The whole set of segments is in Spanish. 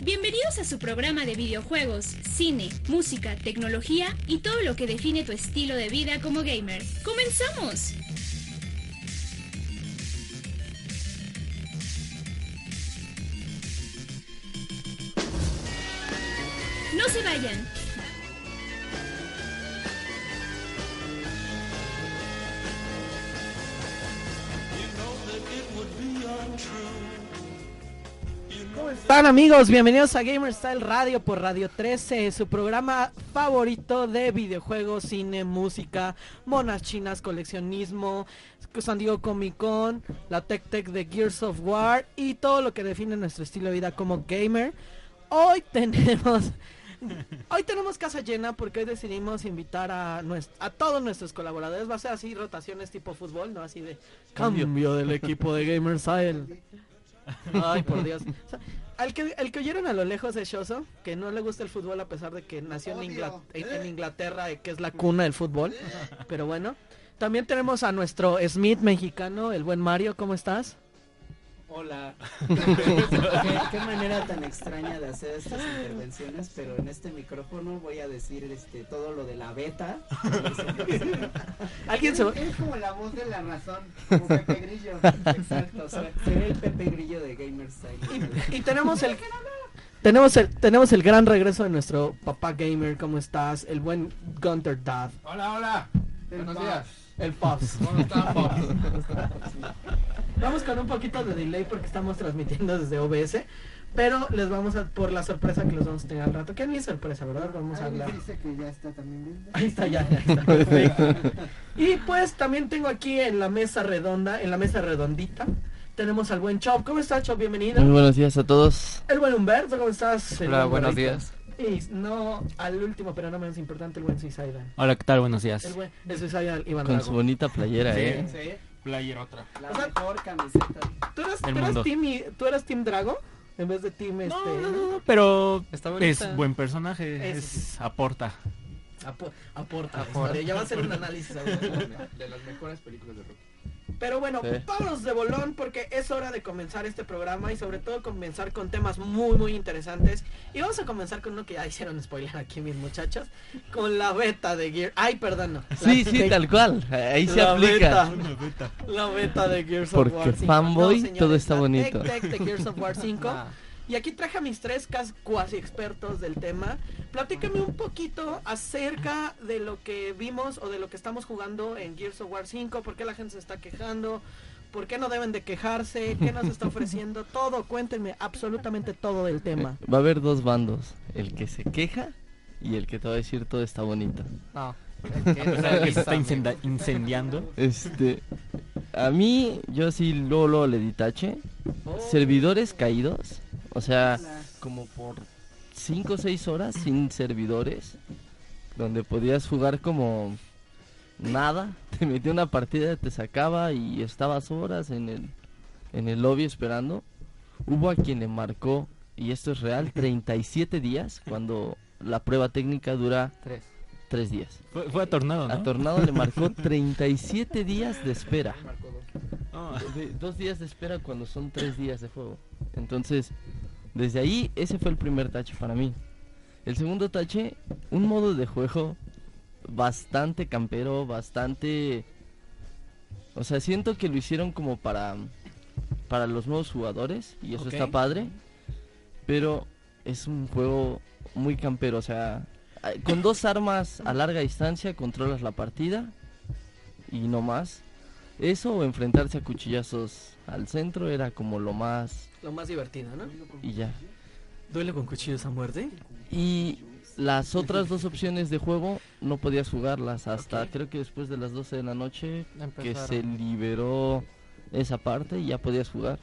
Bienvenidos a su programa de videojuegos, cine, música, tecnología y todo lo que define tu estilo de vida como gamer. ¡Comenzamos! No se vayan. ¿Cómo están amigos? Bienvenidos a Gamer Style Radio por Radio 13, su programa favorito de videojuegos, cine, música, monas chinas, coleccionismo, San Diego Comic Con, la Tech Tech de Gears of War y todo lo que define nuestro estilo de vida como gamer. Hoy tenemos Hoy tenemos casa llena porque hoy decidimos invitar a, nues- a todos nuestros colaboradores. Va a ser así rotaciones tipo fútbol, ¿no? Así de cambio del equipo de Gamer Style. Ay, por Dios. O sea, al que, el que oyeron a lo lejos de Shoso, que no le gusta el fútbol a pesar de que nació en, Ingla- en- en Inglaterra, eh, que es la cuna del fútbol. Pero bueno. También tenemos a nuestro Smith mexicano, el buen Mario. ¿Cómo estás? Hola. ¿Qué, qué manera tan extraña de hacer estas intervenciones, pero en este micrófono voy a decir este todo lo de la beta. ¿Alguien se va- Es como la voz de la razón, como Pepe Grillo. Exacto, soy- seré el Pepe Grillo de Gamer Style. Y tenemos el tenemos el tenemos el gran regreso de nuestro papá gamer, ¿cómo estás? El buen Gunter Dad, Hola, hola. Buenos días. el Pops. ¿Cómo están, Bob? Vamos con un poquito de delay porque estamos transmitiendo desde OBS, pero les vamos a por la sorpresa que los vamos a tener al rato. Que ni es sorpresa, ¿verdad? Vamos a hablar. dice que ya está también bien. Ahí está ya, ya está. perfecto. Y pues también tengo aquí en la mesa redonda, en la mesa redondita, tenemos al buen Chop. ¿Cómo estás, Chop? Bienvenido. Muy buenos días a todos. El buen Humberto, ¿cómo estás? Hola, buen buenos días. Y no al último, pero no menos importante, el buen Suicidal. Hola, ¿qué tal? Buenos días. El buen el Suicidal Iván Con Drago. su bonita playera, Sí. ¿eh? Sí, Player otra. la O sea- mejor camiseta. ¿Tú eras, tú eras team, y- ¿Tú eras Team Drago? En vez de Team este... No, no, no, pero Está es buen personaje, es aporta. Apo- aporta. Aporta. Ya va a ser un análisis. De las mejores películas de Rocky. Pero bueno, Sí. vámonos de bolón porque es hora de comenzar este programa y sobre todo comenzar con temas muy muy interesantes. Y vamos a comenzar con uno que ya hicieron spoiler aquí mis muchachos, con la beta de Gear. Ay, perdón, no. Sí, La- sí, de- tal cual. Ahí se la aplica. beta. La beta de Gears Porque of War 5. fanboy, señores, todo está la bonito. Tech Tech de Gears of War 5. Ah, Y aquí traje a mis tres cuasi expertos del tema. Platícame un poquito acerca de lo que vimos o de lo que estamos jugando en Gears of War 5, por qué la gente se está quejando, por qué no deben de quejarse, qué nos está ofreciendo, todo, cuéntenme absolutamente todo del tema. Va a haber dos bandos. El que se queja y el que te va a decir todo está bonito. no. Sea, que se está incendiando. Este... A mí, yo sí luego, luego le di tache. Servidores caídos. O sea, como por 5 o 6 horas sin servidores. Donde podías jugar como nada. Te metía una partida, te sacaba y estabas horas en el, en el lobby esperando. Hubo a quien le marcó, y esto es real, 37 días cuando la prueba técnica dura Tres. 3 días. Fue, fue a Tornado, ¿no? A Tornado le marcó 37 días de espera. De- dos días de espera cuando son tres días de juego. Entonces, desde ahí, ese fue el primer tache para mí. El segundo tache, un modo de juego bastante campero, bastante... O sea, siento que lo hicieron como para, para los nuevos jugadores y eso está padre. Pero es un juego muy campero, o sea, con dos armas a larga distancia controlas la partida y no más. Eso o enfrentarse a cuchillazos al centro era como lo más Lo más divertido, ¿no? y ya. ¿Duele con cuchillos a muerte? Y las otras dos opciones de juego no podías jugarlas hasta creo que después de las 12 de la noche que se liberó esa parte y ya podías jugar.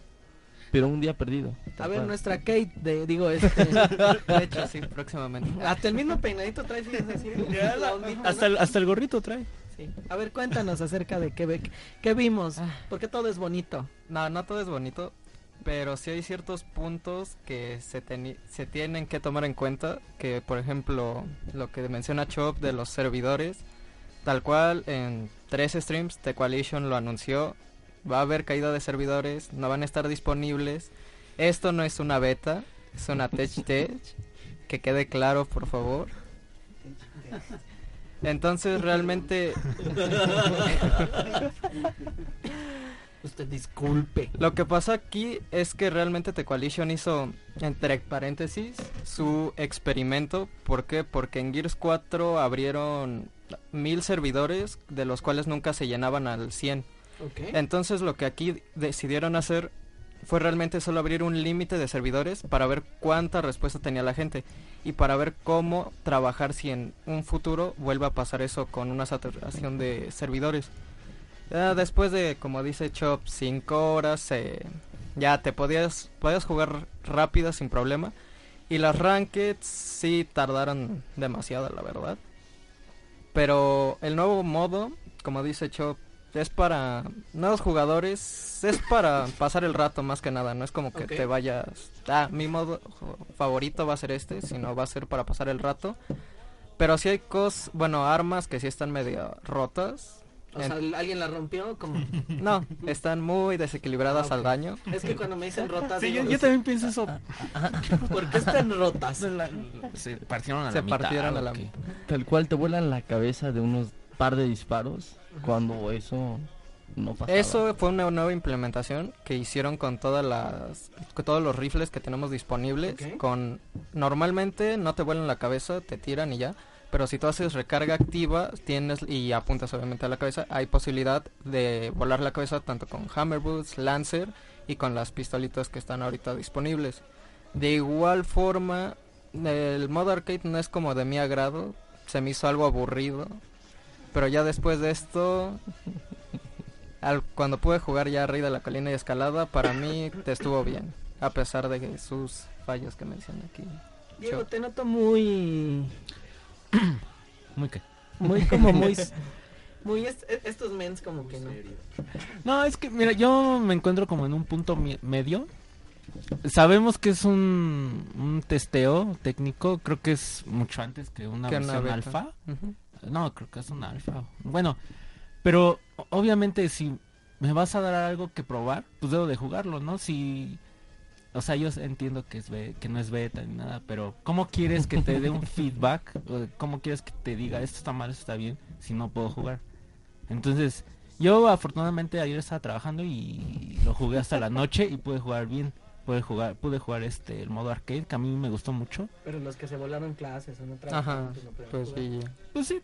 Pero un día perdido. A ver, cual. nuestra Kate, de, digo, este... De hecho, sí, próximamente. hasta el mismo peinadito la ondita, ¿no? Hasta el, hasta el gorrito trae. Sí. A ver, cuéntanos acerca de qué, ve- qué vimos, Ah. porque todo es bonito. No, no todo es bonito, pero sí hay ciertos puntos que se, se tienen que tomar en cuenta, que por ejemplo lo que menciona Chop de los servidores, tal cual en tres streams The Coalition lo anunció, va a haber caída de servidores, no van a estar disponibles, esto no es una beta, es una Tech Tech. Que quede claro, por favor. Entonces realmente Usted disculpe. lo que pasa aquí es que realmente The Coalition hizo, entre paréntesis, su experimento. ¿Por qué? Porque en Gears 4 abrieron mil servidores, de los cuales nunca se llenaban al 100. Ok. Entonces lo que aquí decidieron hacer fue realmente solo abrir un límite de servidores para ver cuánta respuesta tenía la gente y para ver cómo trabajar si en un futuro vuelve a pasar eso con una saturación de servidores. Después de, como dice Chop, 5 horas, eh, ya te podías, podías jugar rápido sin problema. Y las rankeds sí tardaron demasiado, la verdad. Pero el nuevo modo, como dice Chop, es para nuevos jugadores, es para pasar el rato más que nada, no es como que te vayas, ah, mi modo favorito va a ser este, sino va a ser para pasar el rato. Pero sí hay cosas, bueno, armas que sí están medio rotas. O sea, En- alguien la rompió como... no, están muy desequilibradas Ah, al daño. Es que cuando me dicen rotas, Sí, digo, yo, yo también pienso eso. ¿por qué están rotas? Se partieron a Se la mitad. partieron a ¿o la mitad. Tal cual te vuelan la cabeza de unos par de disparos cuando eso no pasaba. Eso fue una nueva implementación que hicieron con todas las con todos los rifles que tenemos disponibles con normalmente no te vuelan la cabeza, te tiran y ya, pero si tú haces recarga activa, tienes y apuntas obviamente a la cabeza, hay posibilidad de volar la cabeza tanto con Hammer Boots, Lancer y con las pistolitas que están ahorita disponibles. De igual forma, el modo arcade no es como de mi agrado, se me hizo algo aburrido, pero ya después de esto al, cuando pude jugar ya Rey de la Colina y Escalada, para mí te estuvo bien, a pesar de sus fallos que mencioné aquí. Diego, te noto muy... Muy. Muy como muy... Muy est- estos mens como que no. No, es que, mira, yo me encuentro como en un punto mi- medio. Sabemos que es un, un testeo técnico, creo que es mucho antes que una Que versión alfa. No, creo que es un alfa. Bueno, pero obviamente si me vas a dar algo que probar, pues debo de jugarlo, ¿no? Si o sea, yo entiendo que es be- que no es beta ni nada, pero ¿cómo quieres que te dé un feedback? ¿Cómo quieres que te diga esto está mal, esto está bien si no puedo jugar? Entonces, yo afortunadamente ayer estaba trabajando y lo jugué hasta la noche y pude jugar bien. Pude jugar, pude jugar este el modo arcade que a mí me gustó mucho. Pero los que se volaron clases o no trabajaron, pues no pues sí. Pues sí,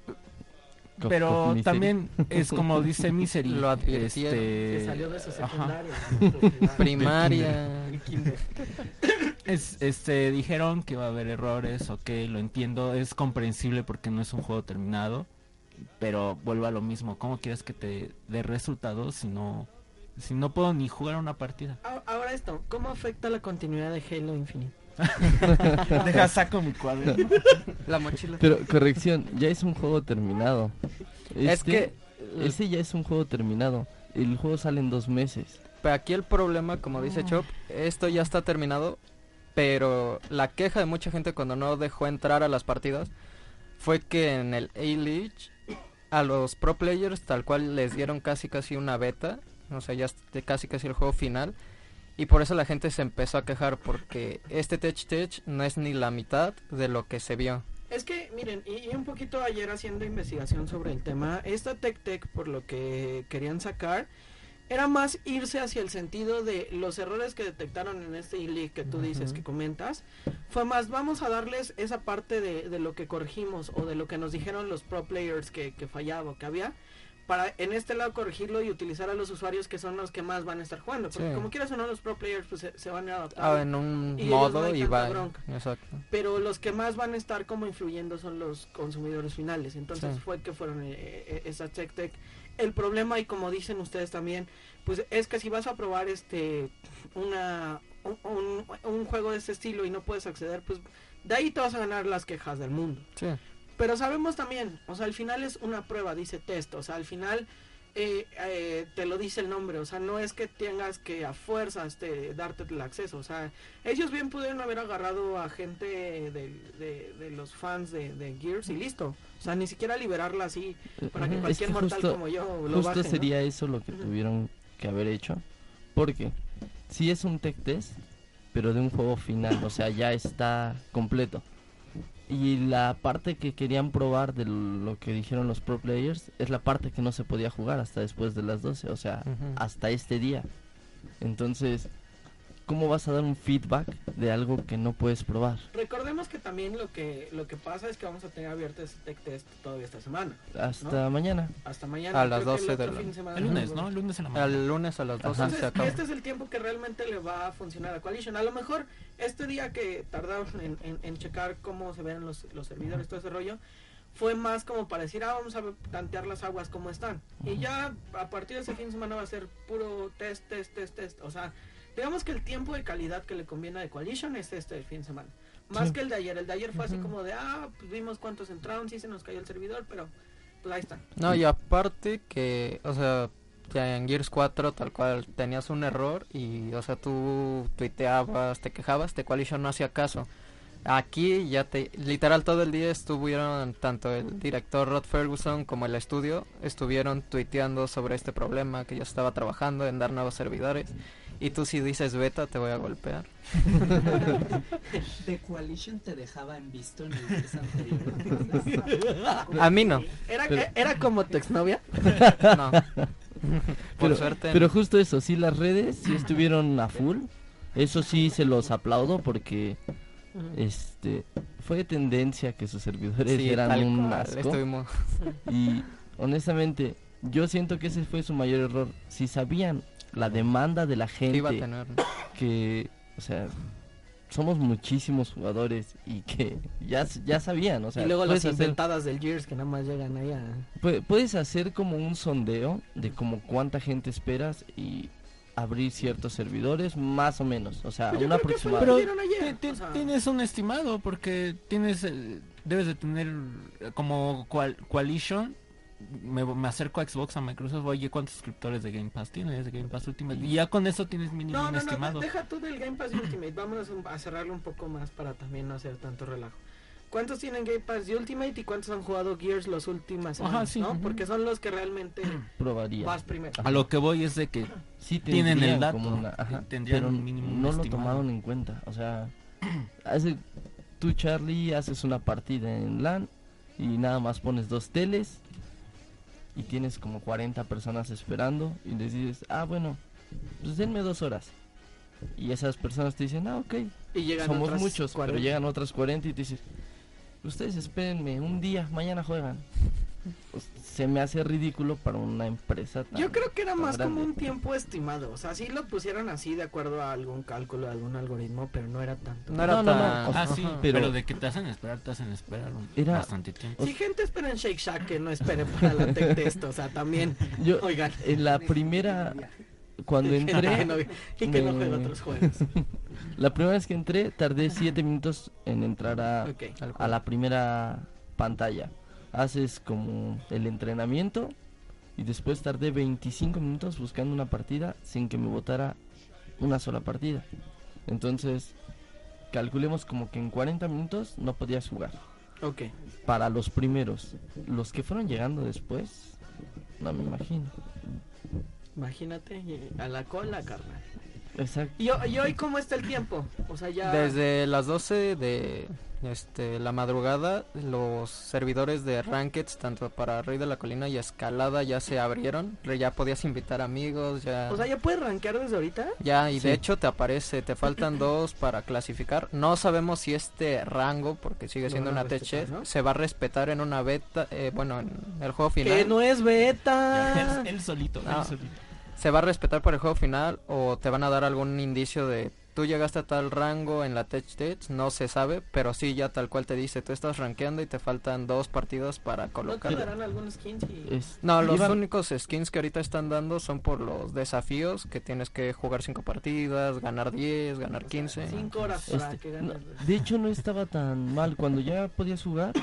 Co- pero también es como dice Misery. Lo advirtieron. este, Que salió de su secundaria. ¿no? Primaria. Es, este, dijeron que va a haber errores, ok, lo entiendo, es comprensible porque no es un juego terminado, pero vuelvo a lo mismo, ¿cómo quieres que te dé resultados si no, si no puedo ni jugar una partida? Ahora esto, ¿cómo afecta la continuidad de Halo Infinite? Deja, saco mi cuaderno. La mochila. Pero corrección, ya es un juego terminado. es Este- que ese ya es un juego terminado. El juego sale en dos meses. Pero aquí el problema, como dice Chop, esto ya está terminado, pero la queja de mucha gente cuando no dejó entrar a las partidas fue que en el A-League a los pro players tal cual les dieron casi casi una beta, o sea, ya casi casi el juego final, y por eso la gente se empezó a quejar porque este Tech Tech no es ni la mitad de lo que se vio. Es que, miren, y, y un poquito ayer haciendo investigación sobre el tema, esta Tech Tech por lo que querían sacar era más irse hacia el sentido de los errores que detectaron en este e que tú dices, que comentas, fue más, vamos a darles esa parte de, de lo que corregimos o de lo que nos dijeron los pro players que, que fallaba o que había, para en este lado corregirlo y utilizar a los usuarios que son los que más van a estar jugando, porque Sí. como quieras o no los pro players pues se, se van a adaptar. Ah, en un Y no modo hay y va. bronca. Exacto. pero los que más van a estar como influyendo son los consumidores finales. Entonces Sí. fue que fueron eh, eh, esas Tech Tech. El problema, y como dicen ustedes también, pues es que si vas a probar este una un, un- un juego de este estilo y no puedes acceder, pues de ahí te vas a ganar las quejas del mundo. Sí. Pero sabemos también, o sea, al final es una prueba, dice test, o sea, al final eh, eh, te lo dice el nombre, o sea, no es que tengas que a fuerzas te, darte el acceso, o sea, ellos bien pudieron haber agarrado a gente de, de- de los fans de, de Gears y listo, o sea, ni siquiera liberarla así para que Es cualquier que mortal justo- como yo lo Justo baje, ¿no? sería eso lo que tuvieron que haber hecho. Porque si es un tech test, pero de un juego final, o sea, ya está completo. Y la parte que querían probar de lo que dijeron los pro players es la parte que no se podía jugar hasta después de las 12, o sea, hasta este día. Entonces, ¿cómo vas a dar un feedback de algo que no puedes probar? Recordemos que también lo que lo que pasa es que vamos a tener abierto ese tech test todavía esta semana. Hasta mañana. Hasta mañana. A las Creo que el 12 otro de la- fin de semana El no lunes, ¿no? El lunes en la mañana. El lunes a las 12 Ajá. se Entonces, acaba. este es el tiempo que realmente le va a funcionar a Coalition. A lo mejor este día que tardaron en, en- en checar cómo se ven los, los servidores, todo ese rollo, fue más como para decir, ah, vamos a tantear las aguas como están. Y ya a partir de ese fin de semana va a ser puro test, test, test, test. O sea, digamos que el tiempo de calidad que le conviene a Coalition es este fin de semana. Más Sí. que el de ayer. El de ayer fue así como de, ah, pues vimos cuántos entraron, sí se nos cayó el servidor, pero pues ahí están. No, y aparte que, o sea, ya en Gears 4 tal cual tenías un error y, o sea, tú tuiteabas, te quejabas, de Coalition no hacía caso. Aquí ya te, literal todo el día estuvieron, tanto el director Rod Ferguson como el estudio, estuvieron tuiteando sobre este problema que ya estaba trabajando en dar nuevos servidores. Y tú si dices beta te voy a golpear. The Coalition te dejaba en visto en el mes anterior. A mí no, ¿Era, Pero- ¿Era como tu exnovia? no. Por Pero, suerte. pero justo eso, sí, las redes sí estuvieron a full. Eso sí se los aplaudo porque este fue tendencia que sus servidores sí, eran un asco. estuvimos- Y honestamente, yo siento que ese fue su mayor error. Si sabían la demanda de la que iba a gente tener. que, o sea, somos muchísimos jugadores y que ya, ya sabían, o sea, y luego las hacer, inventadas del Gears que nada más llegan ahí a... pu- puedes hacer como un sondeo de como cuánta gente esperas y abrir ciertos servidores, más o menos, o sea, Pues un aproximado. Pero ayer, o sea. tienes un estimado porque tienes eh, debes de tener como cual, coalition me, me acerco a Xbox a Microsoft oye cuántos suscriptores de Game Pass tienes de Game Pass Ultimate y ya con eso tienes mínimo No, un no, no, estimado deja tú del Game Pass Ultimate. Vámonos un- a cerrarlo un poco más para también no hacer tanto relajo. ¿Cuántos tienen Game Pass Ultimate y cuántos han jugado Gears los últimas Ajá, sí, ¿no? Porque son los que realmente probaría. vas primero. a lo que voy es de que Sí tienen el dato, como una- ajá, tendrían pero un mínimo no lo tomaron en cuenta, o sea, hace, tú Charlie haces una partida en LAN y nada más pones dos teles y tienes como 40 personas esperando y les dices, ah bueno, pues denme dos horas. Y esas personas te dicen, ah ok, Y llegan somos otras muchos, 40. pero llegan otras 40 y te dices, ustedes espérenme un día, mañana juegan. Pues, se me hace ridículo para una empresa tan- Yo creo que era más como grande. un tiempo estimado. O sea, sí lo pusieron así de acuerdo a algún cálculo, a algún algoritmo, pero no era tanto. No era No, no, no, tan... o sea, ah sí pero, pero- de que te hacen esperar te hacen esperar un- Era- bastante tiempo Si gente espera en Shake Shack, que no espere para la Tech Test, o sea, también, Yo, oigan. en la primera, cuando que entré, no- y que no juega otros juegos. la primera vez que entré, tardé 7 minutos en entrar a, Ok. al a la primera pantalla. Haces como el entrenamiento y después tardé 25 minutos buscando una partida sin que me votara una sola partida. Entonces, calculemos como que en 40 minutos no podías jugar. Ok. Para los primeros, los que fueron llegando después, no me imagino. Imagínate, y- a la cola, carnal. Exacto. ¿Y, y hoy cómo está el tiempo? O sea, ya... Desde las 12 de este, la madrugada, los servidores de Rankeds, tanto para Rey de la Colina y Escalada, ya se abrieron. Ya podías invitar amigos, ya... O sea, ¿ya puedes rankear desde ahorita? Ya, y Sí. de hecho te aparece, te faltan dos para clasificar. No sabemos si este rango, porque sigue siendo una chef, ¿no? se va a respetar en una beta, eh, bueno, en el juego final. Que no es beta. él, solito No. solito se va a respetar para el juego final o te van a dar algún indicio de tú llegaste a tal rango en la Tech Test, no se sabe, pero sí ya tal cual te dice, tú estás rankeando y te faltan dos partidos para ¿No te colocar. darán algunos skins? Y... Es- No, los iban- únicos skins que ahorita están dando son por los desafíos, que tienes que jugar cinco partidas, ganar 10, ganar 15. Cinco horas para Este, que no, ganes. de hecho no estaba tan mal cuando ya podías jugar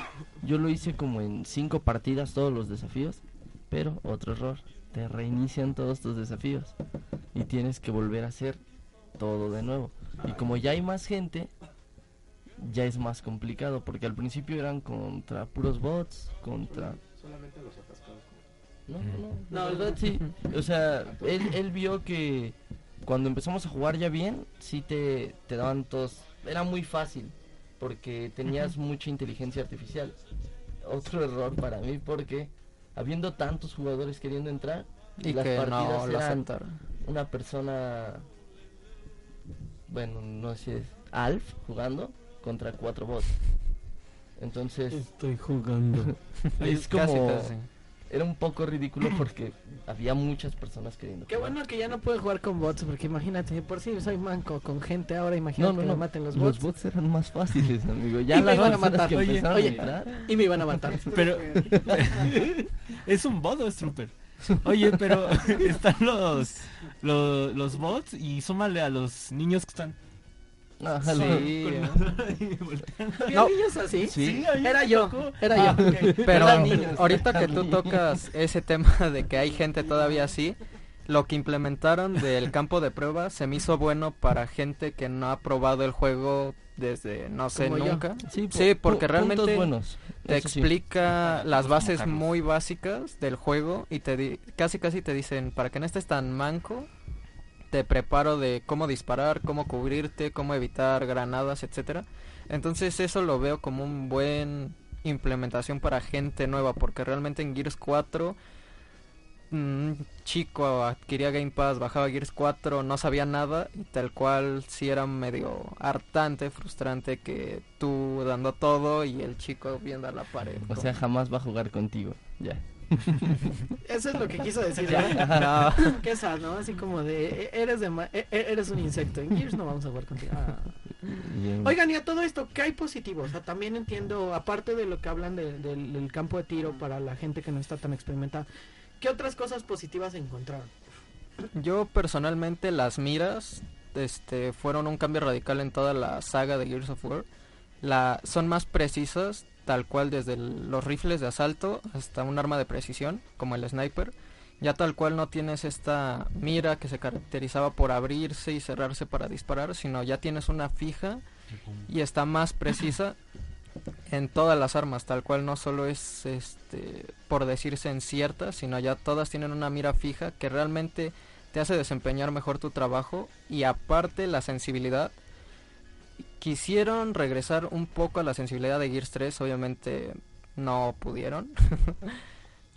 yo lo hice como en cinco partidas todos los desafíos pero otro error te reinician todos tus desafíos y tienes que volver a hacer todo de nuevo y como ya hay más gente ya es más complicado porque al principio eran contra puros bots contra Solamente los atascados. no, no, No, el verdad sí. O sea, él, él vio que cuando empezamos a jugar ya bien, sí te, te daban todos, era muy fácil, porque tenías mucha inteligencia artificial. Otro error para mí, porque habiendo tantos jugadores queriendo entrar, Y las que no partidas lo eran una persona, bueno, no sé si es Alf jugando contra cuatro bots. Entonces, Estoy jugando. es Casi, como, casi. era un poco ridículo porque había muchas personas queriendo Qué jugar. bueno que ya no puedo jugar con bots, porque imagínate, por si soy manco con gente, ahora imagínate No, no, que no. me maten los Los bots. bots eran más fáciles, amigo. Ya Y me las iban a matar. que Oye, a Y me iban a matar. Pero es un bot o es trooper. Oye, pero están los, los los bots y súmale a los niños que están ajá, Sí, lo- eh. ¿Había No. niños así? Sí. Era yo, era Ah, yo. Pero ahorita que tú tocas ese tema de que hay gente todavía así, lo que implementaron del campo de prueba se me hizo bueno para gente que no ha probado el juego desde no sé Como nunca. Sí, porque realmente buenos. Te sí. explica las bases muy básicas del juego y te di- casi casi te dicen para que no estés tan manco te preparo de cómo disparar, cómo cubrirte, cómo evitar granadas, etcétera. Entonces eso lo veo como un buen implementación para gente nueva porque realmente en Gears 4 un chico adquiría Game Pass, bajaba Gears 4, no sabía nada y tal cual sí era medio hartante, frustrante que tú dando todo y el chico viendo a la pared. O sea, jamás va a jugar contigo. Ya. Eso es lo que quiso decir. sad, ¿no? Así como de, e- eres de ma- e- e- eres un insecto. En Gears no vamos a jugar contigo. Ah. Oigan, y a todo esto, ¿qué hay positivo? O sea, también entiendo, aparte de lo que hablan de- del, del campo de tiro para la gente que no está tan experimentada, ¿qué otras cosas positivas encontraron? Yo personalmente las miras este fueron un cambio radical en toda la saga de Gears of War. La, son más precisas, tal cual desde el- los rifles de asalto hasta un arma de precisión, como el sniper. Ya tal cual no tienes esta mira que se caracterizaba por abrirse y cerrarse para disparar, sino ya tienes una fija y está más precisa en todas las armas, tal cual no solo es este por decirse en ciertas, sino ya todas tienen una mira fija que realmente te hace desempeñar mejor tu trabajo y aparte la sensibilidad quisieron regresar un poco a la sensibilidad de Gears 3, obviamente no pudieron.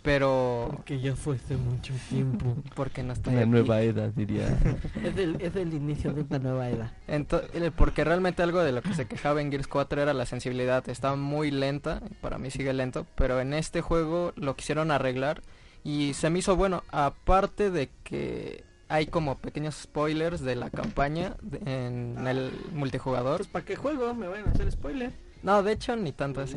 Pero Porque ya fue hace mucho tiempo. porque no está Una nueva era, diría. es, el, es el inicio de una nueva era. Ento- el- porque realmente algo de lo que se quejaba en Gears 4 era la sensibilidad. Estaba muy lenta, para mí sigue lento, pero en este juego lo quisieron arreglar y se me hizo bueno. Aparte de que hay como pequeños spoilers de la campaña de- en el multijugador. Pues, ¿para qué juego? Me van a hacer spoiler. No, de hecho ni tanto así.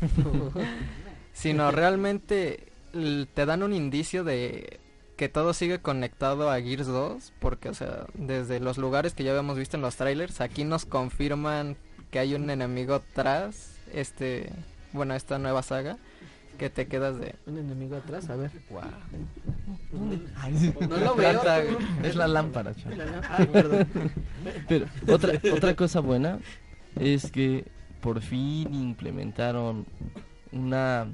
Sino realmente te dan un indicio de que todo sigue conectado a Gears 2, porque o sea, desde los lugares que ya habíamos visto en los trailers, aquí nos confirman que hay un enemigo tras este, bueno, esta nueva saga que te quedas de Un enemigo atrás, a ver. wow. No lo veo. Es la lámpara, perdón. Pero otra, otra cosa buena es que por fin implementaron una,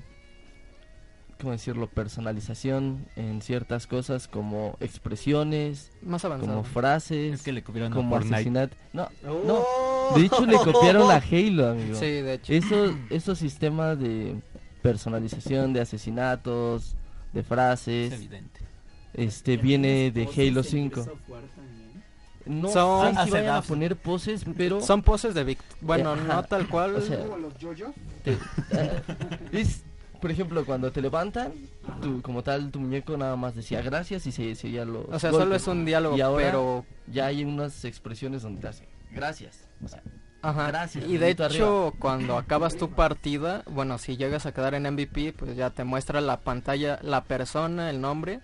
¿cómo decirlo? Personalización en ciertas cosas como expresiones, Más como avanzado. frases, Es que le copiaron a como asesinato. No, Oh. de hecho le copiaron a Halo, amigo. Sí, de hecho. Esos, esos sistemas de personalización de asesinatos, de Es frases, evidente. este viene de Halo en 5. Gears of War también. No Son- sé si vayan a poner poses, pero Son poses de Vic. Bueno, Ajá. no tal cual. O sea, Como los yoyos. te- eh, es, por ejemplo, cuando te levantan, tú, como tal, tu muñeco nada más decía gracias y se seguía los o sea, solo es un diálogo, Y ahora- pero Ya hay unas expresiones donde te hacen gracias. O sea, Ajá. Gracias, Y de hecho, cuando acabas tu partida, bueno, si llegas a quedar en MVP, pues ya te muestra la pantalla, la persona, el nombre,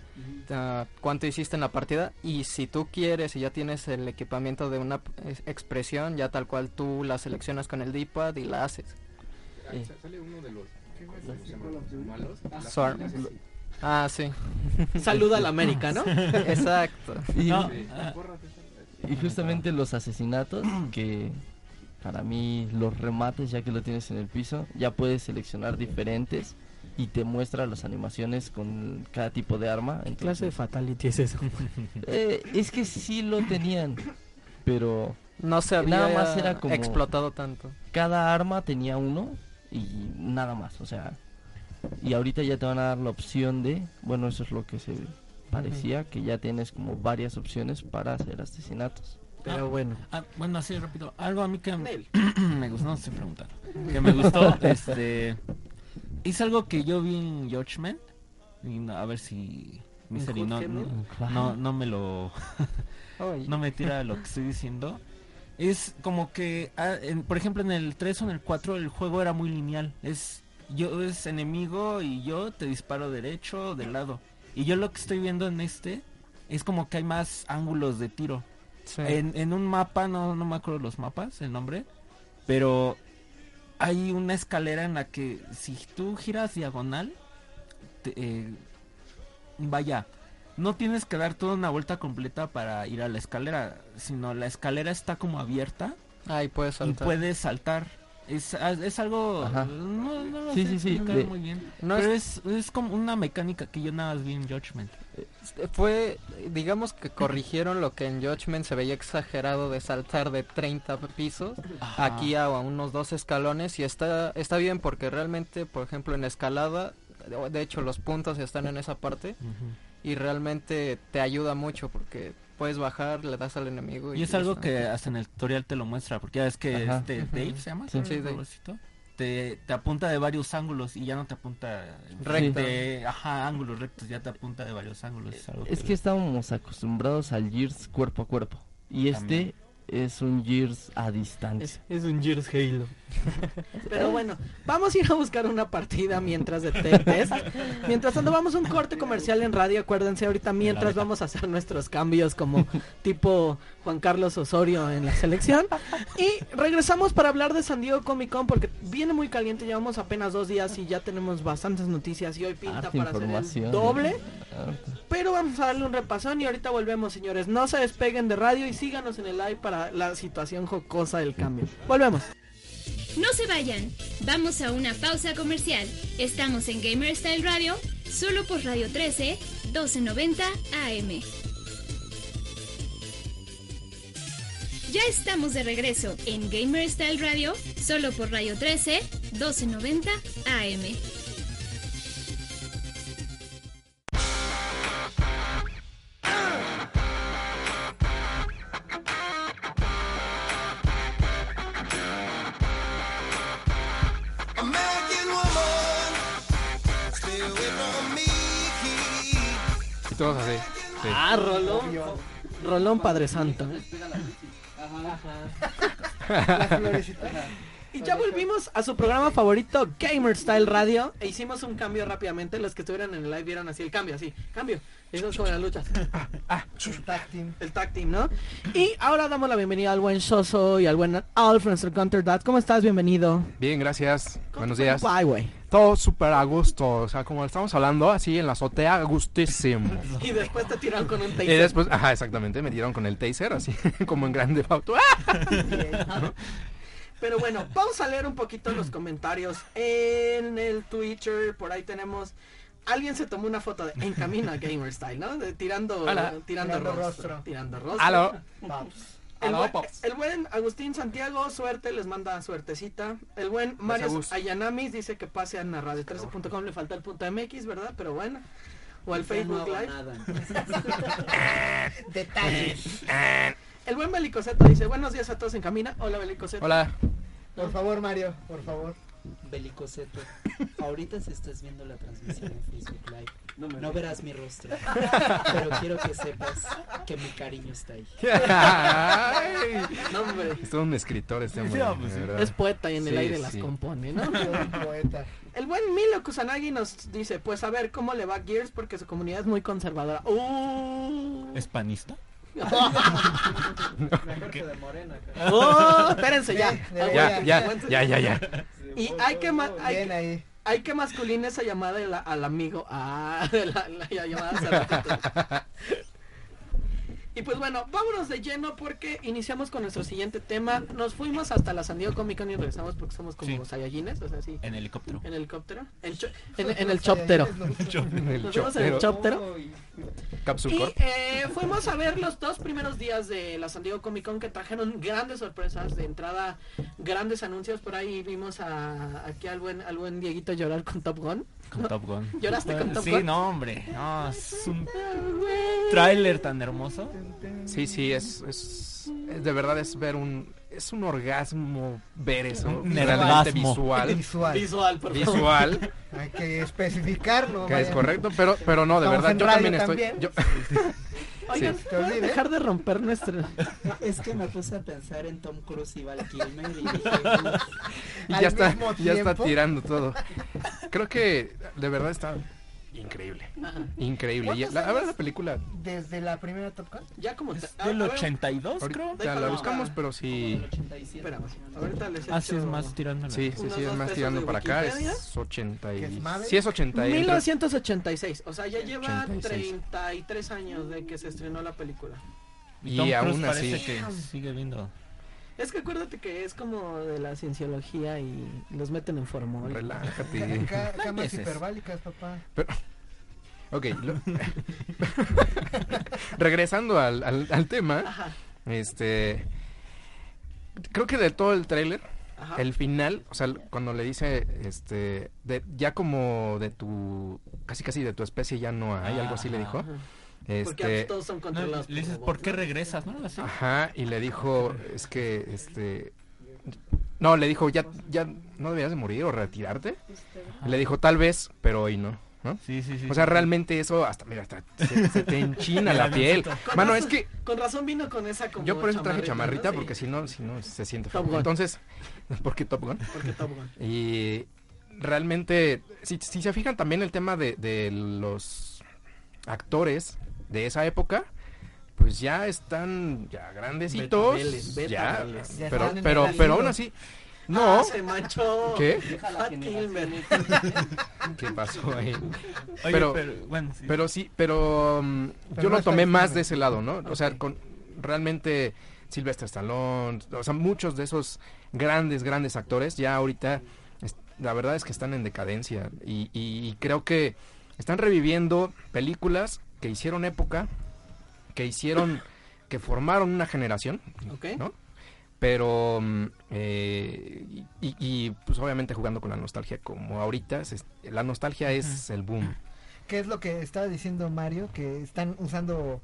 ah, cuánto hiciste en la partida. Y si tú quieres y ya tienes el equipamiento de una expresión, ya tal cual tú la seleccionas con el D-pad y la haces. Eh. Sa- Sale uno de los, malos. Sor-. Ah, sí. Saluda a la América, ¿no? Exacto. y, No, Sí. y justamente los asesinatos, que para mí los remates, ya que lo tienes en el piso, ya puedes seleccionar diferentes y te muestra las animaciones con cada tipo de arma. ¿Qué clase de fatality es eso? eh, es que sí lo tenían, pero No se había Nada más era como- explotado tanto. cada arma tenía uno y nada más, o sea, y ahorita ya te van a dar la opción de, bueno, eso es lo que se parecía, que ya tienes como varias opciones para hacer asesinatos. Pero bueno. Ah, bueno, así rápido. Algo a mí que me gustó, no sé preguntar. Que me gustó, este. Es algo que yo vi en Judgment. Y no- a ver si. Misery no, no, no, no me lo. No me tira lo que estoy diciendo. Es como que, ah, en- por ejemplo, en el 3 o en el 4 el juego era muy lineal. Es yo es enemigo y yo te disparo derecho o de lado. Y yo lo que estoy viendo en este es como que hay más ángulos de tiro. Sí. En, en un mapa, no, no me acuerdo los mapas, el nombre, pero hay una escalera en la que si tú giras diagonal, te- eh, vaya, no tienes que dar toda una vuelta completa para ir a la escalera, sino la escalera está como abierta puedes y puedes saltar. Es, ah, es algo... Ajá. No, no lo Sí, sé sí, sí, de- muy bien. No pero es, es como una mecánica que yo nada más vi en Judgment. Fue, digamos que corrigieron lo que en Judgment se veía exagerado de saltar de 30 pisos aquí a, a unos dos escalones y está, está bien porque realmente, por ejemplo, en escalada, de- hecho los puntos están en esa parte. Y realmente te ayuda mucho porque puedes bajar, le das al enemigo. Y es algo que hasta en el tutorial te lo muestra, porque ya es que Ajá. este. Dave se llama, Sí. Te, te apunta de varios ángulos y ya no te apunta Recto. de, ajá, ángulos rectos, ya te apunta de varios ángulos. Es, algo Es que estábamos acostumbrados al Gears cuerpo a cuerpo y este es un Gears a distancia. Es, es un Gears Halo. Pero bueno, vamos a ir a buscar una partida mientras de Tech Test. Mientras tanto, vamos a un corte comercial en radio. Acuérdense, ahorita mientras vamos a hacer nuestros cambios como tipo Juan Carlos Osorio en la selección. Y regresamos para hablar de San Diego Comic Con porque viene muy caliente. Llevamos apenas dos días y ya tenemos bastantes noticias. Y hoy pinta para hacer el doble. Pero vamos a darle un repasón y ahorita volvemos, señores. No se despeguen de radio y síganos en el live para la situación jocosa del cambio. Volvemos. No se vayan, vamos a una pausa comercial. Estamos en Gamer Style Radio, solo por Radio 13, 1290 AM. Ya estamos de regreso en Gamer Style Radio, solo por Radio 13, 1290 AM. Y todos así. Sí. Ah, Rolón. Rolón Padre Santo. La florecita. Y ya volvimos a su programa favorito, Gamer Style Radio. E hicimos un cambio rápidamente. Los que estuvieron en el live vieron así el cambio, así, cambio. Eso es como las luchas. El tag team. El tag team, ¿no? Y ahora damos la bienvenida al buen Shoso y al buen Alf, nuestro Counter Dad. ¿Cómo estás? Bienvenido. Bien, gracias. Buenos días. Bye, güey. Todo súper a gusto. O sea, como estamos hablando, así en la azotea, gustísimo. Y después te tiraron con un Y taser. después, ajá, exactamente, me dieron con el taser, así como en grande auto. Pero bueno, vamos a leer un poquito los comentarios en el Twitter. Por ahí tenemos. Alguien se tomó una foto de en camino a Gamer Style, ¿no? De- tirando, tirando, Tirando rostro, rostro. Tirando rostro. Aló. El, buen, pops. el buen Agustín Santiago, suerte, les manda suertecita. El buen Mario. Ayanamis dice que pase a radio13.com, le falta el punto MX, ¿verdad? Pero bueno. O al Facebook no Live. nada. Detalles. El buen Belicoseto dice, buenos días a todos en camina. Hola Belicoseto. Hola. Por favor, Mario, por favor. Belicoseto. Ahorita si estás viendo la transmisión en Facebook Live, no, verás mi rostro. Pero quiero que sepas que mi cariño está ahí. Ay. No, hombre. Es todo un escritor este hombre. Sí, pues sí. Es poeta y en el Sí, aire las compone, ¿no? Poeta. El buen Milo Kusanagi nos dice, pues a ver cómo le va a Gears porque su comunidad es muy conservadora. Uh. ¿Es panista? Mejor que de Morena. cara. Oh, espérense ya. Ya, ya, ya, ya, ya. Y hay que hay, Bien ahí. Hay que masculinar esa llamada la- al amigo. Ah, la, la llamada hace ratito. Y pues bueno, vámonos de lleno porque iniciamos con nuestro siguiente tema. Nos fuimos hasta la San Diego Comic Con y regresamos porque somos como Sí. Saiyajines, o sea, sí. En helicóptero. En helicóptero. En, cho- en, en el choptero. En el Nos fuimos en el choptero. Y eh, fuimos a ver los dos primeros días de la San Diego Comic Con que trajeron grandes sorpresas. De entrada, grandes anuncios. Por ahí vimos a, aquí al buen, al buen Dieguito llorar con Top Gun. Con Top Gun. ¿Lloraste con Top Sí, Gun? no, hombre. No, es un tráiler tan hermoso. Sí, sí, es, es, es- de verdad es ver un, es un orgasmo ver eso, Un realmente visual, Visual. Visual, por favor. visual, Hay que especificar, ¿no? que es correcto, pero, pero no, de Estamos verdad, yo también estoy, también. yo- Oigan, Sí. ¿pueden dejar de romper nuestro... Es que me puse a pensar en Tom Cruise y Val Kilmer y dije, y ya está, ya está tirando todo. Creo que de verdad está increíble, increíble. Y ¿Cuántos la, la verdad años? la película, Desde la primera Top Gun. Ya como... A- del a ver, 82, creo. ahorita la Déjalo. buscamos, pero sí, el 87. Espérame, ahorita les Ah, sí, es más tirando. sí, sí, sí, es más tirando para acá, es 80 ¿Que es y... Sí, es 80 y... 1986, o sea, ya lleva 86. 33 años de que se estrenó la película. Y Tom Cruise aún parece así- que sigue viendo. Es que acuérdate que es como de la cienciología y los meten en formol. Relájate. Ca- ca- Camas hiperbálicas, papá. Ok, lo- regresando al, al, al tema, Ajá, este, creo que de todo el tráiler, el final, o sea, cuando le dice, este, de, ya como de tu, casi casi de tu especie ya no hay, algo así le dijo, Ajá. Porque este, todos son No, controlados. le dices, ¿por qué regresas? ¿No? Así. ajá, y le dijo, es que, este, no, le dijo, ya, ya, no deberías de morir o retirarte, le dijo, tal vez, pero hoy no. ¿no? Sí, sí, sí. O sea, realmente eso hasta, mira, hasta se, se te enchina la piel. Con Mano, razón- es que Con razón vino con esa como yo por eso traje chamarrita, ¿no? porque Sí, si no, si no, se siente Top feo. Gun. Entonces, ¿por qué Top Gun? Porque Top Gun. Y realmente, si, si se fijan también el tema de, de los actores de esa época, pues ya están ya grandecitos, Betabeles, ya, betabeles. Ya pero, pero, pero aún así, no, Ah, se manchó. ¿qué? ¿Qué pasó ahí? Oye, pero- pero, bueno, sí. Pero sí, pero Pero yo no lo tomé más de ese lado, ¿no? O sea, con realmente Sylvester Stallone, o sea, muchos de esos grandes, grandes actores ya ahorita, es- la verdad es que están en decadencia y, y- y creo que están reviviendo películas que hicieron época, que hicieron, que formaron una generación, Ok. ¿no? Pero, mm, eh, y, pues obviamente jugando con la nostalgia, como ahorita, se- la nostalgia es el boom. ¿Qué es lo que estaba diciendo Mario? Que están usando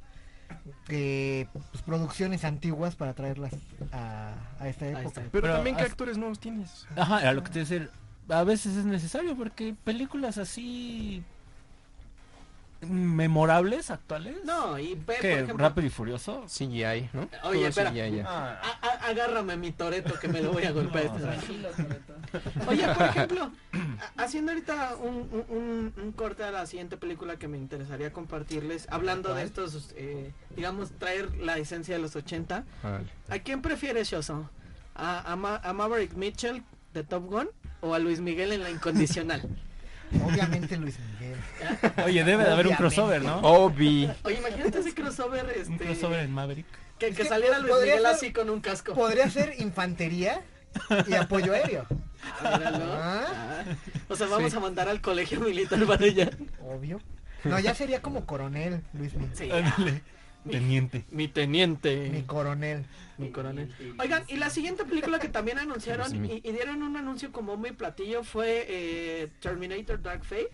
eh, pues, producciones antiguas para traerlas a, a esta época. está. Pero, Pero también, ¿qué actores nuevos tienes? Ajá, era lo que te a decir. A veces es necesario porque películas así memorables actuales. No, y ve, por que ejemplo... Rápido y Furioso. CGI, ¿no? Oye, Todo espera. CGI. Ah, A- a- agárrame mi toreto que me lo voy a golpear. No, Tranquilo. Oye, por ejemplo, haciendo ahorita un, un- un- corte a la siguiente película que me interesaría compartirles, hablando de estos, eh, digamos, traer la esencia de los 80, Vale. ¿a quién prefieres, Shoso? ¿A, a, Ma- a Maverick Mitchell de Top Gun o a Luis Miguel en La Incondicional? Obviamente Luis Miguel. Oye, debe de haber un crossover, ¿no? Obi. Oye, imagínate ese crossover, este, Un crossover en Maverick. que, que saliera Luis podría Miguel ser- así con un casco. Podría ser infantería y apoyo aéreo. Ah. Ah. Ah. O sea, vamos Sí. a mandar al colegio militar para allá. Obvio. No, ya sería como coronel, Luis Miguel. Sí. Teniente. Mi teniente. Mi coronel. Mi coronel. Oigan, y la siguiente película que también anunciaron y, y dieron un anuncio como muy platillo fue eh, Terminator Dark Fate.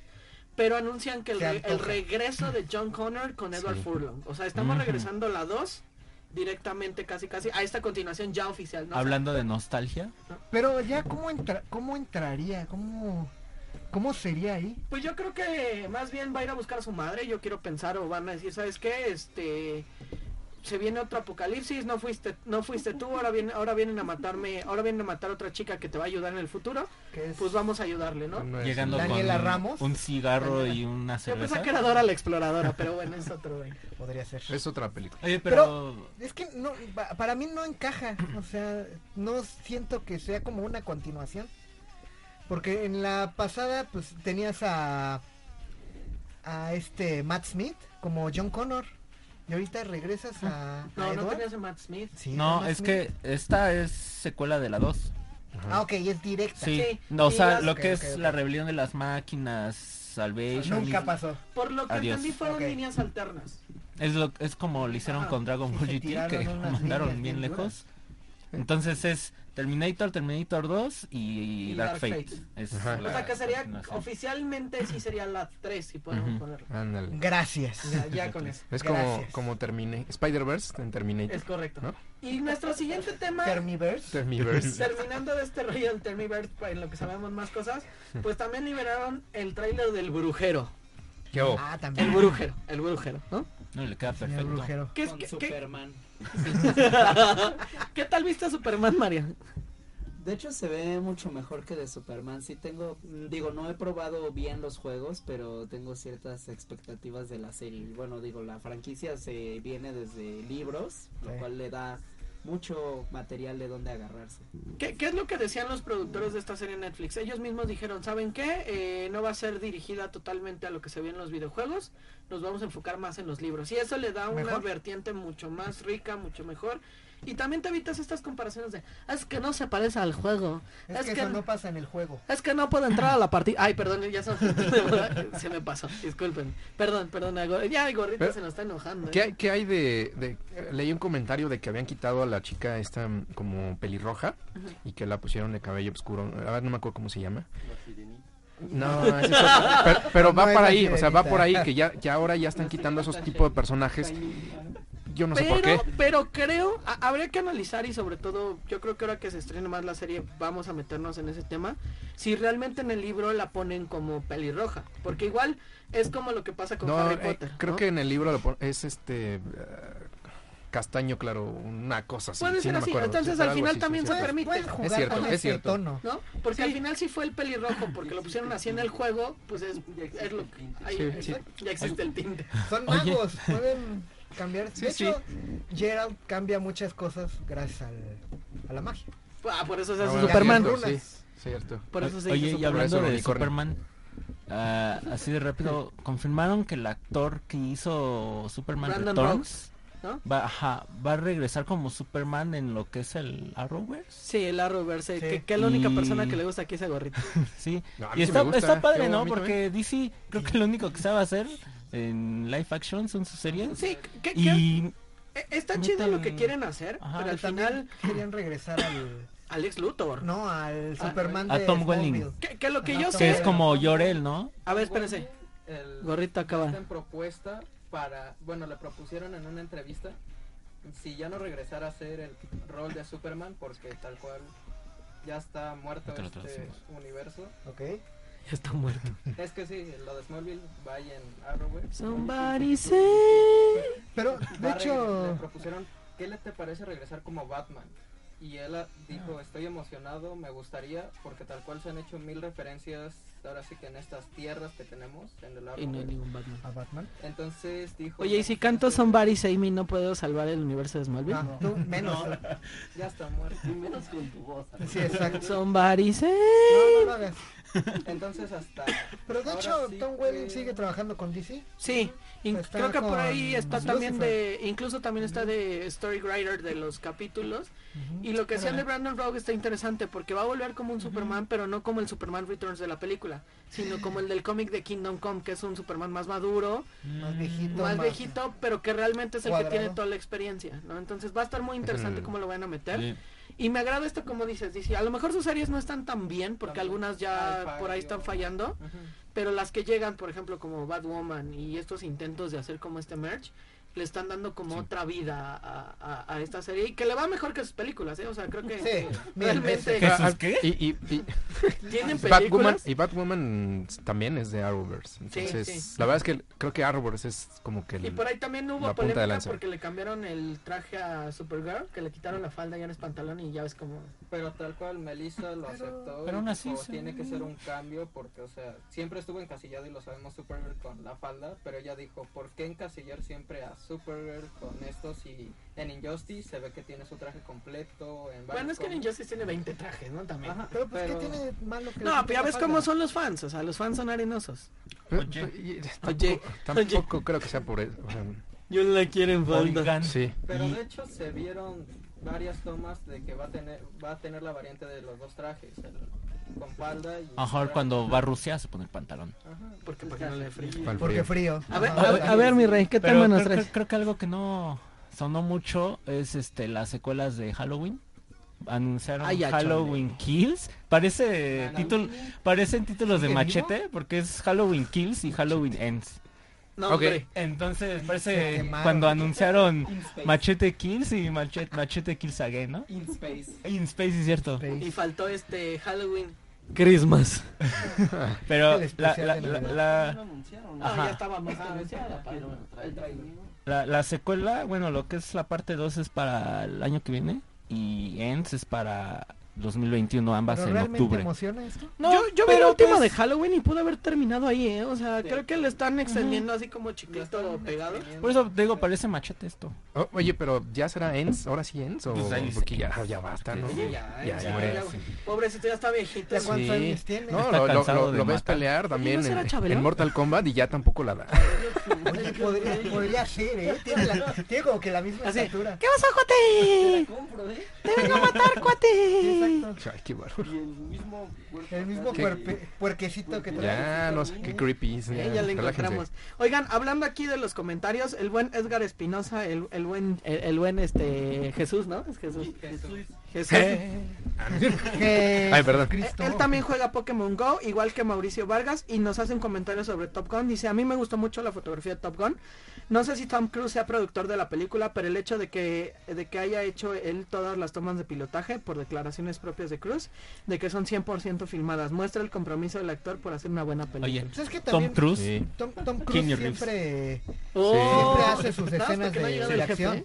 Pero anuncian que el, re- regreso de John Connor con Edward Sí. Furlong. O sea, estamos regresando la 2 directamente, casi casi, a esta continuación ya oficial. ¿no? Hablando de nostalgia. Pero ya, ¿cómo, entra cómo entraría? ¿Cómo, ¿Cómo sería ahí? Pues yo creo que más bien va a ir a buscar a su madre, yo quiero pensar, o van a decir, ¿sabes qué? Este se viene otro apocalipsis, no fuiste, no fuiste tú, ahora viene, ahora vienen a matarme, ahora vienen a matar a otra chica que te va a ayudar en el futuro, pues vamos a ayudarle, ¿no? No Llegando Daniela con Ramos. un cigarro Daniela. y una Yo cerveza. pensaba que era Dora la exploradora, pero bueno, es otro güey. Podría ser. Es otra película. Oye, pero... Es que no, pa- para mí no encaja, o sea, no siento que sea como una continuación. Porque en la pasada pues tenías a a este Matt Smith como John Connor Y ahorita regresas a, a No, no Edward. tenías a Matt Smith. Sí, No, Matt es Smith. que esta es secuela de la 2. Ah, ok, es directa. Sí. Sí, No, o y sea, las- lo que es la rebelión de las máquinas, Salvation. Nunca y- pasó. Por lo que Adiós. entendí fueron líneas alternas. Es, lo, es como lo hicieron Ajá. con Dragon Sí, Ball GT, que mandaron bien lejos. Entonces es Terminator, Terminator 2 y, Y Dark, Dark Fate. Fate. Es la o sea que sería, oficialmente sí sería la 3, si podemos ponerlo. Ándale. Gracias. Ya, ya con eso. Es como, Gracias. como Termine, Spider-Verse en Terminator. Es correcto. ¿No? Y nuestro siguiente tema, Termiverse. Termiverse. terminando de este rollo del Termiverse, en lo que sabemos más cosas, pues también liberaron el tráiler del Brujero. ¿Qué hubo? Ah, El. Brujero, el Brujero, ¿no? No, le queda perfecto. Brujero. ¿Qué, es, Con qué, Superman. qué tal viste a Superman, María? De hecho se ve mucho mejor que de Superman. Sí tengo, digo, no he probado bien los juegos, pero tengo ciertas expectativas de la serie. Bueno, digo, la franquicia se viene desde libros, lo Sí. cual le da mucho material de donde agarrarse. ¿Qué, qué es lo que decían los productores de esta serie en Netflix? Ellos mismos dijeron, ¿saben qué? Eh, no va a ser dirigida totalmente a lo que se ve en los videojuegos, nos vamos a enfocar más en los libros. Y eso le da una Mejor. vertiente mucho más rica, mucho mejor. Y también te evitas estas comparaciones de, "Ah, es que no se parece al juego. Es, que, eso no pasa en el juego. Es que no puedo entrar a la partida. Ay, perdón, ya se, se me pasó. Disculpen. Perdón, perdón. Ya el gorrito Pero, se nos está enojando. ¿Qué ¿eh? hay, qué hay de, de- Leí un comentario de que habían quitado a la chica esta mm, como pelirroja y que la pusieron de cabello oscuro. A ver, no me acuerdo cómo se llama. No, es otro. pero, pero No va la ahí, o sea, va por ahí que ya, ya ahora ya están quitando esos tipos de personajes. Yo no sé por qué. pero, pero creo, a- habría que analizar y sobre todo, yo creo que ahora que se estrene más la serie, vamos a meternos en ese tema. Si realmente en el libro la ponen como pelirroja, porque igual es como lo que pasa con No, Harry eh, Potter. creo ¿no? que en el libro lo es este eh, castaño claro, una cosa así. Puede sí, ser no así, acuerdo, entonces sí, pero al final así, sí, también sí, se sí. permite. Jugar cierto, con es cierto. tono. ¿No? Porque al final si fue el pelirrojo, porque lo pusieron así en el juego, pues es, es lo ahí- Sí, sí. ya existe el tinte. Son magos, pueden cambiar. Sí, de sí. hecho, Gerald cambia muchas cosas gracias al, a la magia. Ah, por eso se Ah, hace bueno, Superman. cierto, sí, cierto. Por eso se Oye, y Superman. hablando de unicornio. Superman, ah, así de rápido, confirmaron que el actor que hizo Superman Brandon Returns ¿no? va, ajá, va a regresar como Superman en lo que es el Arrowverse. Sí, el Arrowverse, Sí. que, que es la única Y- persona que le gusta aquí ese gorrito. Sí, No, y sí está, está padre, ¿no? Porque DC creo que lo único que sabe hacer en live action son sus series. Sí, Y eh, está chido lo que quieren hacer, Ajá, pero al final querían regresar al, Alex Luthor. no, al Ah, Superman a de Tom Welling. Que, que lo que Ajá, yo Tom sé que es como Llorel, ¿no? A ver, espérense. El, Gorrito acaba. está en propuesta para, bueno, le propusieron en una entrevista si ya no regresara a hacer el rol de Superman porque tal cual ya está muerto este universo. Ok. Ya está muerto. Es que sí, lo de Smallville va ahí en Arrowverse. Somebody say. Pero, de hecho, le propusieron, ¿qué le te parece regresar como Batman? Y él dijo, estoy emocionado, me gustaría, porque tal cual se han hecho mil referencias, ahora sí que en estas tierras que tenemos, en el Y no hay ningún Batman. a Batman. Entonces dijo... Oye, y si canto Somebody Say Me, ¿no puedo salvar el universo de Smallville? Ah, tú menos. Ya está muerto. Sí, exacto. Somebody Say. No, no lo hagas. Entonces hasta... Pero de hecho, sí Tom Welling que- sigue trabajando con DC. Sí, Está creo que por ahí está Lucifer. también de, incluso también está de story writer de los capítulos. Y lo que decían de Brandon Rogue está interesante porque va a volver como un Superman, pero no como el Superman Returns de la película, sino como el del cómic de Kingdom Come, que es un Superman más maduro, Más viejito. más viejito, pero que realmente es el que tiene toda la experiencia, ¿no? Entonces va a estar muy interesante el- cómo lo van a meter. Sí. Y me agrada esto como dices, dice, a lo mejor sus series no están tan bien porque También. algunas ya por ahí están fallando. Pero las que llegan, por ejemplo, como Batwoman y estos intentos de hacer como este merch, le están dando como Sí. otra vida a, a- a esta serie y que le va mejor que sus películas, ¿eh? O sea, creo que Sí, realmente veces. ¿Qué? ¿Sus qué? Y, y, y tienen Batwoman, películas. y Batwoman también es de Arrowverse. Entonces, sí. la verdad es que creo que Arrowverse es como que el... Y por ahí también hubo la punta de polémica lanza. porque le cambiaron el traje a Supergirl, que le quitaron la falda ya en el pantalón y ya ves como... Pero tal cual Melissa lo aceptó pero y aún así se- tiene que ser un cambio porque, o sea, siempre estuvo encasillado y lo sabemos Supergirl con la falda, pero ella dijo, ¿por qué encasillar siempre a Supergirl con esto si en Injustice se ve que tiene su traje completo? En Bueno, varios es que en? Injustice tiene 20 trajes, ¿no? También. Ajá, Pero pues, pero- ¿qué tiene malo que No, pero ya ves cómo son los fans, o sea, los fans son arenosos. Oye. y- Oye, tampoco, creo que sea por eso. o sea, Yo la quiero en falda. Oigan, Sí. Pero Y- de hecho se vieron varias tomas de que va a tener va a tener la variante de los dos trajes, el con falda y a lo mejor cuando va a Rusia se pone el pantalón. Ajá, Porque para que no le frío. Porque frío. A ver, Ajá. a ver, a ver, mi rey, ¿qué Pero tema nos creo, traes? creo- creo que algo que no sonó mucho es este las secuelas de Halloween. Anunciaron Ay, Halloween Kills. Parece título, parecen títulos de ¿Sigue machete porque es Halloween Kills y Halloween Ends. No, Ok. hombre. Entonces parece quemaron. cuando anunciaron. Machete Kills y Machete, Machete Kills Again, ¿no? In Space. In Space es cierto. Y faltó este Halloween. Christmas. Pero la, la, la, Navidad. la- No, Ajá. ya estaba más anunciada. pero- la- la secuela, bueno, lo que es la parte 2 es para el año que viene y Ends es para 2021, ambas ¿Pero en realmente octubre. emociona esto? No, yo, yo vi la pero última pues- de Halloween y pudo haber terminado ahí, ¿eh? O sea, Sí. creo que le están extendiendo así como están pegado. Por eso digo, parece machete esto. Oh, oye, pero ¿ya será Ends? ¿Ahora sí Ends? O... Pues ahí porque sí. ya, ya basta, ¿no? Sí, ya, Ya, ya, ya, Pobrecito, ya está viejito. ¿Ya cuántos Sí. años tiene? No, lo, lo- lo- lo ves pelear también ¿no será en, en Mortal Kombat y ya tampoco la da. Oye, podría, podría ser, ¿eh? Tiene, la- tiene como que la misma Así. estatura. ¿Qué pasó, cuate? compro, ¿eh? Te vengo a matar, cuate. Exacto. Ay, qué bárbaro. Y el mismo cuerpo. El mismo puerpe- puerquecito que trae. Ya, no sé, qué creepy. Eh, Ya, ya le encontramos. Oigan, hablando aquí de los comentarios, el buen Edgar Espinosa, el, el buen, el, el buen este Jesús, ¿no? Es Jesús. Jesús. Ay, perdón. Él también juega Pokémon Go, igual que Mauricio Vargas, y nos hace un comentario sobre Top Gun. Dice, a mí me gustó mucho la fotografía de Top Gun. No sé si Tom Cruise sea productor de la película, pero el hecho de que, de que haya hecho él todas las tomas de pilotaje, por declaraciones propias de Cruise, de que son 100% filmadas, muestra el compromiso del actor por hacer una buena película. Oye, Pues es que Tom Cruise. Sí. Tom, Tom Cruise siempre, Oh, siempre hace sus ¿nada más escenas no de, de acción.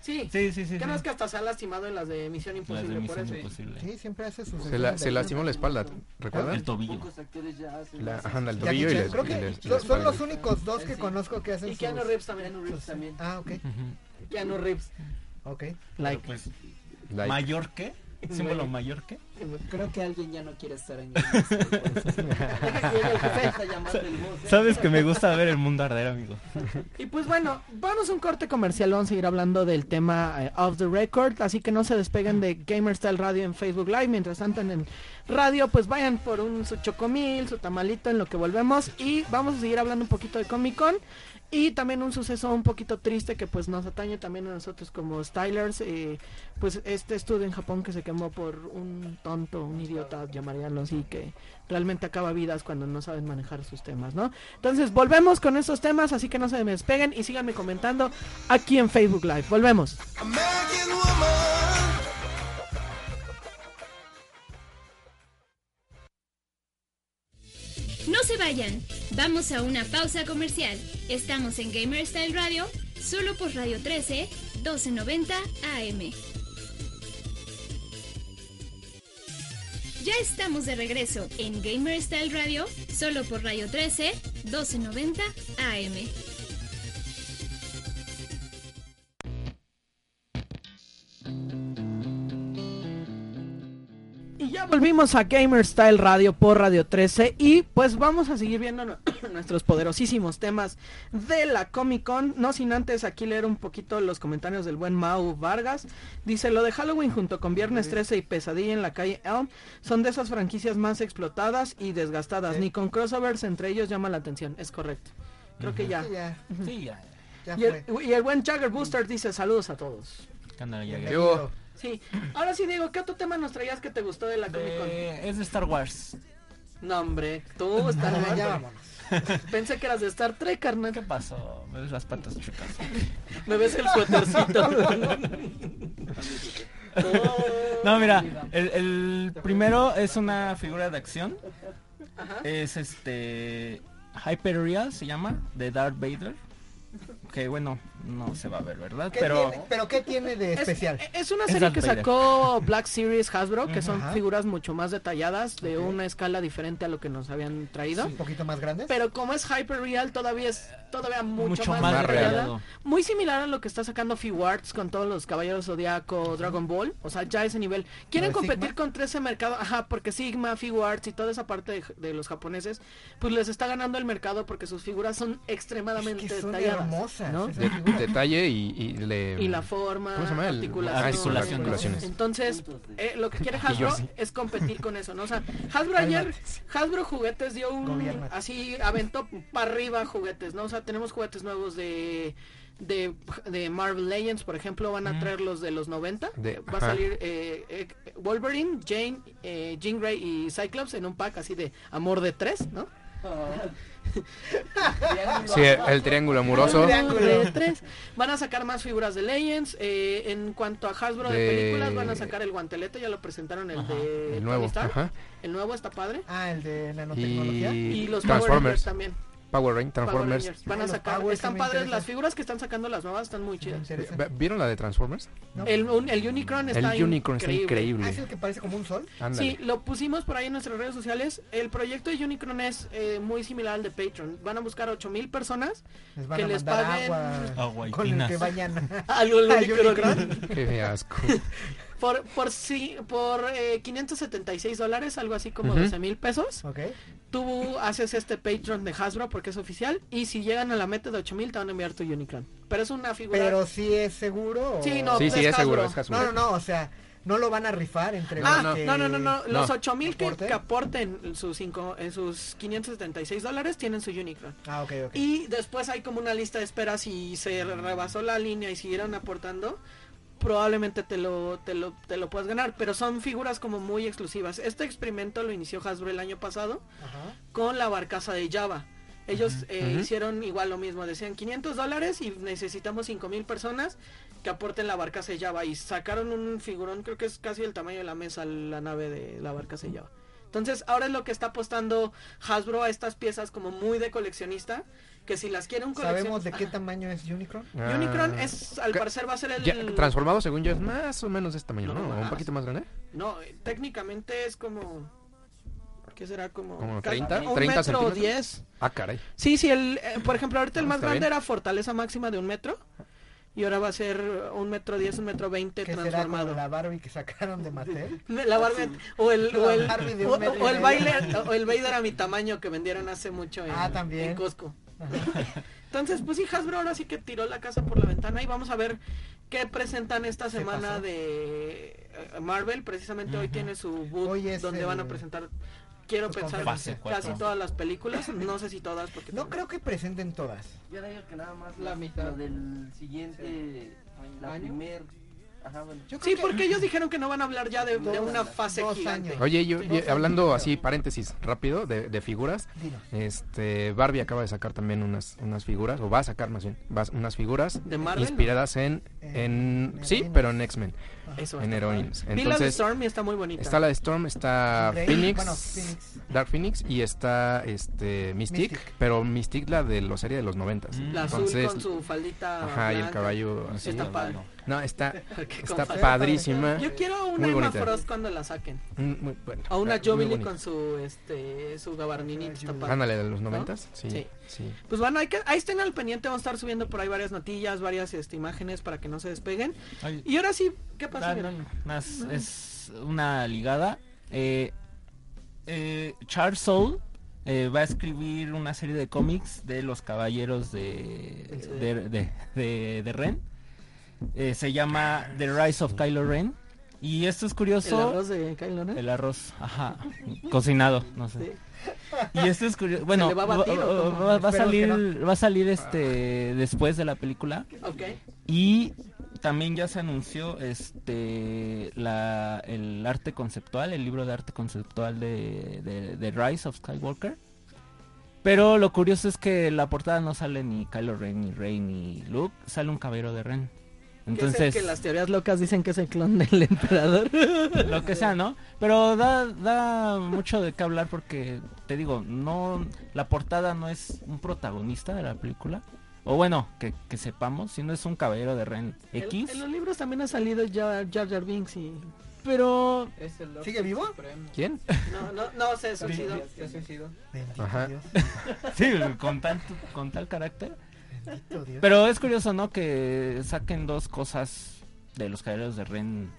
Sí, Sí, sí, sí. que no sí. es que hasta se ha lastimado en las de Misión Las Imposible, de por Misión eso. Imposible. Sí, siempre hace sus Se, la, lastimó la espalda, ¿recuerdan? El tobillo. Pocos actores ya hacen La, eso. ajá, el Jackie tobillo y Chan. les, Creo y que les- y lo- la son los únicos dos que Sí. conozco que hacen Y Keanu sus- Reeves también. También. Ah, ok. Keanu Reeves. ok. Like. Pues, Like. ¿Mayor qué? ¿Símbolo mayor qué? Creo que alguien ya no quiere estar en el. Sabes que me gusta ver el mundo arder, amigo. Y pues bueno, vamos a un corte comercial, vamos a seguir hablando del tema eh, Off the Record, así que no se despeguen de Gamer Style Radio en Facebook Live, mientras tanto en el radio pues vayan por un su chocomil, su tamalito en lo que volvemos y vamos a seguir hablando un poquito de Comic Con y también un suceso un poquito triste que pues nos atañe también a nosotros como Stylers, eh, pues este estudio en Japón que se quemó por un tonto, un idiota, llamaríanlo así, que realmente acaba vidas cuando no saben manejar sus temas, ¿no? Entonces volvemos con estos temas, así que no se me despeguen y síganme comentando aquí en Facebook Live. Volvemos. No se vayan, vamos a una pausa comercial. Estamos en Gamer Style Radio, solo por Radio 13, 1290 AM. Ya estamos de regreso en Gamer Style Radio, solo por Radio 13, 1290 AM. Y ya volvimos a Gamer Style Radio por Radio 13 y pues vamos a seguir viendo nu- nuestros poderosísimos temas de la Comic Con, no sin antes aquí leer un poquito los comentarios del buen Mau Vargas. Dice, lo de Halloween junto con Viernes 13 y Pesadilla en la calle Elm son de esas franquicias más explotadas y desgastadas, Sí. ni con crossovers entre ellos llama la atención, es correcto. Creo que ya. Sí, ya, Sí, ya. ya Y el, y el buen Jagger Booster dice, saludos a todos. Sí, ahora sí Diego, ¿qué otro tema nos traías que te gustó de la Comic Con? De- es de Star Wars. No hombre, tú Star Ah, Wars. ya vámonos. Pensé que eras de Star Trek, carnal. ¿Qué pasó? Me ves las patas chicas. Me ves el suétercito. No, mira, el, el primero es una figura de acción. Ajá. Es este Hyper-Real se llama, de Darth Vader. Que bueno, no se va a ver, ¿verdad? ¿Qué Pero tiene, ¿Pero qué tiene de Es, especial? es una Es serie que sacó Black Series Hasbro, que son figuras mucho más detalladas, de una escala diferente a lo que nos habían traído. ¿Un poquito más grandes? Pero como es Hyper Real, todavía es todavía mucho, mucho más, más. Muy similar a lo que está sacando Figuarts con todos los Caballeros Zodiaco, Dragon Ball. O sea, ya ese nivel. Quieren ¿Lo de competir Sigma? contra ese mercado. Ajá, porque Sigma, Figuarts y toda esa parte de, de los japoneses, pues les está ganando el mercado porque sus figuras son Es extremadamente que son detalladas. hermosas. hermosas. ¿no? Detalle y, y le... Y la forma, ¿Cómo se llama? El- articulación. ah, Articulaciones. articulaciones. Entonces, eh, lo que quiere Hasbro sí. es competir con eso, ¿no? O sea, Hasbro ayer, Hasbro Juguetes dio un... Gobierna. Así, aventó para arriba juguetes, ¿no? O sea, tenemos juguetes nuevos de... De, de Marvel Legends, por ejemplo, van a traer los de los 90. De- Va a salir eh, eh, Wolverine, Jane, eh, Jean Grey y Cyclops en un pack así de amor de tres, ¿no? Sí, el, triángulo amoroso. Triángulo de tres. Van a sacar más figuras de Legends. eh, en cuanto a Hasbro de, De- películas, van a sacar el guantelete. Ya lo presentaron el de El nuevo. Ajá. El nuevo está padre. Ah, el de nanotecnología. Y, Y los Power Transformers. también. Power Rangers. Power Transformers. Rangers. Van Ah, a sacar. Power están padres. interesan. Las figuras que están sacando las nuevas están muy chidas. interesa. ¿Vieron la de Transformers? ¿No? El, un- el Unicron está el Unicorn está Ah, increíble. es el que parece como un sol. Ándale. Sí, lo pusimos por ahí en nuestras redes sociales. El proyecto de Unicron es eh, muy similar al de Patreon. Van a buscar 8000 personas Les van Que a les paguen- agua Agua y con el que vayan. al Unicron. Qué asco. Por, por, sí, por eh, 576 dólares, algo así como Ujú. 12 mil pesos. ok. Tú haces este Patreon de Hasbro porque es oficial. Y si llegan a la meta de 8000, te van a enviar tu Unicron. Pero es una figura. Pero sí es seguro. o- Sí, no, Sí, sí, es es seguro. Hasbro. Es Hasbro. No, no, no, o sea, no lo van a rifar entre Ah, los que... no, no, no, no. Los No. 8000 que, que aporten en sus, cinco, en sus 576 dólares tienen su Unicron. Ah, ok, ok. Y después hay como una lista de espera si se rebasó la línea y siguieron aportando. Probablemente te lo, te lo, te lo puedas ganar, pero son figuras como muy exclusivas. Este experimento lo inició Hasbro el año pasado Ajá. con la barcaza de Java. Ellos eh, hicieron igual lo mismo, decían 500 dólares y necesitamos 5000 personas que aporten la barcaza de Java y sacaron un figurón, creo que es casi el tamaño de la mesa la nave de la barcaza de Java. Entonces ahora es lo que está apostando Hasbro a estas piezas como muy de coleccionista, que si las quiere un ¿Sabemos de qué tamaño es Unicron? Unicron Ah. es, al parecer va a ser el... Ya, transformado según yo es más o menos de este tamaño, No, ¿no? ¿O un poquito más grande? No, eh, técnicamente es como... ¿Qué será? Como... ¿Como ca- 30? Un 30 metro centímetros? 10. Ah, caray. Sí, sí, el, eh, por ejemplo, ahorita el Ah, más grande bien. era fortaleza máxima de un metro. Y ahora va a ser un metro diez, un metro veinte ¿Qué será como transformado. la Barbie que sacaron de Mattel? La Barbie, o el, o el, o, el baile, o el Vader a mi tamaño que vendieron hace mucho en, Ah, también. en Costco. Entonces, pues sí, Hasbro ahora sí que tiró la casa por la ventana y vamos a ver qué presentan esta Se semana pasó. de eh, Marvel. Precisamente hoy tiene su boot donde van a presentar, quiero su pensar, Fase casi todas las películas. No sé si todas, porque No creo que presenten todas. Yo digo que nada más La la, mitad. del siguiente, la ¿Año? primer, ajá, bueno. Yo creo Sí, que- porque ellos dijeron que no van a hablar ya de, una fase dos gigante. años. Oye, yo, hablando así, paréntesis rápido, de, de figuras, este, Barbie acaba de sacar también unas, unas figuras, o va a sacar más bien, va- unas figuras ¿De Marvel? inspiradas En- en, en sí, pero en X-Men, Eso en Heroines. Vi la de Entonces, Storm y está muy bonita. está la de Storm, está Grey, Phoenix, Bueno, Phoenix. Dark Phoenix, y está este Mystique, Mystique. pero Mystique la de la serie de los noventas. Mm. La azul Entonces, con su faldita Ajá, y el blanca. caballo Sí, así. está padre. No, está, está padrísima. Yo quiero una Emma bonita. Frost cuando la saquen. Mm, muy bueno, O una Jubilee con su este su padre. Ándale, de los noventas, sí, Sí. Sí. Pues bueno, hay que, ahí estén al pendiente. Vamos a estar subiendo por ahí varias notillas, varias este, imágenes para que no se despeguen. Ay, Y ahora sí, ¿qué pasa? Ah, no, no, es, una ligada. Eh, eh, Charles Soule eh, va a escribir una serie de cómics de los caballeros de, de, de, de- de Ren. Eh, se llama The Rise of Kylo Ren. Y esto es El curioso. arroz de Kylo, ¿no? El arroz, ajá, cocinado, no sé. Sí. Y esto es curioso. Bueno, va a batir va- va salir, va a salir este después de la película. Y también ya se anunció este la, el arte conceptual, el libro de arte conceptual de, de, de Rise of Skywalker. Pero lo curioso es que la portada no sale ni Kylo Ren, ni Rey, ni Luke, sale un caballero de Ren. Entonces, Entonces, que las teorías locas dicen que es el clon del emperador. lo que sea, ¿no? Pero da, da mucho de qué hablar porque, te digo, no la portada no es un protagonista de la película. O bueno, que, que sepamos, sino es un caballero de Ren En- X. En, los libros también ha salido Jar Jar, Jar Binks y... Pero... ¿Sigue vivo? ¿Quién? No, no, no se suicidó. Bendito Ajá. Dios. Sí, con tal, con tal carácter. Bendito Dios. Pero es curioso, ¿no? Que saquen dos cosas de los caballeros de Ren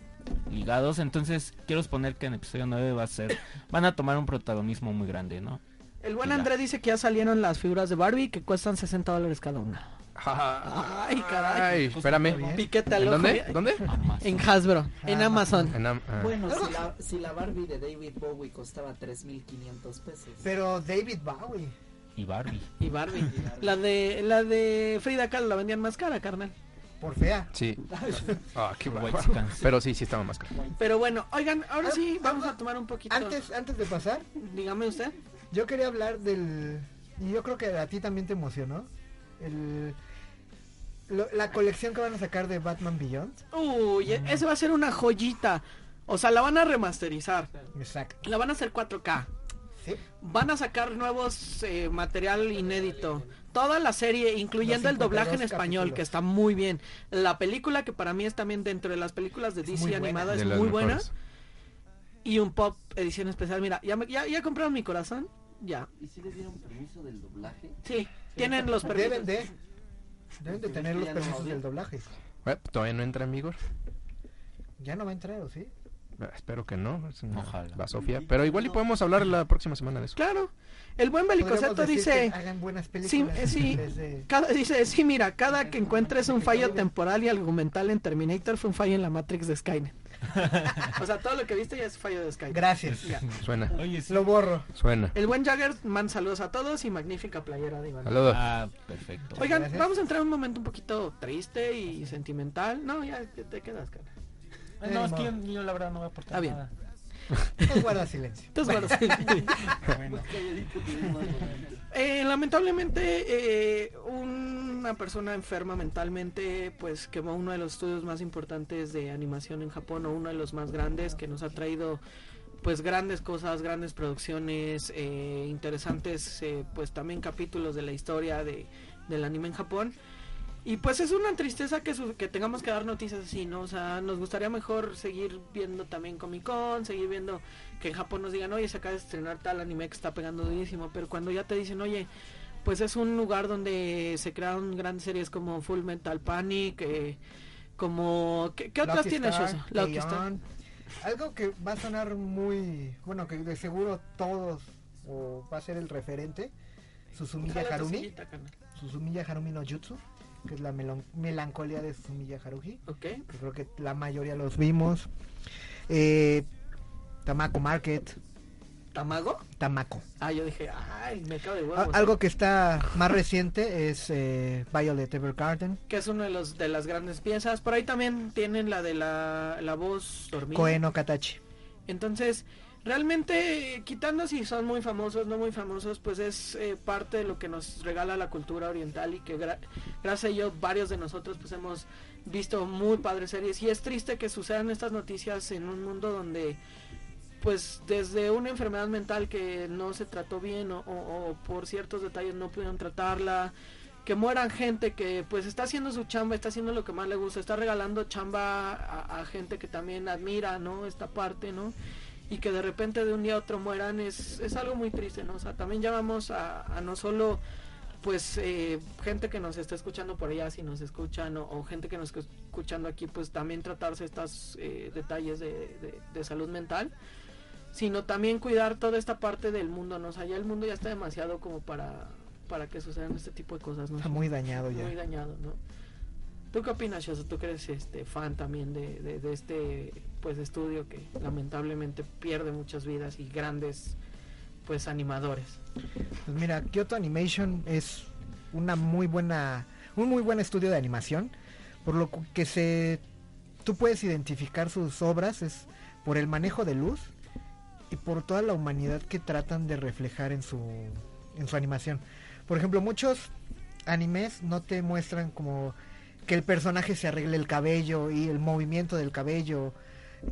ligados. Entonces, quiero suponer que en episodio 9 va a ser... Van a tomar un protagonismo muy grande, ¿no? El buen. André dice que ya salieron las figuras de Barbie que cuestan 60 dólares cada una. Ay, caray. Ay, espérame. bien. Piquete al ¿En ojo. dónde? ¿Dónde? Amazon. En Hasbro, en Amazon. En Am- ah. Bueno, si la, si la Barbie de David Bowie costaba 3.500 pesos. Pero David Bowie. Y Barbie. Y Barbie. La de, la de Frida Kahlo la vendían más cara, carnal. Por fea. Sí. Ah, qué bárbaro. Pero sí, sí estaba más caro. Pero bueno, oigan, ahora sí vamos a tomar un poquito. Antes, antes de pasar, Dígame usted. yo quería hablar del... Y yo creo que a ti también te emocionó. El, lo- la colección que van a sacar de Batman Beyond. Uy, e- ese va a ser una joyita. O sea, la van a remasterizar. Exacto. La van a hacer 4K. Sí. Van a sacar nuevos eh, material inédito. Toda la serie, incluyendo el doblaje en 52 español, capítulos. que está muy bien. La película, que para mí es también dentro de las películas de Es DC muy buena. animada, es muy buena. Y un pop edición especial. Mira, ¿ya, me- ya, ya compraron mi corazón? Ya. ¿Y si les dieron permiso del doblaje? Sí, tienen los permisos. Deben de... Deben de tener los permisos del doblaje. Eh, Todavía no entra en vigor. Ya no va a entrar, ¿o sí? Eh, Espero que no. es una- Ojalá. La Sofía. Pero igual y podemos hablar la próxima semana de eso. Claro. El buen decir dice... que hagan buenas Sí, películas. eh, sí. vez de- Cada, dice, sí, mira, cada que encuentres un fallo temporal y argumental en Terminator fue un fallo en la Matrix de Skynet. o sea, todo lo que viste ya es fallo de Skynet. Gracias. Ya. Suena, Oye, sí. Lo borro. suena. El buen Jagger, man, saludos a todos y magnífica playera de Iván. Saludos. Ah, perfecto. Oigan, Gracias. vamos a entrar en un momento un poquito triste y sentimental. No, ya ya te quedas, cara. Ah, no, es que yo, yo la verdad no voy a aportar Está bien. nada. Pues guarda silencio. Entonces, bueno, Bueno, Eh, lamentablemente, eh, una persona enferma mentalmente, pues quemó uno de los estudios más importantes de animación en Japón, o uno de los más grandes, que nos ha traído pues grandes cosas, grandes producciones, eh, interesantes, eh, pues también capítulos de la historia de, del anime en Japón. Y pues es una tristeza que, su- que tengamos que dar noticias así, ¿no? O sea, nos gustaría mejor seguir viendo también Comic Con, seguir viendo que en Japón nos digan, oye, se acaba de estrenar tal anime que está pegando durísimo, pero cuando ya te dicen, oye, pues es un lugar donde se crearon grandes series como Full Metal Panic, eh, como... ¿Qué, qué otras tiene Shoso? Algo que va a sonar muy... Bueno, que de seguro todos... O va a ser el referente. Susumiya Harumi. carnal. Susumiya Harumi no Jutsu. Que es la melancolía de Susumiya Haruhi. Ok. que creo que la mayoría los vimos. Eh, Tamako Market. ¿Tamago? Tamako. Ah, yo dije, ay, me cago de huevos. algo que está más reciente es eh, Violet Evergarden. que es una de, los, de las grandes piezas. Por ahí también tienen la de la, la voz dormida. Koeno Katachi. Entonces, realmente, eh, quitando si son muy famosos, no muy famosos, pues es eh, parte de lo que nos regala la cultura oriental y que gra- gracias a ello varios de nosotros pues hemos visto muy padres series. Y es triste que sucedan estas noticias en un mundo donde pues desde una enfermedad mental que no se trató bien o por ciertos detalles no pudieron tratarla, que mueran gente que pues está haciendo su chamba, está haciendo lo que más le gusta, está regalando chamba a, a gente que también admira, ¿no? Esta parte, ¿no? Y que de repente de un día a otro mueran es, es algo muy triste, ¿no? O sea, también llamamos a, a no solo pues eh, gente que nos está escuchando por allá, si nos escuchan, o, o gente que nos está escuchando aquí, pues también tratarse estos eh, detalles de, de- de salud mental, sino también cuidar toda esta parte del mundo, ¿no? O sea, ya el mundo ya está demasiado como para, para que sucedan este tipo de cosas, ¿no? Está muy dañado ya. muy dañado, ¿no? ¿Tú qué opinas, Shoso? Tú que eres este fan también de, de, de este pues estudio que lamentablemente pierde muchas vidas y grandes pues animadores. Pues mira, Kyoto Animation es una muy buena, un muy buen estudio de animación, por lo que se, tú puedes identificar sus obras es por el manejo de luz y por toda la humanidad que tratan de reflejar en su, en su animación. Por ejemplo, muchos animes no te muestran como que el personaje se arregle el cabello y el movimiento del cabello,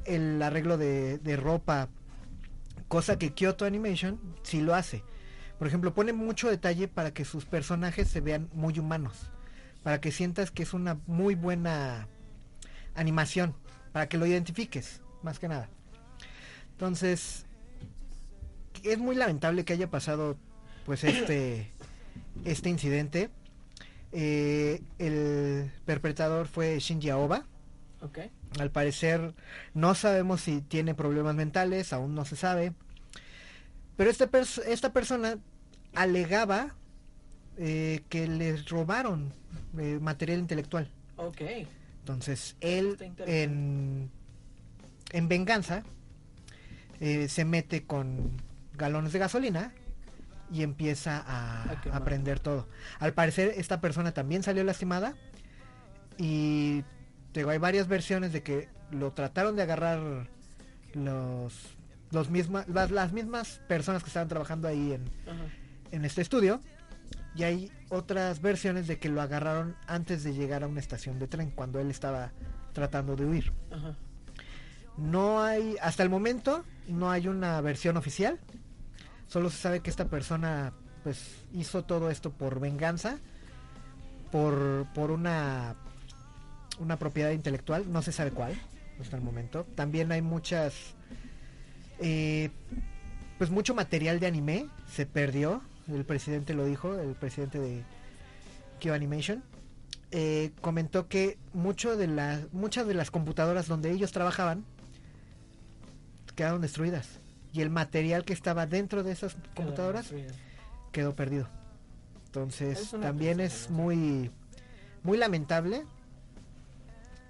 el arreglo de, ropa, cosa que Kyoto Animation sí lo hace. Por ejemplo, pone mucho detalle para que sus personajes se vean muy humanos, para que sientas que es una muy buena animación, para que lo identifiques, más que nada. Entonces, es muy lamentable que haya pasado pues este este incidente. Eh, el perpetrador fue Shinji Aoba. ¿Ok? Al parecer no sabemos si tiene problemas mentales, aún no se sabe. Pero este pers- esta persona alegaba eh, que les robaron eh, material intelectual. Ok. Entonces, él en, en venganza eh, se mete con galones de gasolina y empieza a, A quemar. a prender todo. Al parecer, esta persona también salió lastimada y te digo, hay varias versiones de que lo trataron de agarrar los, los misma, las, las mismas personas que estaban trabajando ahí en, Ajá. en este estudio. Y hay otras versiones de que lo agarraron antes de llegar a una estación de tren, cuando él estaba tratando de huir. Ajá. No hay, hasta el momento, no hay una versión oficial. Solo se sabe que esta persona, pues, hizo todo esto por venganza, por, por una, una propiedad intelectual, no se sabe cuál, hasta el momento. También hay muchas, eh, pues, mucho material de anime se perdió. El presidente lo dijo, el presidente de Q Animation. eh, comentó que mucho de las muchas de las computadoras donde ellos trabajaban quedaron destruidas y el material que estaba dentro de esas computadoras quedó perdido. Entonces Es también es muy muy lamentable.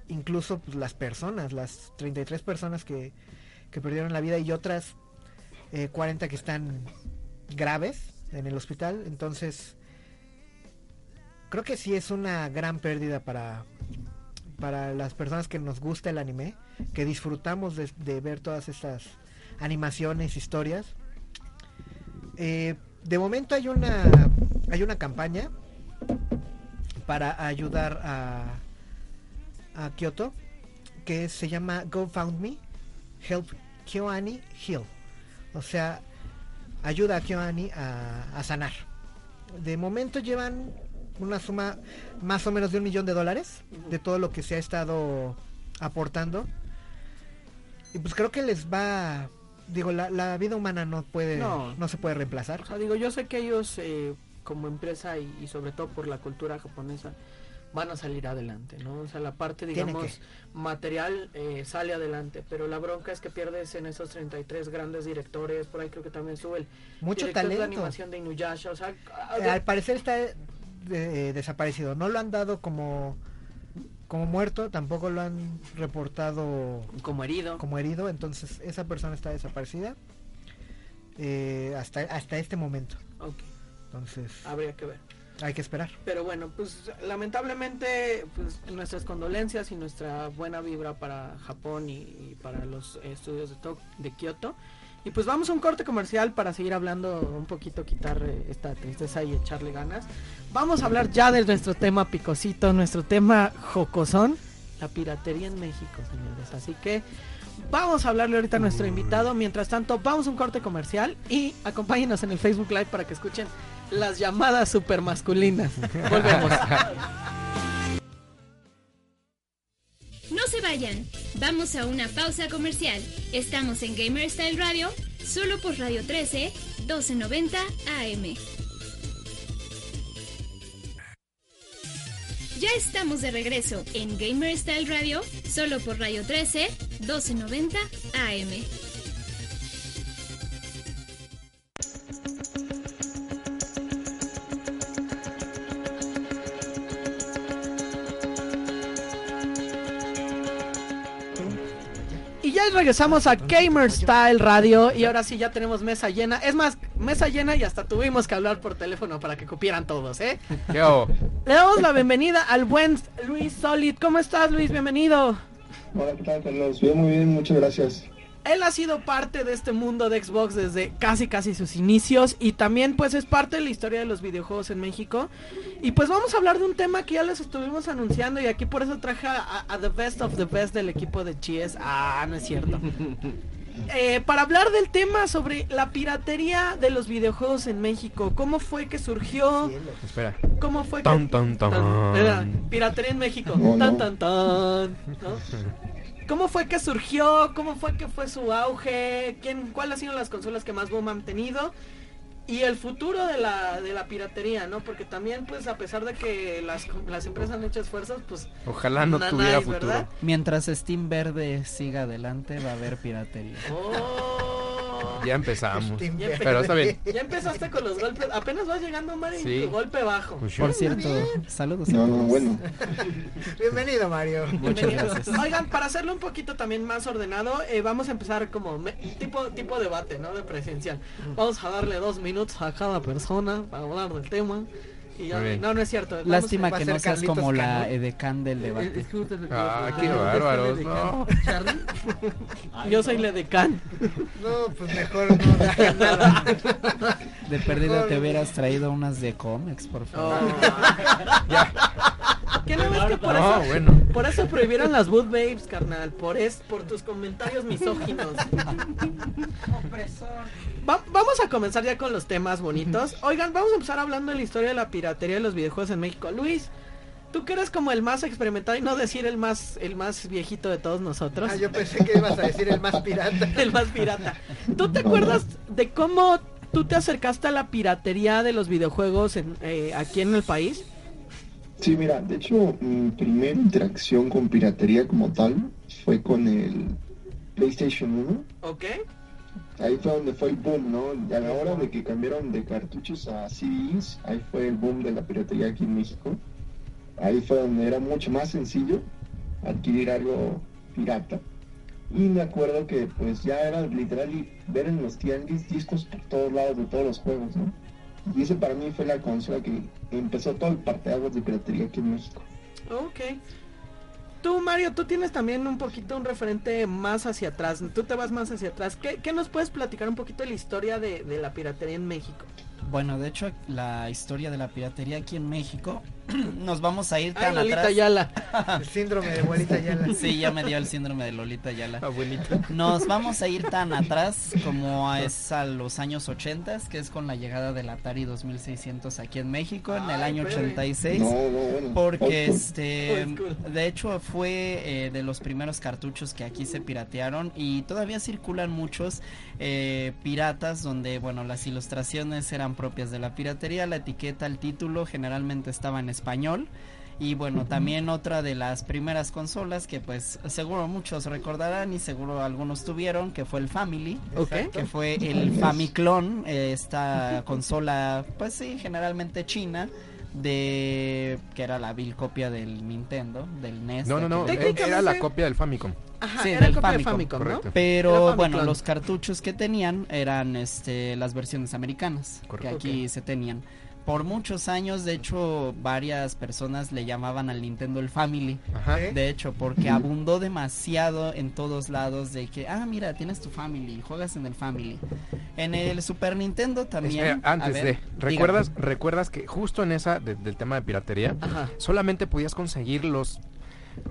Incluso pues, las personas, las 33 personas que, que perdieron la vida y otras eh, 40 que están graves en el hospital. Entonces creo que sí es una gran pérdida para para las personas que nos gusta el anime, que disfrutamos de, de ver todas estas animaciones, historias. Eh, de momento hay una hay una campaña para ayudar a a Kyoto que se llama GoFundMe Help KyoAni Heal. O sea, ayuda a KyoAni a, a sanar. De momento llevan una suma más o menos de un millón de dólares de todo lo que se ha estado aportando. Y pues creo que les va, digo, la, la vida humana no puede, No. no. se puede reemplazar. O sea, digo, yo sé que ellos eh, como empresa y, y sobre todo por la cultura japonesa van a salir adelante, ¿no? O sea, la parte, digamos, material eh, sale adelante, pero la bronca es que pierdes en esos 33 grandes directores, por ahí creo que también sube el Mucho director de talento. animación de Inuyasha, o sea, a- Eh, al parecer está eh, desaparecido. No lo han dado como como muerto, tampoco lo han reportado como herido. como herido, entonces esa persona está desaparecida eh, hasta hasta este momento. Ok, Entonces habría que ver. Hay que esperar. Pero bueno, pues lamentablemente pues, nuestras condolencias y nuestra buena vibra para Japón y, y para los estudios de, To- de Kioto. Y pues vamos a un corte comercial para seguir hablando un poquito, quitar eh, esta tristeza y echarle ganas. Vamos a hablar ya de nuestro tema picosito, nuestro tema jocosón, la piratería en México, señores. Así que vamos a hablarle ahorita a nuestro invitado. Mientras tanto, vamos a un corte comercial y acompáñenos en el Facebook Live para que escuchen las llamadas super masculinas. Volvemos. No se vayan, vamos a una pausa comercial. Estamos en Gamer Style Radio, solo por Radio 13, 1290 AM. Ya estamos de regreso en Gamer Style Radio, solo por Radio 13, 1290 AM. Regresamos a Gamer Style Radio y ahora sí ya tenemos mesa llena. Es más, mesa llena y hasta tuvimos que hablar por teléfono para que cupieran todos, ¿eh? ¿Qué hago? Le damos la bienvenida al buen Luis Solid. ¿Cómo estás, Luis? Bienvenido. Hola, ¿qué tal, Carlos? Bien, muy bien, muchas gracias. Él ha sido parte de este mundo de Xbox desde casi casi sus inicios y también pues es parte de la historia de los videojuegos en México. Y pues vamos a hablar de un tema que ya les estuvimos anunciando y aquí por eso traje a, a The Best of the Best del equipo de GS. Ah, no es cierto. Eh, para hablar del tema sobre la piratería de los videojuegos en México, cómo fue que surgió, Espera. cómo fue que... Tan, tan, tan. Era, Piratería en México. No, tan, no. tan, tan. ¿no? ¿Cómo fue que surgió? ¿Cómo fue que fue su auge? ¿Quién, ¿Cuáles han sido las consolas que más boom han tenido? Y el futuro de la, de la piratería, ¿no? Porque también, pues, a pesar de que las, las empresas han hecho esfuerzos, pues... Ojalá no tuviera futuro. ¿verdad? Mientras Steam Verde siga adelante, va a haber piratería. Oh. Ya empezamos. Ya Pero está bien. Ya empezaste con los golpes. Apenas vas llegando, Mario, y Sí. tu golpe bajo. Pues Por cierto, saludos a No, no, bueno. Bienvenido, Mario. Muchas Bienvenidos. gracias. Oigan, para hacerlo un poquito también más ordenado, eh, vamos a empezar como me- tipo tipo debate, ¿no? De presencial. Vamos a darle dos minutos a cada persona para hablar del tema. Y ya- no, no es cierto. Vamos Lástima que no seas Carlitos como la edecán del debate. Ah, qué bárbaros, no. Yo soy la decán. No, pues mejor no nada. De perdida te hubieras traído unas de cómics, por favor. ¿Qué no ves que por No, eso bueno. por eso prohibieron las boot babes, carnal? Por es por tus comentarios misóginos. Va- vamos a comenzar ya con los temas bonitos. Oigan, vamos a empezar hablando de la historia de la piratería de los videojuegos en México. Luis, tú que eres como el más experimentado y no decir el más el más viejito de todos nosotros. Ah, yo pensé que ibas a decir el más pirata. el más pirata. ¿Tú te acuerdas de cómo tú te acercaste a la piratería de los videojuegos en, eh, aquí en el país? Sí, mira, de hecho, mi primera interacción con piratería como tal fue con el PlayStation 1. ¿Ok? Ahí fue donde fue el boom, ¿no? A la hora de que cambiaron de cartuchos a CDs, ahí fue el boom de la piratería aquí en México. Ahí fue donde era mucho más sencillo adquirir algo pirata. Y me acuerdo que pues ya era literal ver en los tianguis discos por todos lados de todos los juegos, ¿no? Y ese para mí fue la consola que empezó todo el parteaguas de piratería aquí en México. Ok. Tú, Mario, tú tienes también un poquito un referente más hacia atrás. Tú te vas más hacia atrás. ¿Qué, qué nos puedes platicar un poquito de la historia de, de la piratería en México? Bueno, de hecho, la historia de la piratería aquí en México, nos vamos a ir Ay, tan Lolita atrás. Ayala. El síndrome de abuelita Yala. Sí, ya me dio el síndrome de Lolita Yala. Abuelita. Nos vamos a ir tan atrás como a, es a los años 80, que es con la llegada del Atari 2600 aquí en México en el Ay, año espérame. 86. No, no, bueno. Porque school. este, de hecho fue eh, de los primeros cartuchos que aquí se piratearon y todavía circulan muchos eh, piratas donde, bueno, las ilustraciones eran propias de la piratería, la etiqueta, el título generalmente estaba en español. Y bueno, también otra de las primeras consolas que pues seguro muchos recordarán y seguro algunos tuvieron, que fue el Family Ok. que fue el Famiclone, eh, esta consola, pues sí, generalmente china, de que era la vil copia del Nintendo, del NES. No, no, no. eh, Era la copia del Famicom. Ajá, Sí, era del copia de Famicom, correcto. Pero bueno, los cartuchos que tenían eran este las versiones americanas Correcto. que aquí se tenían. Por muchos años, de hecho, varias personas le llamaban al Nintendo el Family. Ajá. ¿Eh? De hecho, porque abundó demasiado en todos lados de que, ah, mira, tienes tu Family, juegas en el Family. En el Super Nintendo también. Espera, antes ver, de, dígame. ¿recuerdas, recuerdas que justo en esa de- del tema de piratería, Ajá, solamente podías conseguir los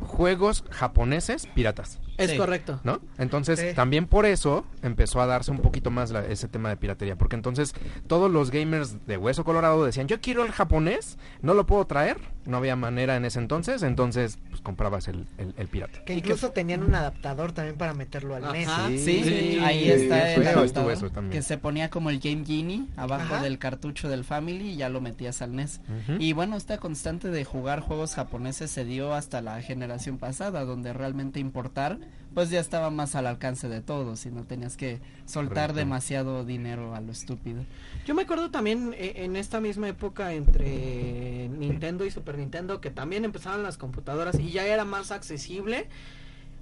juegos japoneses piratas, es Sí. correcto. ¿no? Entonces, Sí. también por eso empezó a darse un poquito más la- ese tema de piratería, porque entonces todos los gamers de Hueso Colorado decían, yo quiero el japonés, no lo puedo traer, no había manera en ese entonces, entonces pues comprabas el, el- el pirata. Que incluso tenían un adaptador también para meterlo al NES. Ajá. Sí, Sí, ahí sí, está el adaptador, eso también. que se ponía como el Game Genie abajo Ajá. del cartucho del Family y ya lo metías al NES. Y bueno, esta constante de jugar juegos japoneses se dio hasta la generación pasada, donde realmente importar pues ya estaba más al alcance de todos y no tenías que soltar Correcto. demasiado dinero a lo estúpido. Yo me acuerdo también eh, en esta misma época entre Nintendo y Super Nintendo que también empezaron las computadoras y ya era más accesible.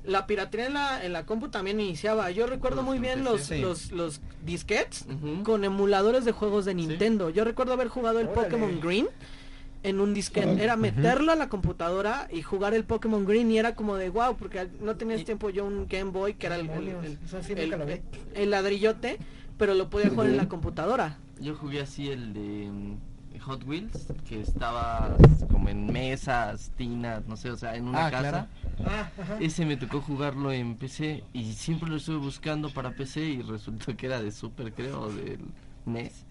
La piratería en la, en la compu también iniciaba. Yo recuerdo muy bien los, Sí. los, los disquets con emuladores de juegos de Nintendo. Yo recuerdo haber jugado el Órale. Pokémon Green en un disquete. Era meterlo a la computadora y jugar el Pokémon Green y era como de wow, porque no tenía ese tiempo yo un Game Boy que era el, el- ladrillote, pero lo podía jugar en la computadora. Yo jugué así el de mm, Hot Wheels, que estaba como en mesas, tinas, no sé, o sea, en una Ah, casa. claro. Ah. Ese me tocó jugarlo en PC y siempre lo estuve buscando para PC y resultó que era de Super, creo, o del NES.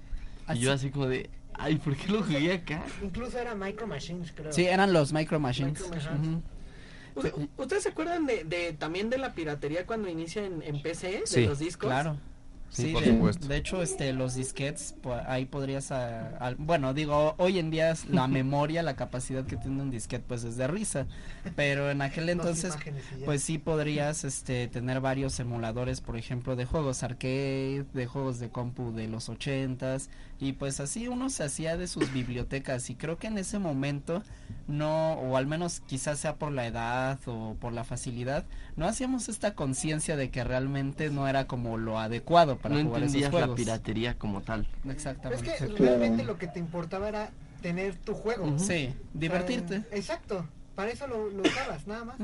Y yo así como de, ay, ¿por qué lo jugué acá? Incluso era Micro Machines, creo. Sí, eran los Micro Machines. Micro Machines. Ujú. U- ¿Ustedes se acuerdan de, de también de la piratería cuando inicia en, en PC, de Sí, los discos? Claro. Sí, Sí, por de, supuesto. de hecho, este, los disquetes, po- ahí podrías, ah, al- bueno, digo, hoy en día la memoria, la capacidad que tiene un disquete, pues es de risa, pero en aquel entonces, pues sí podrías, este, tener varios emuladores, por ejemplo, de juegos arcade, de juegos de compu de los ochentas, y pues así uno se hacía de sus bibliotecas, y creo que en ese momento no, o al menos quizás sea por la edad o por la facilidad, no hacíamos esta conciencia de que realmente no era como lo adecuado para no jugar esos entendías la juegos. piratería como tal. Pero es Exactamente. que realmente lo que te importaba era tener tu juego. Sí, divertirte. exacto. Para eso lo, lo usabas, nada más.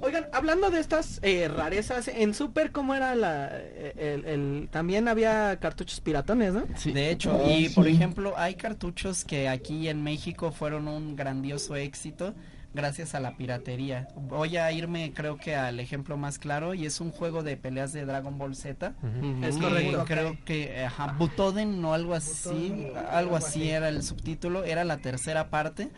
Oigan, hablando de estas eh, rarezas, en Super, ¿cómo era la. El, el- también había cartuchos piratones, ¿no? Sí. De hecho, Ah, y por ejemplo, hay cartuchos que aquí en México fueron un grandioso éxito gracias a la piratería. Voy a irme creo que al ejemplo más claro y es un juego de peleas de Dragon Ball Z. Es correcto. creo que ajá, Butoden o algo así, Butoden, algo algo así así. era el subtítulo, era la tercera parte.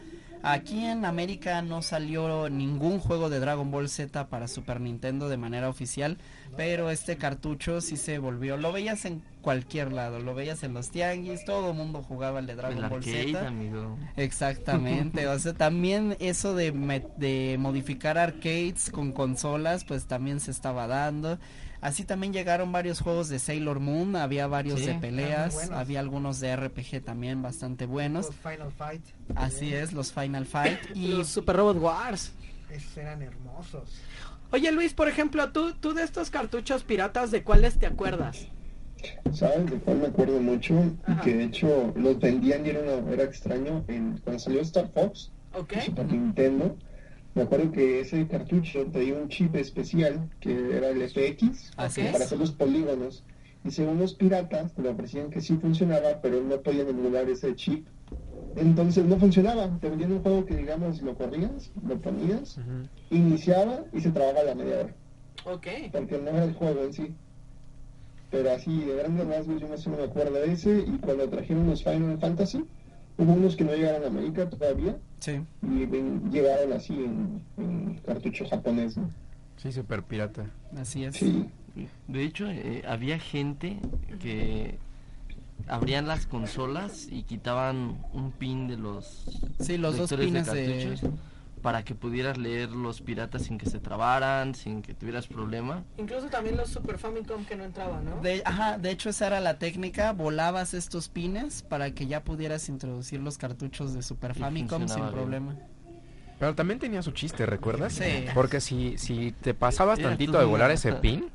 Aquí en América no salió ningún juego de Dragon Ball Z para Super Nintendo de manera oficial, pero este cartucho sí se volvió, lo veías en cualquier lado, lo veías en los tianguis, todo el mundo jugaba el de Dragon El Ball arcade, Z. amigo. Exactamente, o sea, también eso de, de modificar arcades con consolas, pues también se estaba dando. Así también llegaron varios juegos de Sailor Moon, había varios Sí, de muy peleas, había algunos de RPG también bastante buenos. Los Final Fight. Así es, los Final Fight y Los Super Robot Wars. Esos eran hermosos. Oye Luis, por ejemplo, tú, tú de estos cartuchos piratas, ¿de cuáles te acuerdas? ¿Sabes de cuál me acuerdo mucho? Y Ajá. que de hecho los vendían y era, una- era extraño. En, cuando salió Star Fox, ¿Ok? de Super Nintendo, me acuerdo que ese cartucho traía un chip especial que era el FX Así es. para hacer los polígonos. Y según los piratas, le ofrecían que sí funcionaba, pero no podían emular ese chip. Entonces no funcionaba. Te vendían un juego que, digamos, lo corrías, lo ponías, iniciaba y se trababa la media hora. Ok. Porque no era el juego en sí. Pero así, de grandes rasgos, yo no sé, me acuerdo de ese. Y cuando trajeron los Final Fantasy, hubo unos que no llegaron a América todavía. sí. Y ven- llegaron así en, en cartucho japonés. ¿no? Sí, super pirata. Así es. Sí. De hecho, eh, había gente que abrían las consolas y quitaban un pin de los Sí, los dos pines de- cartuchos para que pudieras leer los piratas sin que se trabaran, sin que tuvieras problema. Incluso también los Super Famicom que no entraban, ¿no? De, ajá, de hecho esa era la técnica, volabas estos pines para que ya pudieras introducir los cartuchos de Super Y Famicom sin bien. problema. Pero también tenía su chiste, ¿recuerdas? Sí. Porque si, si te pasabas Era tantito de volar ese pin,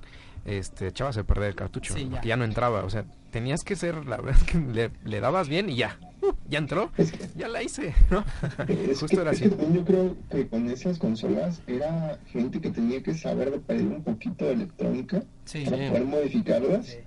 este, echabas a perder el cartucho. Sí, ya. porque ya no entraba. O sea, tenías que ser, la verdad, es que le, le dabas bien y ya. Ya entró. Es que, Ya la hice, ¿no? es Justo que- era es que así. también yo creo que con esas consolas era gente que tenía que saber de pedir un poquito de electrónica Sí. para Sí. poder modificarlas.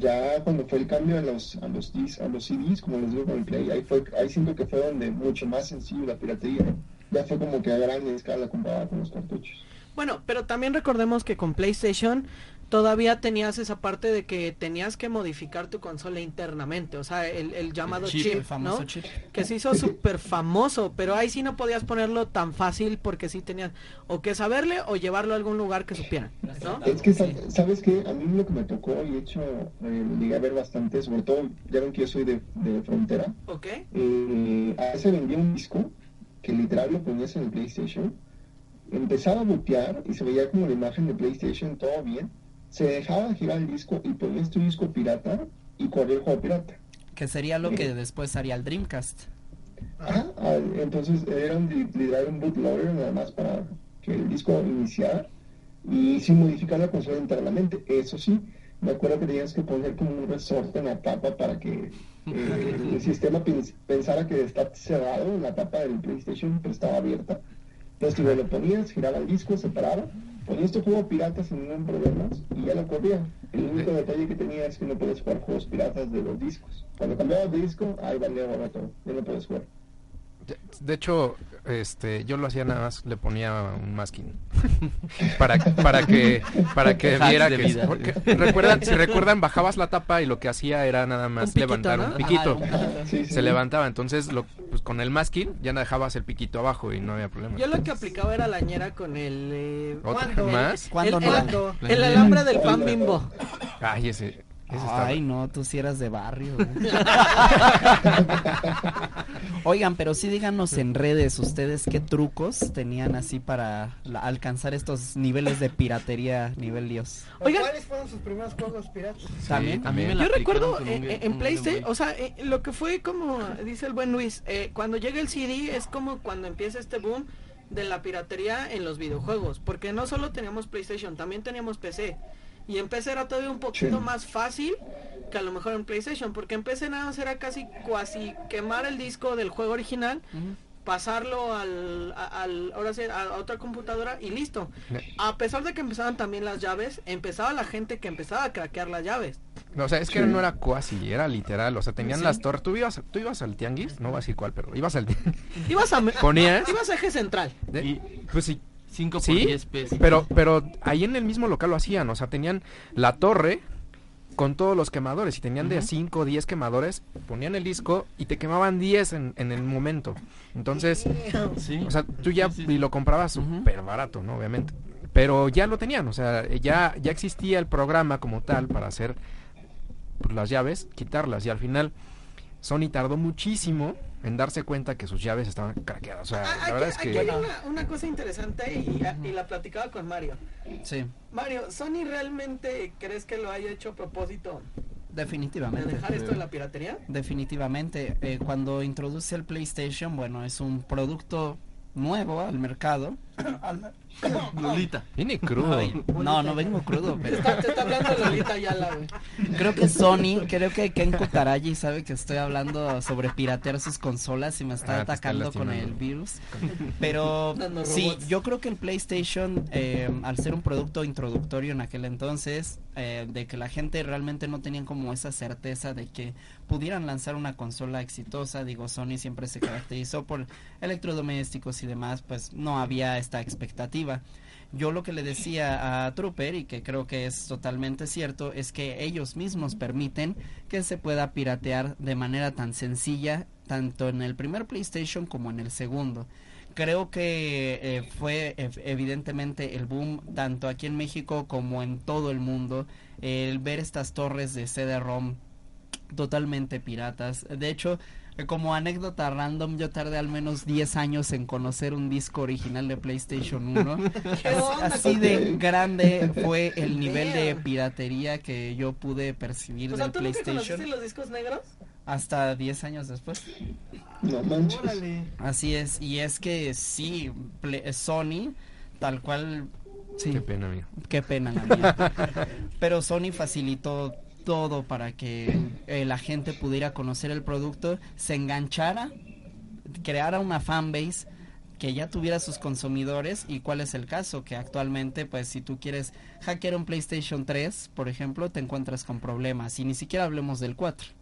Ya cuando fue el cambio a los a los dis- a los CDs, como les digo con el Play, ahí fue ahí siento que fue donde mucho más sencillo la piratería. Ya fue como que a gran escala comparada con los cartuchos. Bueno, pero también recordemos que con PlayStation todavía tenías esa parte de que tenías que modificar tu consola internamente, o sea, el, el llamado chip, chip, el famoso ¿no? chip. Que se hizo súper famoso, pero ahí sí no podías ponerlo tan fácil porque sí tenías o que saberle o llevarlo a algún lugar que supieran, ¿no? Es que, sa- ¿sabes qué? A mí lo que me tocó, y de hecho eh, llegué a ver bastante, sobre todo, ya ven que yo soy de, de frontera, ¿Ok? eh, a ese vendía un disco que literal lo ponías en el PlayStation, empezaba a butear y se veía como la imagen de PlayStation, todo bien, se dejaba girar el disco y ponías tu disco pirata y corría el juego pirata. Que sería lo que después haría el Dreamcast. Ajá, entonces era un, li- literal un bootloader nada más para que el disco iniciara y sin modificar la consola internamente. Eso sí, me acuerdo que tenías que poner como un resorte en la tapa para que eh, el sistema pens- pensara que está cerrado en la tapa del PlayStation, pero estaba abierta. Entonces tú lo ponías, giraba el disco, se paraba, ponías tu juego pirata sin ningún problema y ya lo corría. El único detalle que tenía es que no puedes jugar juegos piratas de los discos. Cuando cambiabas de disco, ahí valía ahora todo, ya no puedes jugar. De hecho, este, yo lo hacía nada más, le ponía un masking para, para que, para que Hacks viera que, vida. porque recuerdan, si recuerdan, bajabas la tapa y lo que hacía era nada más piquito, levantar ¿no? un piquito. Ajá, Sí, sí. Se levantaba, entonces lo, pues, con el masking ya no dejabas el piquito abajo y no había problema. Yo lo que aplicaba era la ñera con el... eh, ¿Otra ¿cuándo? más? ¿Cuándo el, no? el- el alambre del pan bimbo. Ay, ese, está Ay, no, tú sí eras de barrio. Oigan, pero sí díganos en redes ustedes qué trucos tenían así para la- alcanzar estos niveles de piratería nivel Dios. Oigan. ¿Cuáles fueron sus primeros juegos piratas? También. la Yo recuerdo en, PlayStation, o sea, eh, lo que fue como dice el buen Luis, eh, cuando llega el CD es como cuando empieza este boom de la piratería en los videojuegos, porque no solo teníamos PlayStation, también teníamos PC. Y en PC era todavía un poquito Sí. más fácil que a lo mejor en PlayStation, porque en PC nada más era casi cuasi quemar el disco del juego original, pasarlo al, a- al ahora sí, a otra computadora y listo. A pesar de que empezaban también las llaves, empezaba la gente que empezaba a craquear las llaves. No, o sea, es que Sí. no era cuasi, era literal. O sea, tenían Sí. las torres. ¿Tú ibas, tú ibas al tianguis, no voy a decir cuál, pero ibas al tianguis. Ibas a Ponías. ibas a eje central. de- Y pues sí. 5 por Sí, 10 pesos. pero, pero ahí en el mismo local lo hacían. O sea, tenían la torre con todos los quemadores. Y tenían de 5 o 10 quemadores. Ponían el disco y te quemaban 10 en, en el momento. Entonces, Sí. o sea, tú ya Sí, y lo comprabas súper barato, ¿no? Obviamente. Pero ya lo tenían, o sea, ya, ya existía el programa como tal para hacer pues, las llaves, quitarlas. Y al final, Sony tardó muchísimo en darse cuenta que sus llaves estaban craqueadas. O sea, Ah, la aquí, verdad es aquí que... hay una, una cosa interesante y, y la platicaba con Mario. Sí, Mario, ¿Sony realmente crees que lo haya hecho a propósito de definitivamente. dejar esto de la piratería? Definitivamente. Eh, cuando introduce el PlayStation, bueno, es un producto nuevo al mercado. Al Lolita. Viene crudo. Ay, no, no vengo crudo, pero está, te está hablando Lolita Ayala, güey. creo que Sony, creo que Ken Kutaragi sabe que estoy hablando sobre piratear sus consolas y me está Ah, está atacando con el virus. Pero sí, yo creo que el PlayStation, eh, al ser un producto introductorio en aquel entonces, eh, de que la gente realmente no tenían como esa certeza de que pudieran lanzar una consola exitosa, digo, Sony siempre se caracterizó por electrodomésticos y demás, pues no había esta expectativa. Yo lo que le decía a Trooper y que creo que es totalmente cierto es que ellos mismos permiten que se pueda piratear de manera tan sencilla tanto en el primer PlayStation como en el segundo. Creo que eh, fue ev- evidentemente el boom tanto aquí en México como en todo el mundo el ver estas torres de CD-ROM totalmente piratas. De hecho, como anécdota random, yo tardé al menos 10 años en conocer un disco original de PlayStation 1. ¿Qué Así, de grande fue el nivel de piratería que yo pude percibir O sea, del ¿tú PlayStation los discos negros? hasta 10 años después. No manches. Así es, y es que sí, Ple- Sony, tal cual, sí, Qué pena, amigo. qué pena la mía. Pero Sony facilitó todo para que eh, la gente pudiera conocer el producto, se enganchara, creara una fanbase que ya tuviera sus consumidores. Y cuál es el caso que actualmente pues si tú quieres hackear un PlayStation 3 por ejemplo te encuentras con problemas. Y ni siquiera hablemos del 4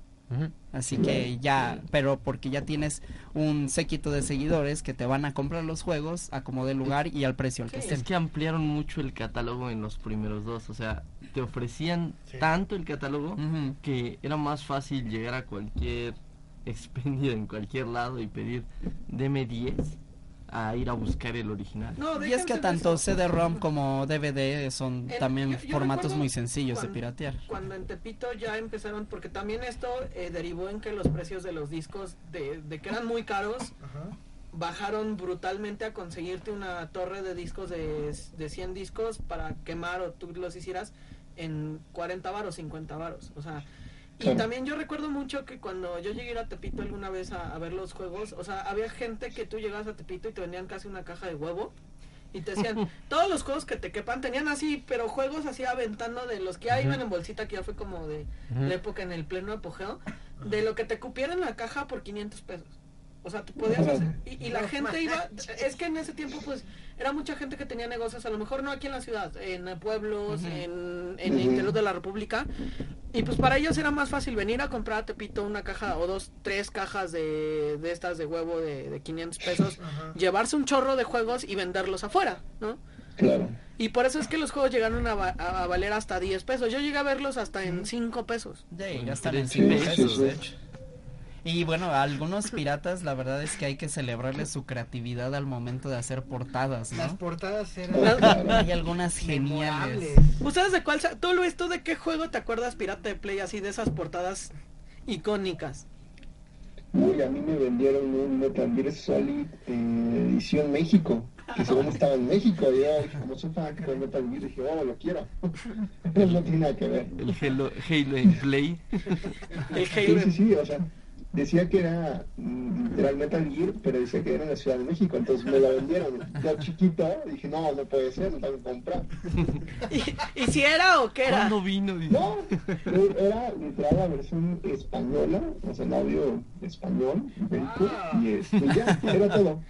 Así que ya, pero porque ya tienes un séquito de seguidores que te van a comprar los juegos a como de lugar y al precio al que estén. Es que ampliaron mucho el catálogo en los primeros dos. O sea, te ofrecían tanto el catálogo que era más fácil llegar a cualquier expendio en cualquier lado y pedir deme 10 a ir a buscar el original. No, Y es que tanto. CD-ROM como DVD son En- también yo- yo formatos muy sencillos de piratear. Cuando en Tepito ya empezaron, porque también esto eh, derivó en que los precios de los discos, de, de que eran muy caros, bajaron brutalmente a conseguirte una torre de discos de, de 100 discos para quemar o tú los hicieras en 40 varos, 50 varos. O sea, y Claro. también yo recuerdo mucho que cuando yo llegué a Tepito alguna vez a, a ver los juegos, o sea, había gente que tú llegabas a Tepito y te vendían casi una caja de huevo. Y te decían, todos los juegos que te quepan tenían así, pero juegos así aventando de los que ya iban en bolsita, que ya fue como de la época en el pleno apogeo, de lo que te cupiera en la caja por 500 pesos. O sea, tú podías hacer, y, y la gente iba, es que en ese tiempo pues era mucha gente que tenía negocios, a lo mejor no aquí en la ciudad, en pueblos, en, en el interior de la república, y pues para ellos era más fácil venir a comprar a Tepito una caja o dos, tres cajas de, de estas de huevo de, de 500 pesos, llevarse un chorro de juegos y venderlos afuera, ¿no? Claro. Y por eso es que los juegos llegaron a, va- a valer hasta 10 pesos. Yo llegué a verlos hasta en 5 pesos. Ya están en Sí, 100 sí, pesos, sí. de hecho. Y bueno, a algunos piratas la verdad es que hay que celebrarles su creatividad al momento de hacer portadas, Las portadas eran Hay algunas geniales. ¿Ustedes de cuál? ¿Tú, Luis, tú de qué juego te acuerdas pirata de Play así de esas portadas icónicas? Uy, a mí me vendieron un Metal Gear Solid eh, edición México, que según estaba en México, y yo dije, como soy fanático de Metal Gear, dije, oh, lo quiero. no tiene nada que ver. El Halo, Halo Play. El Sí, Halo. sí, sí, o sea, decía que era mm, literal Metal Gear, pero decía que era en la Ciudad de México, entonces me la vendieron. Yo chiquito, dije, no, no puede ser, no tengo que comprar. ¿Y, y si era o qué era? ¿Cuándo vino? Dice. No, eh, era literal la versión española, o sea, el audio español, ibérico, y este, ya, era todo.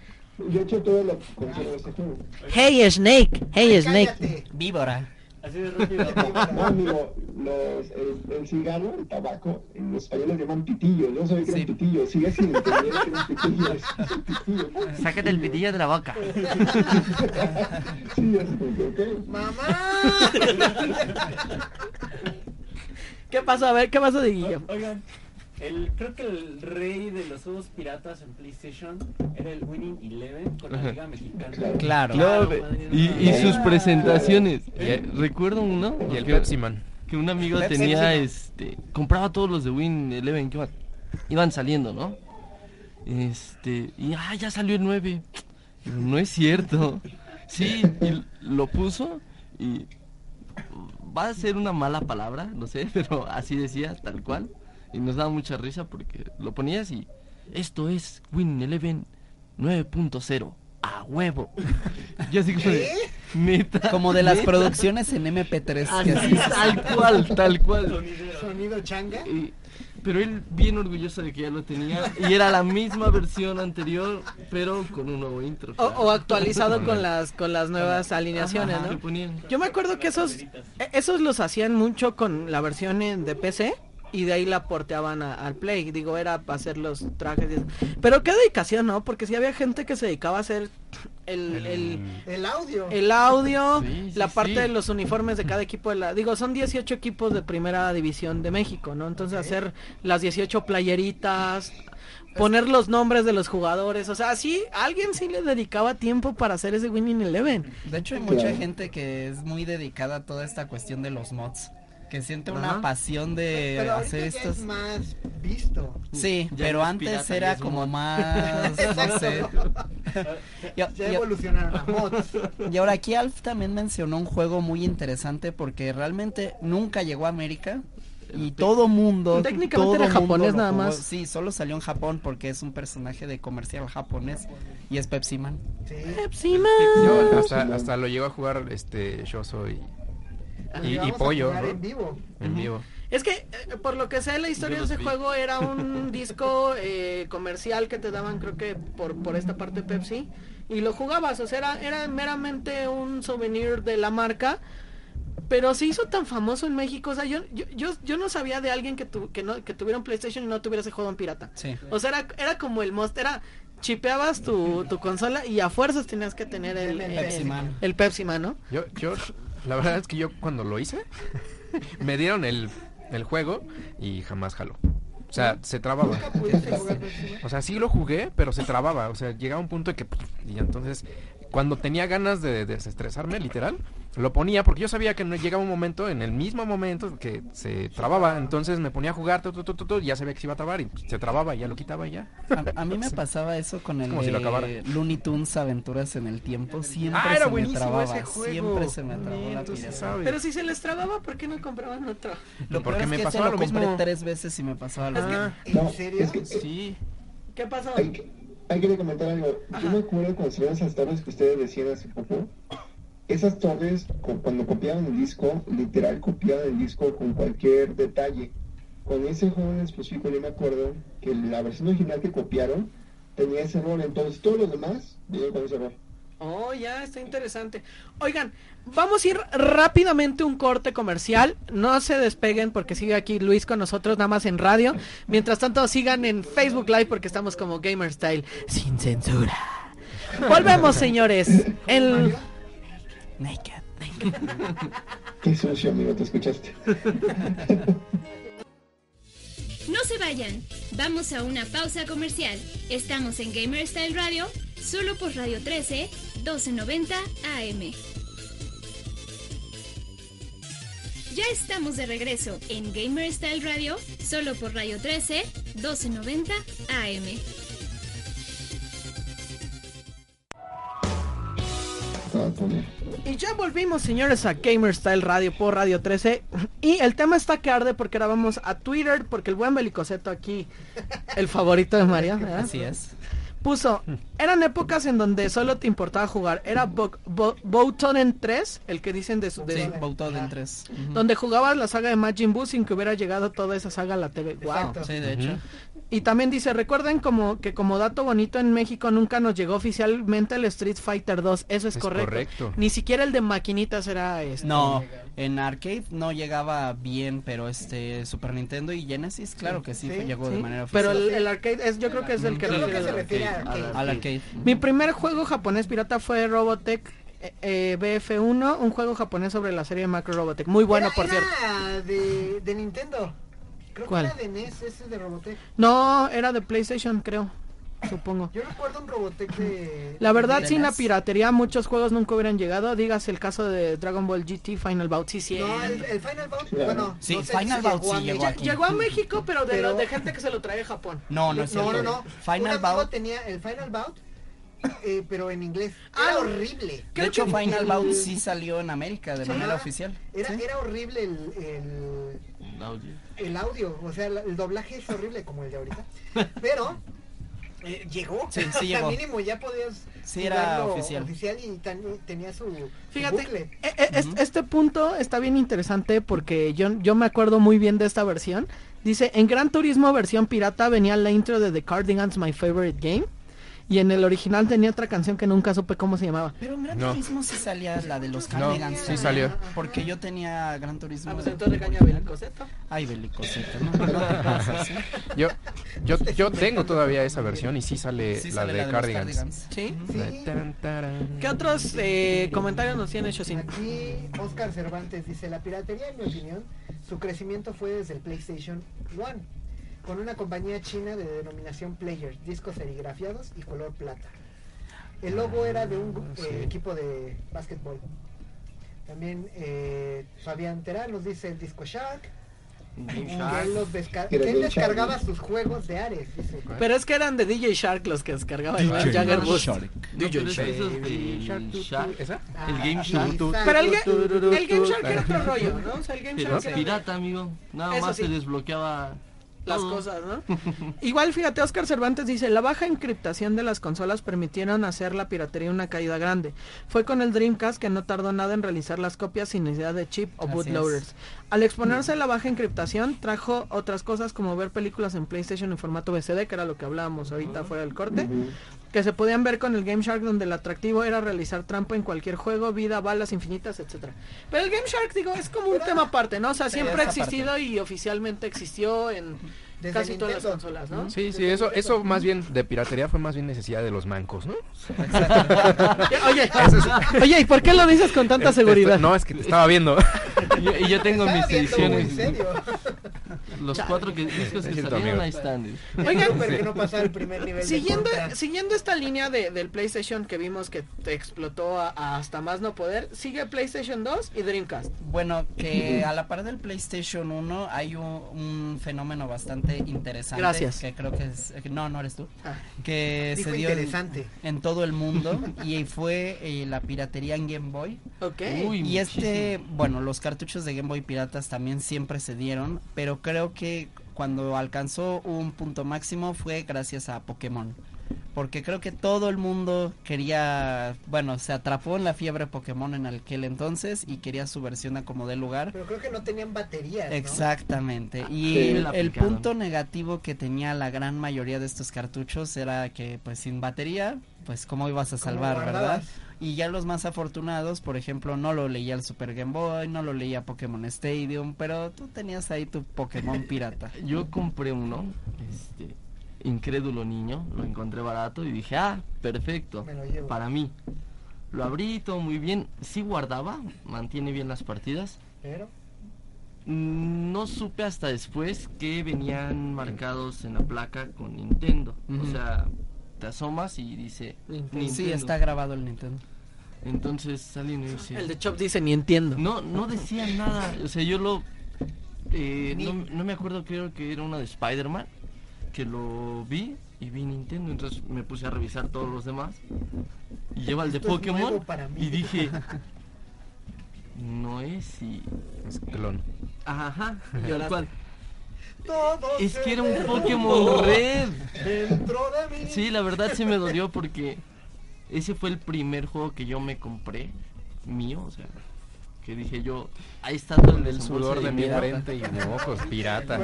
Yo he hecho todo lo que este juego. Hey Snake, hey Snake. Cállate. Víbora. Así de rápido. No, amigo, los, el, el cigarro, el tabaco, en los españoles le llaman pitillo. Yo no sabía que era Sí. un pitillo. Sigue sin entender que era pitillo. Es un pitillo. Sácate el pitillo de la boca. Sí. ¡Mamá! ¿Qué pasó? A ver, ¿qué pasó, Diguillo? Oigan, el, creo que el rey de los juegos piratas en PlayStation era el Winning Eleven con la. Liga Mexicana. Claro. Madre y, y sus presentaciones. ¿Eh? Recuerdo uno Y el que, Pepsi Man. que un amigo Pepsi tenía, Man. este, compraba todos los de Win Eleven que iban, iban saliendo, ¿no? Este, y ah, ya salió el 9. No es cierto. Sí, y lo puso y va a ser una mala palabra, no sé, pero así decía, tal cual. Y nos daba mucha risa porque lo ponías y esto es Win Eleven 9.0 a huevo. Y así como de, neta. Como de las neta. producciones en MP3 que Así, así. tal cual, tal cual. Sonido changa. Y- pero él bien orgulloso de que ya lo tenía y era la misma versión anterior, pero con un nuevo intro. O, o actualizado con las con las nuevas alineaciones, Ajá, que ¿no? ponían. Yo me acuerdo que esos e- esos los hacían mucho con la versión en- de PC y de ahí la porteaban a- al Play. Digo, era para hacer los trajes. y eso. Pero qué dedicación, ¿no? Porque si había gente que se dedicaba a hacer el, el, El audio. el audio, Sí, sí, la parte sí. de los uniformes de cada equipo de la... Digo, son 18 equipos de primera división de México, ¿no? Entonces hacer las 18 playeritas, poner los nombres de los jugadores, o sea, sí, alguien sí le dedicaba tiempo para hacer ese Winning Eleven. De hecho, hay mucha gente que es muy dedicada a toda esta cuestión de los mods. Que siente una Ajá. pasión de Pero hacer estos. es más visto. Sí, Ya pero antes era como más, no sé. Y, Ya y- evolucionaron a mods. y ahora aquí Alf también mencionó un juego muy interesante porque realmente nunca llegó a América y todo mundo Técnicamente todo era mundo japonés nada más. Sí, solo salió en Japón porque es un personaje de comercial japonés y es Pepsi Man. Sí. Pepsi Yo Man. hasta, hasta lo llego a jugar este yo soy y, pollo en vivo. en vivo. Es que, eh, por lo que sé, la historia de ese vi. juego era un disco eh, comercial que te daban, creo que por, por esta parte Pepsi, y lo jugabas, o sea, era, era meramente un souvenir de la marca, pero se hizo tan famoso en México, o sea, yo, yo, yo, yo no sabía de alguien que, tu- que, no, que tuviera un PlayStation y no tuviera ese juego en pirata. Sí. O sea, era, era como el most, era chipeabas tu, tu consola y a fuerzas tenías que tener el, El el Pepsi Man, ¿no? Yo, yo, la verdad es que yo cuando lo hice, me dieron el, el juego y jamás jaló. O sea, se trababa. O sea, sí lo jugué, pero se trababa. O sea, llegaba un punto de que... Y entonces, cuando tenía ganas de desestresarme, literal, lo ponía porque yo sabía que no llegaba un momento, en el mismo momento, que se trababa. Entonces me ponía a jugar, tu, tu, tu, ya sabía que se iba a trabar y se trababa y ya lo quitaba y ya. A, a mí me pasaba eso con el si de Looney Tunes Aventuras en el tiempo. Siempre Ah, era se me trababa. ese juego. Siempre se me Bien, la sabes. Pero si se les trababa, ¿por qué no compraban otro? Lo Porque me es que pasaba lo lo compré mismo. tres veces y me pasaba lo Es que- mismo. No, ¿En serio? es que- Sí. ¿Qué pasó? Hay que, comentar algo. Yo me acuerdo cuando salieron esas torres que ustedes decían hace poco. Esas torres, cuando copiaban el disco, literal copiaban el disco con cualquier detalle. Con ese juego en específico, yo me acuerdo que la versión original que copiaron tenía ese error. Entonces, todos los demás vienen con ese error. Oh, ya está interesante. Oigan, vamos a ir rápidamente un corte comercial. No se despeguen porque sigue aquí Luis con nosotros nada más en radio. Mientras tanto, sigan en Facebook Live porque estamos como Gamer Style sin censura. Volvemos, señores. El Naked. Qué sucio, amigo, te escuchaste. No se vayan. Vamos a una pausa comercial. Estamos en Gamer Style Radio, solo por Radio 13, 1290 AM. Ya estamos de regreso en Gamer Style Radio, solo por Radio 13, 1290 AM. Y ya volvimos, señores, a Gamer Style Radio por Radio 13. Y el tema está que arde porque ahora vamos a Twitter, porque el buen Belicoseto aquí, el favorito de María, ¿verdad? Así es. Puso, eran épocas en donde solo te importaba jugar. Era Bo Bo Boutoden 3, el que dicen de su... de- Sí, Boutoden 3. Ujú. Donde jugabas la saga de Majin Buu sin que hubiera llegado toda esa saga a la TV. Wow. Sí, de hecho. Y también dice, recuerden como que como dato bonito en México nunca nos llegó oficialmente el Street Fighter 2. Eso es, Es correcto. correcto. Ni siquiera el de maquinitas era este. No, en arcade no llegaba bien, pero este Super Nintendo y Genesis, claro que sí, llegó de manera Pero oficial. el, el arcade es, yo creo que es el que creo que refiere se al refiere arcade. al- al arcade. Mi primer juego japonés pirata fue Robotech eh, eh, BF1, un juego japonés sobre la serie de Macro Robotech. Muy bueno, Era- por era cierto. De, de Nintendo. Creo ¿Cuál? que era de NES, ese de Robotech. No, era de PlayStation, creo. Supongo. Yo recuerdo un Robotech de... La verdad, de sin la piratería, muchos juegos nunca hubieran llegado. Dígase el caso de Dragon Ball GT Final Bout. Sí, sí. No, el, el Final Bout, bueno, Sí, no sé Final si Bout sí a llegó aquí. Llegó a México, pero de, Pero- de gente que se lo trae de Japón. No, no es No, no, no. Final Un amigo Bout- tenía el Final Bout, eh, pero en inglés. Era Ah, horrible. De hecho, que Final el- Bout sí salió en América de Sí. manera oficial. Era, Sí. era horrible el, el, audio. El audio, o sea, el doblaje es horrible como el de ahorita. Pero eh, llegó. Sí, sí llegó. mínimo ya podías Sí, era jugarlo oficial. y tan- tenía su, su Fíjate, bucle. Eh, eh, es- Este punto está bien interesante porque yo, yo me acuerdo muy bien de esta versión. Dice, en Gran Turismo versión pirata venía la intro de The Cardigans My Favorite Game. Y en el original tenía otra canción que nunca supe cómo se llamaba. Pero en Gran No. Turismo sí salía la de los No, Cardigans. sí también. salió. Porque yo tenía Gran Turismo. Ah, pues entonces regaña a Belicoseto. Ay, Belicoseto, ¿no? No. Yo, yo, yo tengo todavía esa versión y sí sale Sí la sale de la de los Cardigans. Cardigans. ¿Sí? Taran. ¿Qué otros eh, comentarios nos tienen hecho sin? Aquí Oscar Cervantes dice, la piratería en mi opinión, su crecimiento fue desde el PlayStation 1, con una compañía china de denominación Player, discos serigrafiados y color plata. El logo era de un eh, equipo de básquetbol. También eh, Fabián Terán nos dice el disco Shark. Shark. él, los desca- Era que él Game descargaba Shark. sus juegos de Ares. Dice. Pero es que eran de DJ Shark los que descargaban el DJ Jagger tu, tu. Shark. ¿Esa? El Game Ah, Shark. Pero el, Game. Shark era otro rollo, ¿no? O sea, el Game Shark era pirata, amigo. Nada Eso más sí. se desbloqueaba las todo. cosas, ¿no? Igual, fíjate, Oscar Cervantes dice, la baja encriptación de las consolas permitieron hacer la piratería una caída grande. Fue con el Dreamcast que no tardó nada en realizar las copias sin necesidad de chip o bootloaders. Al exponerse a la baja encriptación, trajo otras cosas como ver películas en PlayStation en formato VCD, que era lo que hablábamos ahorita fuera del corte, que se podían ver con el Game Shark donde el atractivo era realizar trampa en cualquier juego, vida, balas infinitas, etcétera. Pero el Game Shark, digo, es como un tema aparte, ¿no? O sea, siempre ha parte. existido y oficialmente existió en Desde casi todas las consolas, ¿no? Sí, sí, eso, eso más bien de piratería fue más bien necesidad de los mancos, ¿no? Oye, oye, ¿y por qué lo dices con tanta Este, seguridad? No, es que te estaba viendo. Y yo, tengo mis ediciones. Los cuatro que, discos que salieron amigo. ahí están. Oigan, que no pasaba el primer nivel Siguiendo, siguiendo esta línea de, del PlayStation que vimos que te explotó a- a hasta más no poder, sigue PlayStation 2 y Dreamcast. Bueno, que a la par del PlayStation 1 hay un, un fenómeno bastante interesante. Gracias. Que creo que es. que no, no eres tú. Ah. Que se dio interesante. en todo el mundo y fue eh, la piratería en Game Boy. Ok. Uy, Y este, bueno, los cartuchos de Game Boy piratas también siempre se dieron, pero creo que cuando alcanzó un punto máximo fue gracias a Pokémon. Porque creo que todo el mundo quería, bueno, se atrapó en la fiebre Pokémon en aquel entonces y quería su versión a como de lugar. Pero creo que no tenían baterías. ¿no? Exactamente. Y Sí. el, el punto negativo que tenía la gran mayoría de estos cartuchos era que pues sin batería, pues cómo ibas a ¿Cómo salvar, ¿verdad? Y ya los más afortunados, por ejemplo, no lo leía el Super Game Boy, no lo leía Pokémon Stadium, pero tú tenías ahí tu Pokémon pirata. Yo compré uno, este, incrédulo niño, lo encontré barato y dije, ah, perfecto, Me lo llevo. para mí. Lo abrí todo muy bien, sí guardaba, mantiene bien las partidas, Pero mm, no supe hasta después que venían marcados en la placa con Nintendo. O sea, te asomas y dice Nintendo. Sí, está grabado el Nintendo. Entonces alguien me dice... El de Chop dice ni entiendo. No, no decía nada. O sea, yo lo... eh, no, no me acuerdo, creo que era una de Spider-Man. Que lo vi y vi Nintendo. Entonces me puse a revisar todos los demás. Y lleva el de Pokémon. nuevo para mí. Y dije... No es y... Es clon. Ajá. Todo Es que era un Pokémon Red. Dentro de mí. Sí, la verdad sí me dolió porque ese fue el primer juego que yo me compré mío, o sea, que dije yo, ahí está todo el El sudor de mi frente y de ojos, pirata.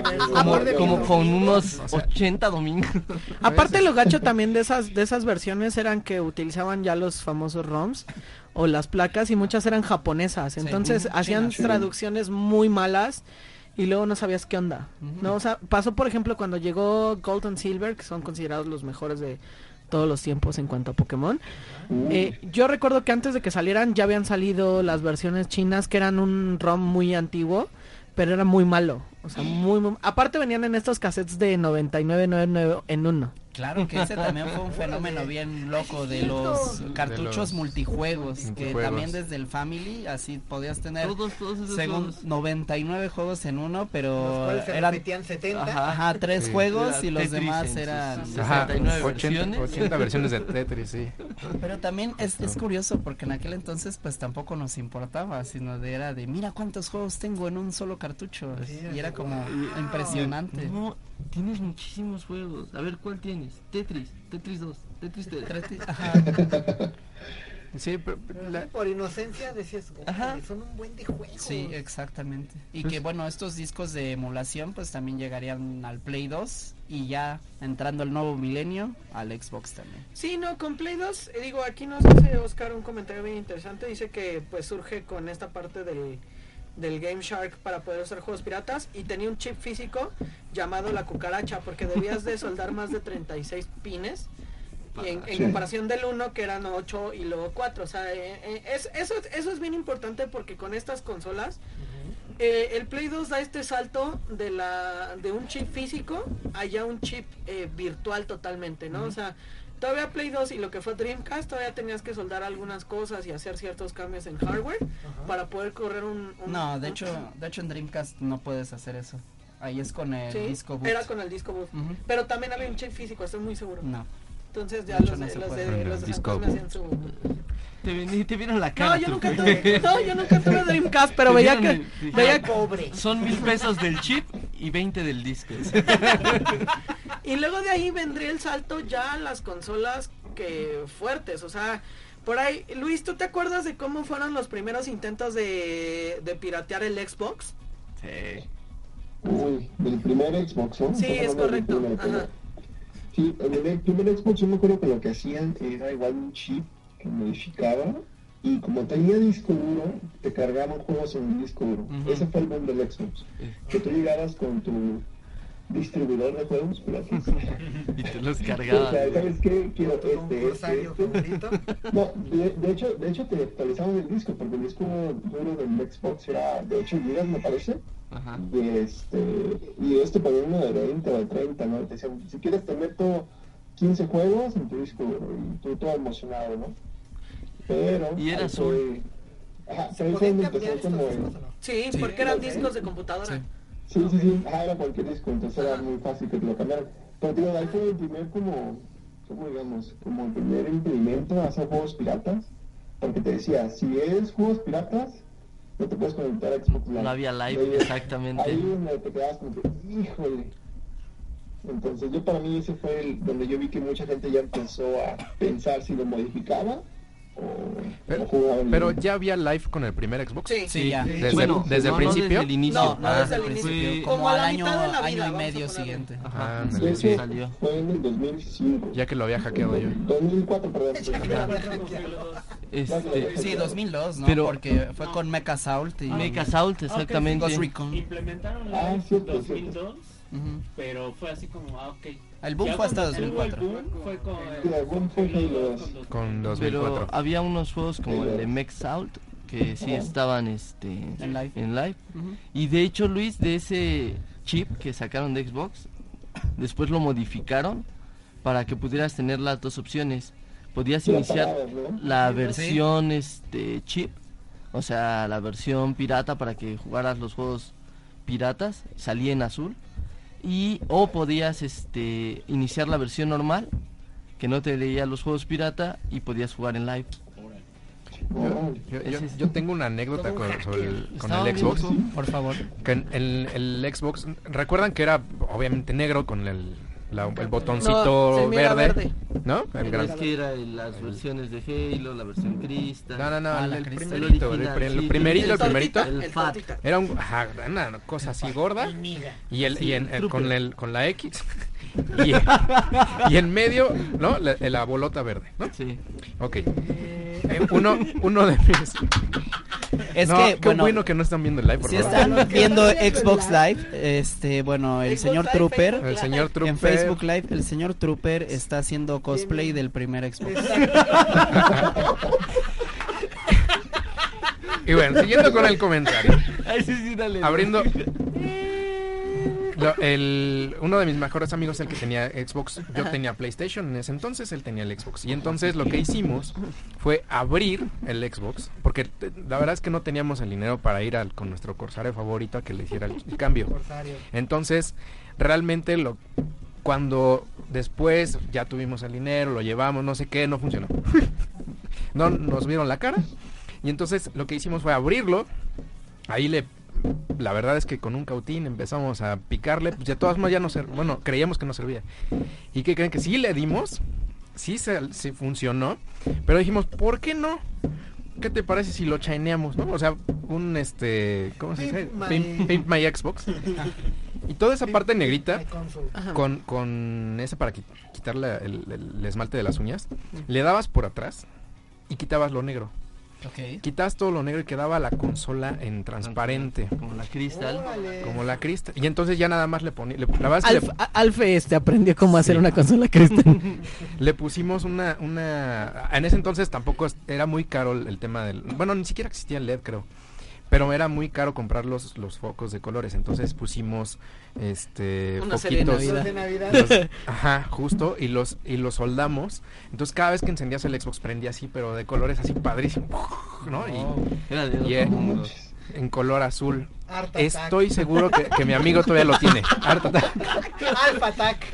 Como, con unos 80 domingos. Aparte lo gacho también de esas de esas versiones eran que utilizaban ya los famosos ROMs o las placas y muchas eran japonesas, entonces hacían traducciones muy malas y luego no sabías qué onda. No, o sea, pasó por ejemplo cuando llegó Gold and Silver, que son considerados los mejores de todos los tiempos en cuanto a Pokémon. Eh, yo recuerdo que antes de que salieran ya habían salido las versiones chinas que eran un ROM muy antiguo, pero era muy malo. O sea, muy, muy- Aparte venían en estos cassettes de 99.99 en uno. Claro que ese también fue un fenómeno bien loco de los cartuchos los multijuegos, que también desde el Family así podías tener Todos, todos esos según juegos. 99 juegos en uno, Los pero cuales se eran repetían 70. Ajá. ajá, tres Sí. juegos y los Tetris demás eran Ajá, 69 80, versiones. 80 versiones de Tetris, sí. Pero también es, es curioso porque en aquel entonces pues tampoco nos importaba, sino de era de mira cuántos juegos tengo en un solo cartucho Sí, y era como impresionante. No, tienes muchísimos juegos. A ver, ¿cuál tienes? Tetris, Tetris 2, Tetris 3. Trati- Ajá. Sí, pero Pero la- sí, por inocencia decías, Ajá. "Órale, son un buen de juegos. Sí, exactamente. Y Pues- que bueno, estos discos de emulación pues también llegarían al Play 2 y ya entrando el nuevo milenio al Xbox también. Sí, no, con Play 2, eh, digo, aquí nos hace Oscar un comentario bien interesante. Dice que pues surge con esta parte del, del Game Shark para poder usar juegos piratas y tenía un chip físico llamado la cucaracha porque debías de soldar más de 36 pines. Y en, en Sí. comparación del 1 que eran 8 y luego 4. O sea, eh, eh, es, eso, eso es bien importante porque con estas consolas eh, el Play 2 da este salto de la de un chip físico a ya un chip eh, virtual totalmente, ¿no? O sea, todavía Play 2 y lo que fue Dreamcast todavía tenías que soldar algunas cosas y hacer ciertos cambios en hardware para poder correr un, un- No, de un- hecho, de hecho en Dreamcast no puedes hacer eso. Ahí es con el sí, disco boot. era con el disco boot. Pero también había un chip físico, estoy muy seguro. No. Entonces ya los, no de, los de, los disco boot. hacían su... Te, te vieron la cara. No, yo nunca tuve, no, yo nunca tuve Dreamcast, pero veía que, vieron veía pobre. Son mil pesos del chip y 20 del disco. Y luego de ahí vendría el salto ya a las consolas que fuertes, o sea, por ahí, Luis, ¿tú te acuerdas de cómo fueron los primeros intentos de, de piratear el Xbox? Sí. Uy, del primer Xbox, ¿no? Sí, es correcto, ajá. Sí, en el primer Xbox yo me acuerdo que lo que hacían era igual un chip que modificaba y como tenía disco duro, te cargaban juegos en el disco duro. Ujú. Ese fue el boom del Xbox. Que tú llegaras con tu distribuidor de juegos piratas. Y te los O cargaba. sea, ¿sabes qué? Quiero este, este, este. favorito. No, de, de hecho, de hecho te actualizaban el disco, porque el disco duro del Xbox era de 8 GB me parece. Ajá. Y este, y este uno de 20 o de 30, ¿no? Te decían, si quieres te meto 15 juegos en tu disco y tú todo emocionado, ¿no? Pero... Y era azul. fue- Ajá, ¿Se podían cambiar como el... Sí, Sí. porque eran discos de computadora. Sí. Sí, sí, sí, ajá, era cualquier disco, entonces era muy fácil que te lo cambiaran. Pero digo, ahí fue el primer como, como digamos, como el primer impedimento a hacer juegos piratas, porque te decía, si es juegos piratas, no te puedes conectar a Xbox Live. No había live, Ahí- exactamente. Ahí donde te quedabas como que, híjole. Entonces yo para mí ese fue el, donde yo vi que mucha gente ya empezó a pensar si lo modificaba pero, ya había live con el primer Xbox. Sí, sí, ya. Desde, bueno, desde el principio. No desde el inicio. No, no ah, desde el Como al año, de la vida, y medio siguiente. Ajá, Fue en el Ya que lo había hackeado yo. 2004, perdón. Este... Sí, 2002, ¿no? Pero... Porque fue con Mecha Sault. Y... Mecha exactamente. Okay, Implementaron 2002. Pero fue así como, ah, ok. El boom fue hasta 2004. El boom fue con, el, Pero había unos juegos como el de Max Out que sí estaban este en live. En live. Y de hecho, Luis, de ese chip que sacaron de Xbox, después lo modificaron para que pudieras tener las dos opciones. Podías iniciar la versión este chip, o sea, la versión pirata para que jugaras los juegos piratas, salía en azul y o podías este iniciar la versión normal, que no te leía los juegos pirata y podías jugar en live. Yo, yo- yo tengo una anécdota con, sobre el, con Xbox. Por favor. Que el, el Xbox, recuerdan que era obviamente negro con el, la- el botoncito No, verde. ¿No? El gran- Es que era las versiones de Halo, la versión Crystal. No, no, no, Ah, el, el primerito, el, original, el sí, primerito, el el primerito. El fat. Era un, ajá, una cosa así gorda y el y en, el- con el con la X y, y en medio, ¿no? La, la bolota verde, ¿no? Sí. Ok. Eh, uno uno de mis Es No, que, qué bueno, bueno que no están viendo el live, por si favor. están viendo Xbox Live, este, bueno, el Xbox señor Live, Trooper, Facebook El señor Trooper. en Facebook Live, el señor Trooper está haciendo cosplay del primer Xbox. Y bueno, siguiendo con el comentario. Ay, sí, sí, dale. abriendo lo- el, uno de mis mejores amigos el que tenía Xbox yo tenía PlayStation en ese entonces él tenía el Xbox. Y entonces lo que hicimos fue abrir el Xbox porque la verdad es que no teníamos el dinero para ir al, con nuestro corsario favorito a que le hiciera el, el cambio entonces realmente lo cuando después ya tuvimos el dinero lo llevamos no sé qué no funcionó. No nos vieron la cara. Y entonces lo que hicimos fue abrirlo. Ahí le la verdad es que con un cautín empezamos a picarle, pues de todas maneras ya no ser, bueno, creíamos que no servía. ¿Y qué creen que sí le dimos? Sí se sí funcionó, pero dijimos, ¿por qué no? ¿Qué te parece si lo chaineamos, no? O sea, un este, ¿cómo se dice? Pimp my- Pimp, my Xbox. Y toda esa parte negrita con, con ese para qui- quitarle el, el- el esmalte de las uñas, le dabas por atrás y quitabas lo negro. Ok. Quitabas todo lo negro y quedaba la consola en transparente. Como la Crystal. Como la Crystal. Y entonces ya nada más le ponía. La verdad es que Alf, a- Alfe este aprendió cómo hacer Sí. una consola cristal. le, le pusimos una, una. En ese entonces tampoco era muy caro el, el tema del. Bueno, ni siquiera existía el LED, creo. Pero era muy caro comprar los, los focos de colores. Entonces pusimos este Una serie de foquitos. Navidad. de Navidad. Los- ajá, justo, y los, y los soldamos. Entonces cada vez que encendías el Xbox prendía así, pero de colores así padrísimo. ¿No? Y Era de mundo. en color azul. Art Attack. Estoy seguro que, que mi amigo todavía lo tiene. Art Attack. Alpha Attack.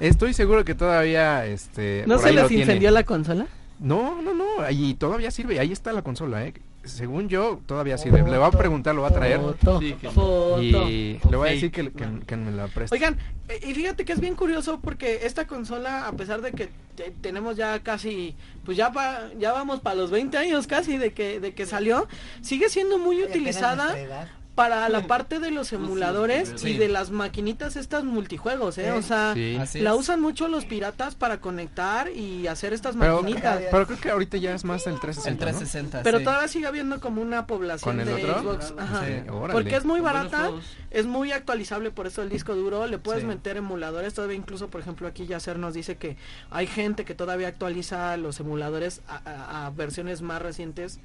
Estoy seguro que todavía este ¿No por se ahí lo les tiene. incendió la consola? No, no, no, ahí todavía sirve, ahí está la consola, eh. Según yo, todavía sirve. Le voy a preguntar, lo va a traer. Foto, Sí, que- foto. Y le voy a decir que, que- que me la preste. Oigan, eh, y fíjate que es bien curioso porque esta consola, a pesar de que te- tenemos ya casi, pues ya pa- ya vamos para los 20 años casi de que de que salió, sigue siendo muy utilizada para la parte de los emuladores Sí. y de las maquinitas estas multijuegos, ¿eh? O sea, Sí. La usan mucho los piratas para conectar y hacer estas Pero, maquinitas. pero creo que ahorita ya es más el 360. El ¿no? 360. Pero sí. todavía sigue habiendo como una población ¿Con el de otro? Xbox. Ajá. Sí, órale. Porque es muy barata, es muy actualizable, por eso el disco duro, le puedes Sí. meter emuladores, todavía incluso, por ejemplo, aquí Yacer nos dice que hay gente que todavía actualiza los emuladores a, a- a versiones más recientes.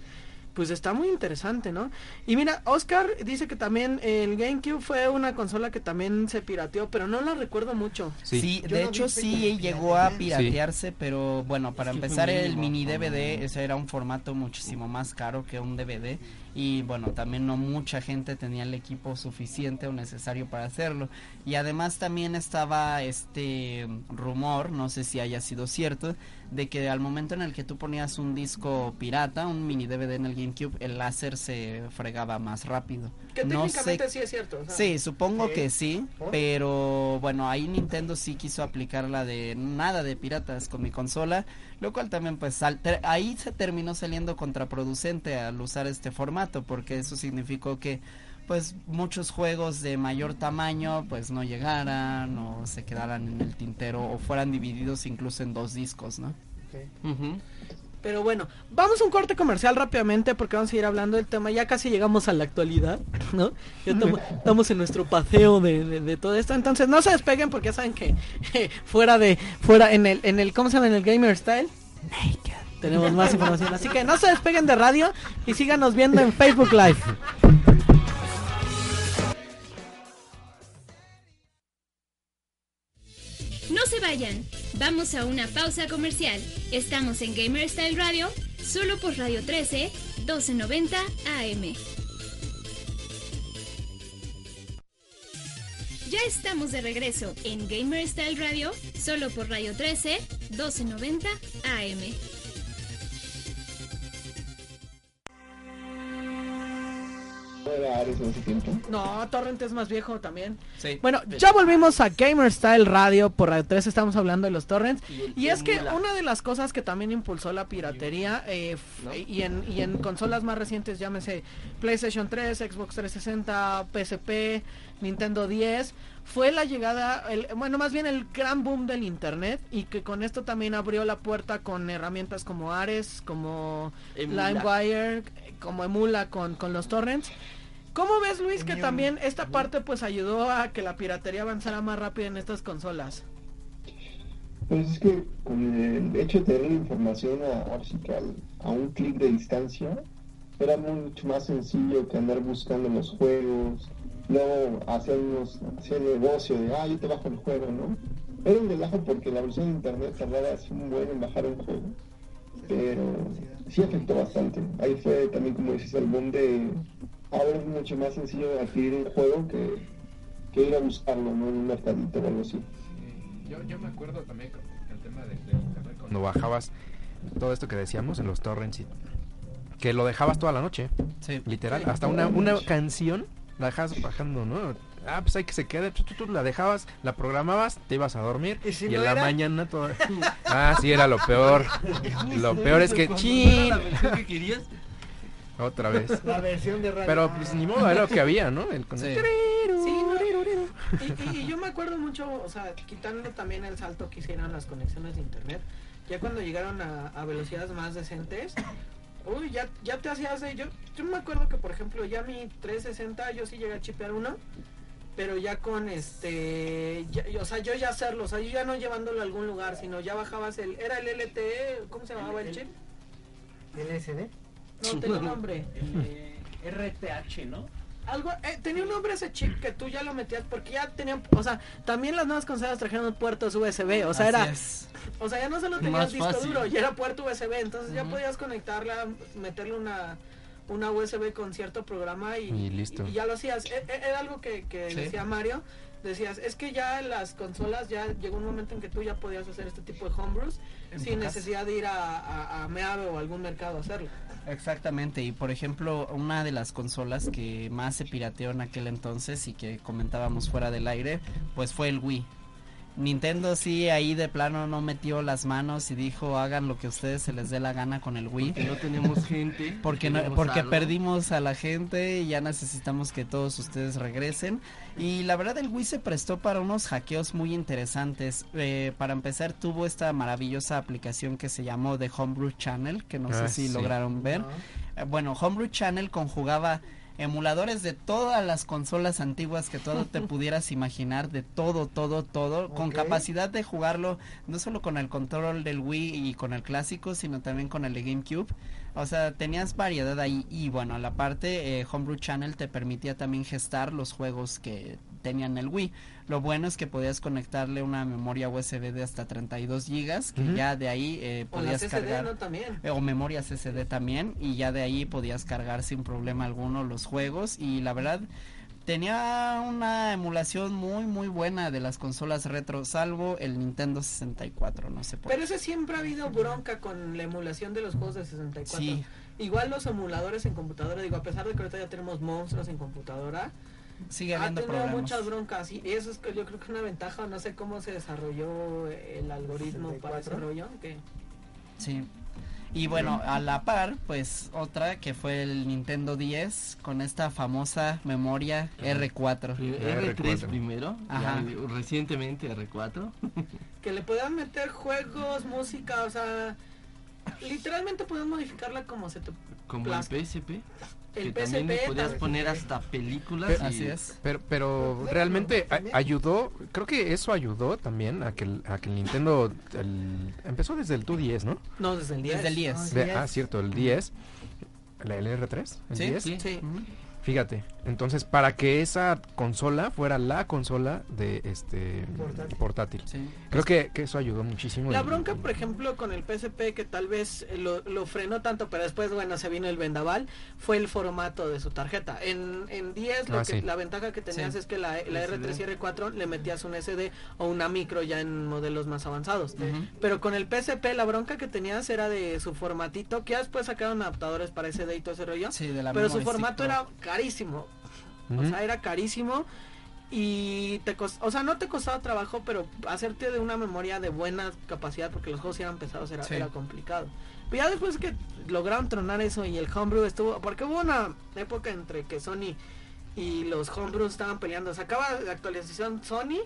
Pues está muy interesante, ¿no? Y mira, Oscar dice que también el GameCube fue una consola que también se pirateó, pero no la recuerdo mucho. Sí. De no hecho sí llegó a piratearse, pero bueno, para que empezar el mini ¿no? DVD, ese era un formato muchísimo más caro que un DVD y bueno, también no mucha gente tenía el equipo suficiente o necesario para hacerlo. Y además también estaba este rumor, no sé si haya sido cierto, de que al momento en el que tú ponías un disco pirata, un mini DVD en el GameCube, el láser se fregaba más rápido. Que No técnicamente sé- sí es cierto. Sí, supongo Sí. que sí, pero bueno, ahí Nintendo sí quiso aplicar la de nada de piratas con mi consola, lo cual también pues sal- ter- ahí se terminó saliendo contraproducente al usar este formato, porque eso significó que pues muchos juegos de mayor tamaño pues no llegaran o se quedaran en el tintero o fueran divididos incluso en dos discos, ¿no? Ujú. Pero bueno, vamos a un corte comercial rápidamente porque vamos a ir hablando del tema. Ya casi llegamos a la actualidad, ¿no? Ya estamos, estamos en nuestro paseo de, de- de todo esto. Entonces no se despeguen porque ya saben que fuera de, fuera en el, en el, ¿cómo se llama? En el Gamer Style. tenemos más información. Así que no se despeguen de radio y síganos viendo en Facebook Live. No se vayan, vamos a una pausa comercial. Estamos en Gamer Style Radio, solo por Radio 13, 1290 AM. Ya estamos de regreso en Gamer Style Radio, solo por Radio 13, 1290 AM. Era Ares en ese tiempo? No, Torrent es más viejo también. Sí. Bueno, ya volvimos a Gamer Style Radio por Radio 3, estamos hablando de los torrents. Y es que una de las cosas que también impulsó la piratería, eh, ¿No? y, en, y en consolas más recientes, llámese PlayStation 3, Xbox 360, PSP, Nintendo 10, fue la llegada, el, bueno, más bien el gran boom del Internet, y que con esto también abrió la puerta con herramientas como Ares, como Emula. LimeWire, como Emula con, con los torrents. ¿Cómo ves, Luis, que también esta parte pues ayudó a que la piratería avanzara más rápido en estas consolas? Pues es que con el hecho de tener la información a un clic de distancia, era mucho más sencillo que andar buscando los juegos, luego hacer, unos, hacer negocio de, ah, yo te bajo el juego, ¿no? Era un relajo porque la versión de internet tardaba así un buen en bajar un juego, pero sí afectó bastante. Ahí fue también, como dices, el boom de, ahora es mucho más sencillo adquirir un juego que, que ir a buscarlo, ¿no? En un mercadito o algo así. Yo, yo me acuerdo también con el tema de, de internet cuando bajabas todo esto que decíamos en los torrents y que lo dejabas toda la noche, Sí. literal, Sí, hasta una, una canción la dejabas bajando, ¿no? Ah, pues hay que se quede, tú, tú, tú, la dejabas, la programabas, te ibas a dormir ¿Y si y no en la mañana todo... Ah, sí, era lo peor. Lo peor es que... ¡Chin! ¿La versión que querías? Otra vez. La versión de radio. Pero pues ni modo, era lo que había, ¿no? El con Sí. Sí, no, y, y- y yo me acuerdo mucho, o sea, quitando también el salto que hicieron las conexiones de internet, ya cuando llegaron a, a velocidades más decentes, uy, ya, ya te hacías de, yo, yo me acuerdo que por ejemplo ya mi 360 yo sí llegué a chipear uno, pero ya con este, ya- o sea, yo ya hacerlo, o sea, yo ya no llevándolo a algún lugar, sino ya bajabas el, era el LTE, ¿cómo se llamaba el chip? LSD. No, tenía un nombre. Eh, RTH, ¿no? Algo, eh, tenía un nombre ese chip que tú ya lo metías porque ya tenían, o sea, también las nuevas consolas trajeron puertos USB, o sea, Así era, es. o sea, ya no solo tenías Más disco fácil. duro, ya era puerto USB, entonces ya podías conectarla, meterle una una USB con cierto programa y, Y listo. y ya lo hacías. E- e- Era algo que, que Sí. decía Mario, decías, es que ya las consolas ya llegó un momento en que tú ya podías hacer este tipo de homebrews sin necesidad de ir a, a, a Meave o algún mercado a hacerlo. Exactamente, y por ejemplo, una de las consolas que más se pirateó en aquel entonces y que comentábamos fuera del aire, pues fue el Wii. Nintendo sí ahí de plano no metió las manos y dijo hagan lo que ustedes se les dé la gana con el Wii. Que no tenemos gente. Porque, no, porque algo. perdimos a la gente y ya necesitamos que todos ustedes regresen. Y la verdad el Wii se prestó para unos hackeos muy interesantes. Eh, para empezar tuvo esta maravillosa aplicación que se llamó The Homebrew Channel, que no Ah, sé si sí. lograron ver. Eh, bueno, Homebrew Channel conjugaba emuladores de todas las consolas antiguas que todo te pudieras imaginar, de todo, todo, todo, con capacidad de jugarlo no solo con el control del Wii y con el clásico, sino también con el de GameCube. O sea, tenías variedad ahí y bueno, a la parte eh, Homebrew Channel te permitía también gestar los juegos que tenían el Wii. Lo bueno es que podías conectarle una memoria USB de hasta 32 gigas, que Ujú. ya de ahí eh, O podías SD, cargar ¿no? También. eh, o memorias SSD también y ya de ahí podías cargar sin problema alguno los juegos y la verdad tenía una emulación muy muy buena de las consolas retro salvo el Nintendo 64 no sé por Pero ese siempre ha habido bronca con la emulación de los juegos de 64. Sí. Igual los emuladores en computadora, digo, a pesar de que ahorita ya tenemos monstruos en computadora, sigue ha habiendo tenido problemas muchas broncas y eso es que yo creo que una ventaja, no sé cómo se desarrolló el algoritmo para ese 64. rollo, que sí y bueno a la par pues otra que fue el Nintendo 10 con esta famosa memoria R4 R3 R4. primero, Ajá. ya recientemente R4. que le puedan meter juegos, música, o sea, literalmente puedes modificarla como se te Como el PSP. El que también le PSP podías también. poner hasta películas. Pero- y- Pero, pero realmente a- ayudó, creo que eso ayudó también a que el, a que el Nintendo el- empezó desde el 2DS, ¿no? No, desde el 10. Desde el 10. De- ah, cierto, el 10. ¿La el R3? ¿El Sí, 10? sí. Sí. Fíjate, entonces para que esa consola fuera la consola de este Portátil. portátil. Sí. Creo que, que eso ayudó muchísimo. La bronca, por ejemplo, con el PSP, que tal vez eh, lo, lo frenó tanto, pero después, bueno, se vino el vendaval, fue el formato de su tarjeta. En, en 10, lo Ah, que, sí. la ventaja que tenías Sí. es que la, la R3 y R4 le metías un SD o una micro ya en modelos más avanzados. Pero con el PSP, la bronca que tenías era de su formatito, que ya después sacaron adaptadores para SD y todo ese rollo. Sí, de la pero su formato era carísimo. O sea, era carísimo y te cos- o sea, no te costaba trabajo, pero hacerte de una memoria de buena capacidad, porque los juegos eran pesados, era, Sí. era complicado. Pero ya después que lograron tronar eso y el homebrew estuvo, porque hubo una época entre que Sony y los homebrews estaban peleando. Sacaba la actualización Sony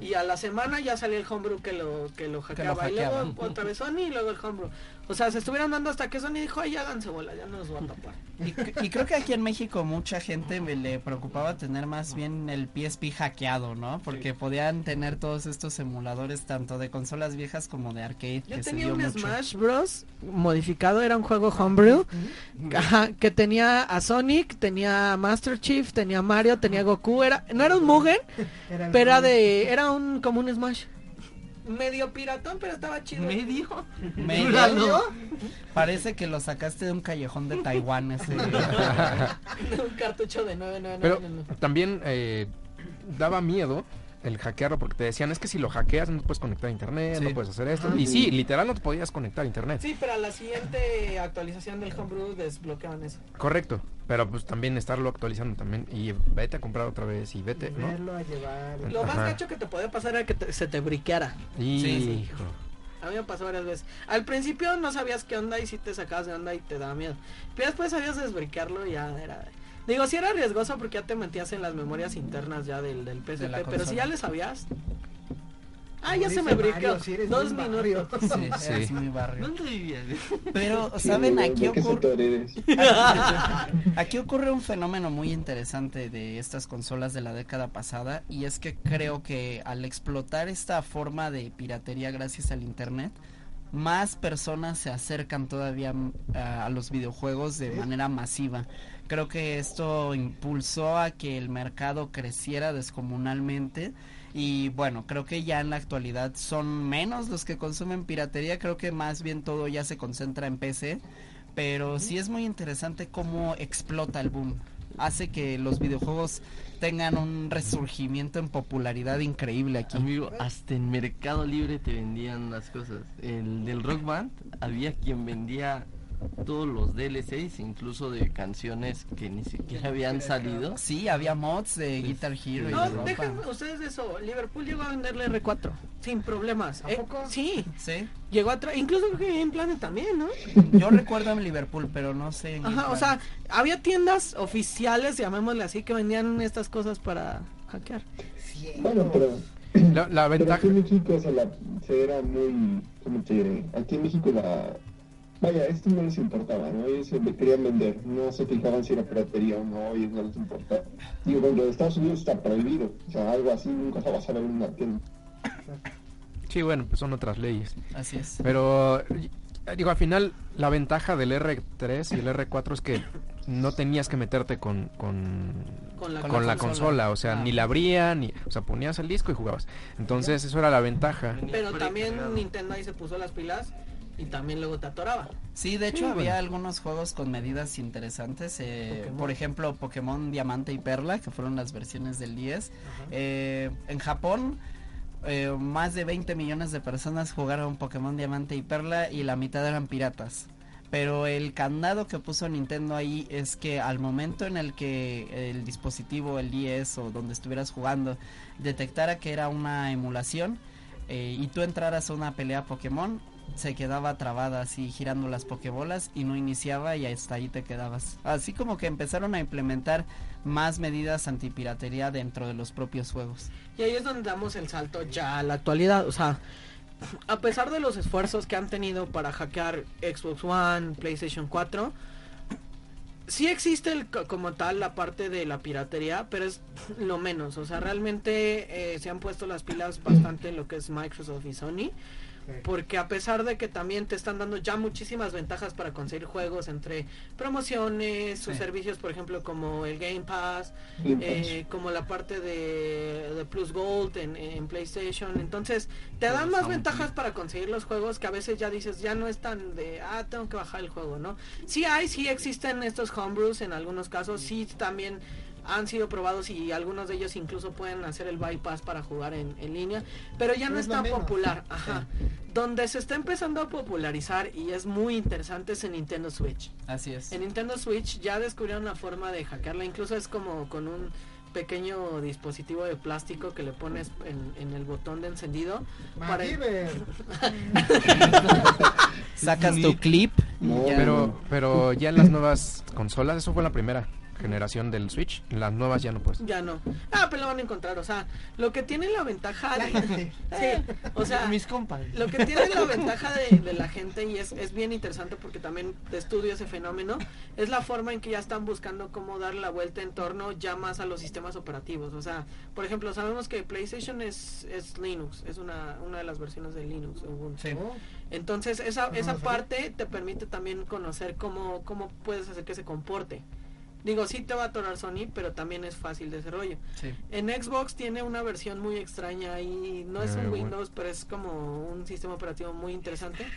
y a la semana ya salía el homebrew que lo que lo hackeaba. y luego otra vez Sony y luego el homebrew. O sea, se estuvieron dando hasta que Sony dijo, ay, háganse bola, ya no nos voy a tapar. Y, cre- y creo que aquí en México mucha gente me le preocupaba tener más bien el PSP hackeado, ¿no? Porque podían tener todos estos emuladores tanto de consolas viejas como de arcade. Yo que se tenía dio un mucho. Smash Bros. modificado, era un juego homebrew, ajá, que tenía a Sonic, tenía a Master Chief, tenía a Mario, tenía a Goku, era, no era un Mugen, Era pero era de, era un, como un Smash. Medio piratón, pero estaba chido. ¿Medio? Medio. ¿Medio? Parece que lo sacaste de un callejón de Taiwán ese. un cartucho de 999. Pero también eh, daba miedo el hackearlo porque te decían es que si lo hackeas no puedes conectar a internet, Sí. no puedes hacer esto. Ajá. Y sí, literal no te podías conectar a internet. Sí, pero a la siguiente actualización del homebrew desbloqueaban eso. Correcto. Pero pues también estarlo actualizando también. Y vete a comprar otra vez y vete, ¿no? Verlo a llevar. Lo más gacho que te podía pasar era que te- se te briqueara. Y Sí. hijo. A mí me pasó varias veces. Al principio no sabías qué onda y si te sacabas de onda y te daba miedo. Pero después sabías desbriquearlo y ya era... Digo, sí era riesgoso porque ya te metías en las memorias internas ya del, del PSP, pero si ya le sabías... Ah, ya se me. Mario, si eres Dos muy barrio. minutos. Sí, Sí. es muy barrio. ¿Dónde vivías? Pero, ¿saben? ¿de- Aquí ¿De qué ocurre... eres? Aquí ocurre un fenómeno muy interesante de estas consolas de la década pasada y es que creo que al explotar esta forma de piratería gracias al internet, más personas se acercan todavía mm, a, a los videojuegos de manera masiva. Creo que esto impulsó a que el mercado creciera descomunalmente y bueno, creo que ya en la actualidad son menos los que consumen piratería, creo que más bien todo ya se concentra en PC, pero sí es muy interesante cómo explota el boom. Hace que los videojuegos tengan un resurgimiento en popularidad increíble aquí. Amigo, hasta en Mercado Libre te vendían las cosas. El del Rock Band había quien vendía todos los DLCs, incluso de canciones que ni siquiera habían salido. Sí, había mods de Guitar Hero y No, de Rock déjenme Band. ustedes de eso. Liverpool llegó a venderle R4 sin problemas. ¿A Eh, poco? sí, Sí, llegó a tra- incluso creo que en Planet también, ¿no? yo recuerdo en Liverpool, pero no sé. en Ajá, o sea, había tiendas oficiales, llamémosle así, que vendían estas cosas para hackear. Bueno, pero, La, la pero ventaja. aquí en México o sea, la, se era muy, ¿cómo te diré? Aquí en México la, vaya, esto no les importaba, ¿no? Ellos se le querían vender, no se fijaban si era piratería o no, ellos no les importaba. Digo, cuando en Estados Unidos está prohibido, o sea, algo así nunca se va a saber en una tienda. Sí, bueno, pues son otras leyes. Así es. Pero digo, al final la ventaja del R3 y el R4 es que no tenías que meterte con, con, Con la, con la consola, o sea, Ah. ni la abría, ni, o sea, ponías el disco y jugabas. Entonces, eso era la ventaja. Pero también Nintendo ahí se puso las pilas y también luego te atoraba. Sí, de hecho Sí, había bueno. algunos juegos con medidas interesantes. eh, por ejemplo, Pokémon Diamante y Perla, que fueron las versiones del 10. Eh, en Japón, eh, más de 20 millones de personas jugaron Pokémon Diamante y Perla y la mitad eran piratas. Pero el candado que puso Nintendo ahí es que al momento en el que el dispositivo, el 10 o donde estuvieras jugando, detectara que era una emulación eh, y tú entraras a una pelea Pokémon, se quedaba trabada así girando las pokebolas y no iniciaba y hasta ahí te quedabas. Así como que empezaron a implementar más medidas antipiratería dentro de los propios juegos. Y ahí es donde damos el salto ya a la actualidad. O sea, a pesar de los esfuerzos que han tenido para hackear Xbox One, PlayStation 4, sí existe el, co- como tal la parte de la piratería, pero es lo menos. O sea, realmente eh, se han puesto las pilas bastante en lo que es Microsoft y Sony. Porque a pesar de que también te están dando ya muchísimas ventajas para conseguir juegos entre promociones, sus Sí. servicios, por ejemplo, como el Game Pass, Game Pass. eh, como la parte de, de Plus Gold en, en PlayStation. Entonces, te dan más ventajas para conseguir los juegos que a veces ya dices, ya no es tan de, ah, tengo que bajar el juego, ¿no? Sí hay, sí existen estos homebrews en algunos casos, sí también han sido probados y algunos de ellos incluso pueden hacer el bypass para jugar en, en línea, pero ya no es tan menos. popular. Ajá. Donde se está empezando a popularizar y es muy interesante es en Nintendo Switch. Así es. En Nintendo Switch ya descubrieron la forma de hackearla, incluso es como con un pequeño dispositivo de plástico que le pones en, en el botón de encendido. para-. Sacas tu clip. No. Pero, pero ya en las nuevas consolas, eso fue la primera generación del Switch. Las nuevas ya no puedes. Ya no. Ah, pero lo van a encontrar. O sea, lo que tiene la ventaja de... Sí, o sea, Mis compas. lo que tiene la ventaja de, de la gente y es, es bien interesante porque también te estudio ese fenómeno, es la forma en que ya están buscando cómo dar la vuelta en torno ya más a los sistemas operativos. O sea, por ejemplo, sabemos que PlayStation es, es Linux, es una, una de las versiones de Linux. Ubuntu. Sí. Entonces esa, No esa parte te permite también conocer cómo, cómo puedes hacer que se comporte. Digo, sí te va a atorar Sony, pero también es fácil de desarrollo. Sí. En Xbox tiene una versión muy extraña y no es Eh, un bueno. Windows, pero es como un sistema operativo muy interesante.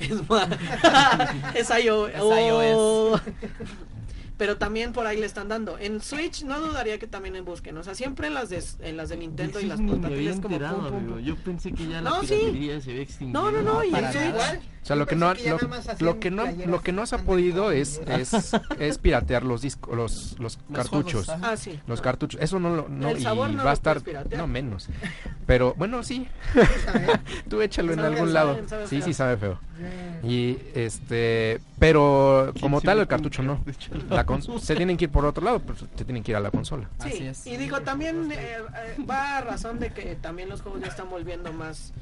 Es, es iOS. Es iOS. Pero también por ahí le están dando. En Switch no dudaría que también en busquen. O sea, siempre en las de, en las de Nintendo y las me portátiles como enterado, pum, pum, amigo. pum. Yo pensé que ya la No, sí. piratería se había extinguido. No, no, no, y Switch- nada. O sea, lo que no, que lo, lo que no, lo que no se ha Underground podido es, es, es piratear los discos, los, los cartuchos. juegos. Ah, sí. Los cartuchos, eso no lo, no, El y no va a estar, no menos. Pero bueno, sí, tú échalo en algún lado. sabe Sí, feo. sí sabe feo. Eh, Y este, pero como Sí, tal el cartucho no. La se tienen que ir por otro lado, pues se tienen que ir a la consola. Sí, Así es. y digo, también eh, eh, va a razón de que también los juegos ya están volviendo más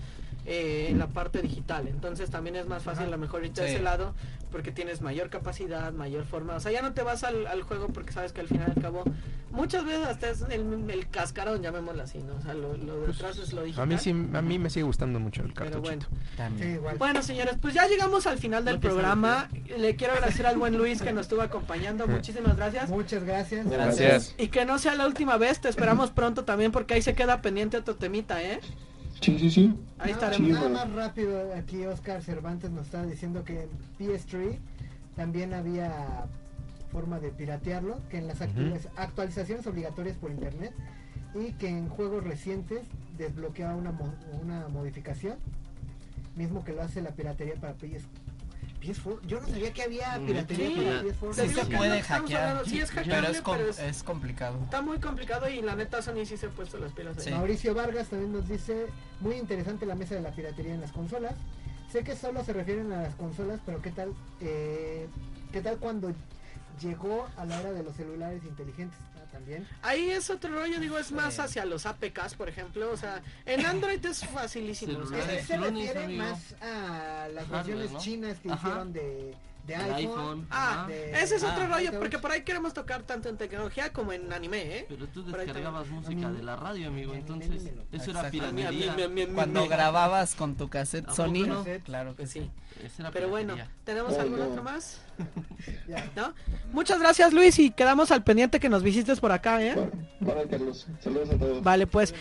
eh, en la parte digital. Entonces también es más fácil a lo mejor irte ese lado porque tienes mayor capacidad, mayor forma. O sea, ya no te vas al, al juego porque sabes que al final y al cabo muchas veces hasta es el, el cascarón, llamémoslo así, ¿no? O sea, lo, lo de atrás es lo digital. A mí sí, a mí me sigue gustando mucho el Pero cartucho. bueno. sí, También. igual. Bueno, señores, pues ya llegamos al final del No programa. Le quiero agradecer al buen Luis que nos estuvo acompañando. Muchísimas gracias. Muchas gracias. Gracias. Y que no sea la última vez, te esperamos pronto también porque ahí se queda pendiente otro temita, ¿eh? Sí, sí, sí. Ahí Nada- estaremos. Nada más rápido, aquí Oscar Cervantes nos estaba diciendo que en PS3 también había forma de piratearlo, que en las actualiz- actualizaciones obligatorias por internet y que en juegos recientes desbloqueaba una, mo- una modificación, mismo que lo hace la piratería para PS, PS4. Yo no sabía que había Mm, piratería sí. para PS4. Te Sí se puede hackear, sí es pero hackeable, es, com- pero es- es complicado. Está muy complicado y la neta Sony sí se ha puesto las pilas ahí. Sí. Mauricio Vargas también nos dice, muy interesante la mesa de la piratería en las consolas. Sé que solo se refieren a las consolas, pero ¿qué tal, eh, qué tal cuando llegó a la era de los celulares inteligentes? También. Ahí es otro rollo, digo, es más hacia los APKs, por ejemplo. O sea, en Android es facilísimo. o sea, se refiere más a las versiones ¿no? chinas que Ajá. hicieron de, de iPhone. iPhone. Ah, de- ese es otro Ah, rollo, porque por ahí queremos tocar tanto en tecnología como en anime, ¿eh? Pero tú descargabas música de la radio, amigo. Entonces, eso era piratería. Cuando grababas con tu cassette ¿A poco Sony, no? claro que sí. Pero bueno. ¿tenemos Oh, algún no. otro más? Muchas gracias Luis y quedamos al pendiente que nos visites por acá, ¿eh? Vale, vale, Carlos. Saludos a todos. Vale, pues.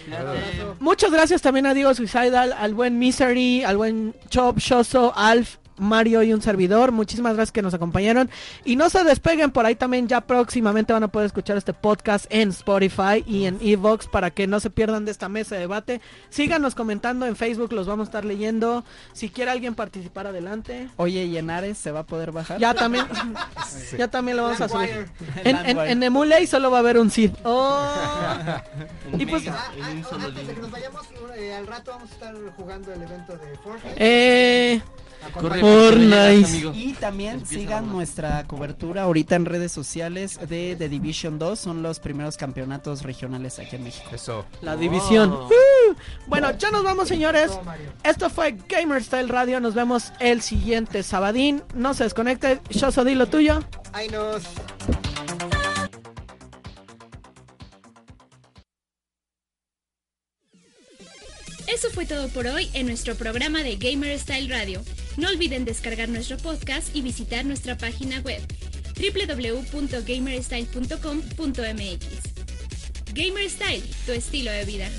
Muchas gracias también a Diego Suicidal, al buen Misery, al buen Chop, Shoso, Alf, Mario y un servidor. Muchísimas gracias que nos acompañaron. Y no se despeguen, por ahí también ya próximamente van a poder escuchar este podcast en Spotify y en Evox para que no se pierdan de esta mesa de debate. Síganos comentando en Facebook, los vamos a estar leyendo. Si quiere alguien participar, adelante. Oye, ¿y en Ares se va a poder bajar? Ya también, ya también lo vamos a subir. En, en, solo va a haber un Sid. Oh. Y pues- Ah, ah, antes de que nos vayamos, eh, al rato vamos a estar jugando el evento de Fortnite. Eh, Fortnite. Fortnite. Y también sigan nuestra cobertura ahorita en redes sociales de The Division 2. Son los primeros campeonatos regionales aquí en México. Eso. La división. Uh. Bueno, ya nos vamos, señores. Esto fue Gamer Style Radio. Nos vemos el siguiente sabadín. No se desconecte. Yo soy lo tuyo. Ay, nos. Eso fue todo por hoy en nuestro programa de Gamer Style Radio. No olviden descargar nuestro podcast y visitar nuestra página web www.gamerstyle.com.mx. Gamer Style, tu estilo de vida.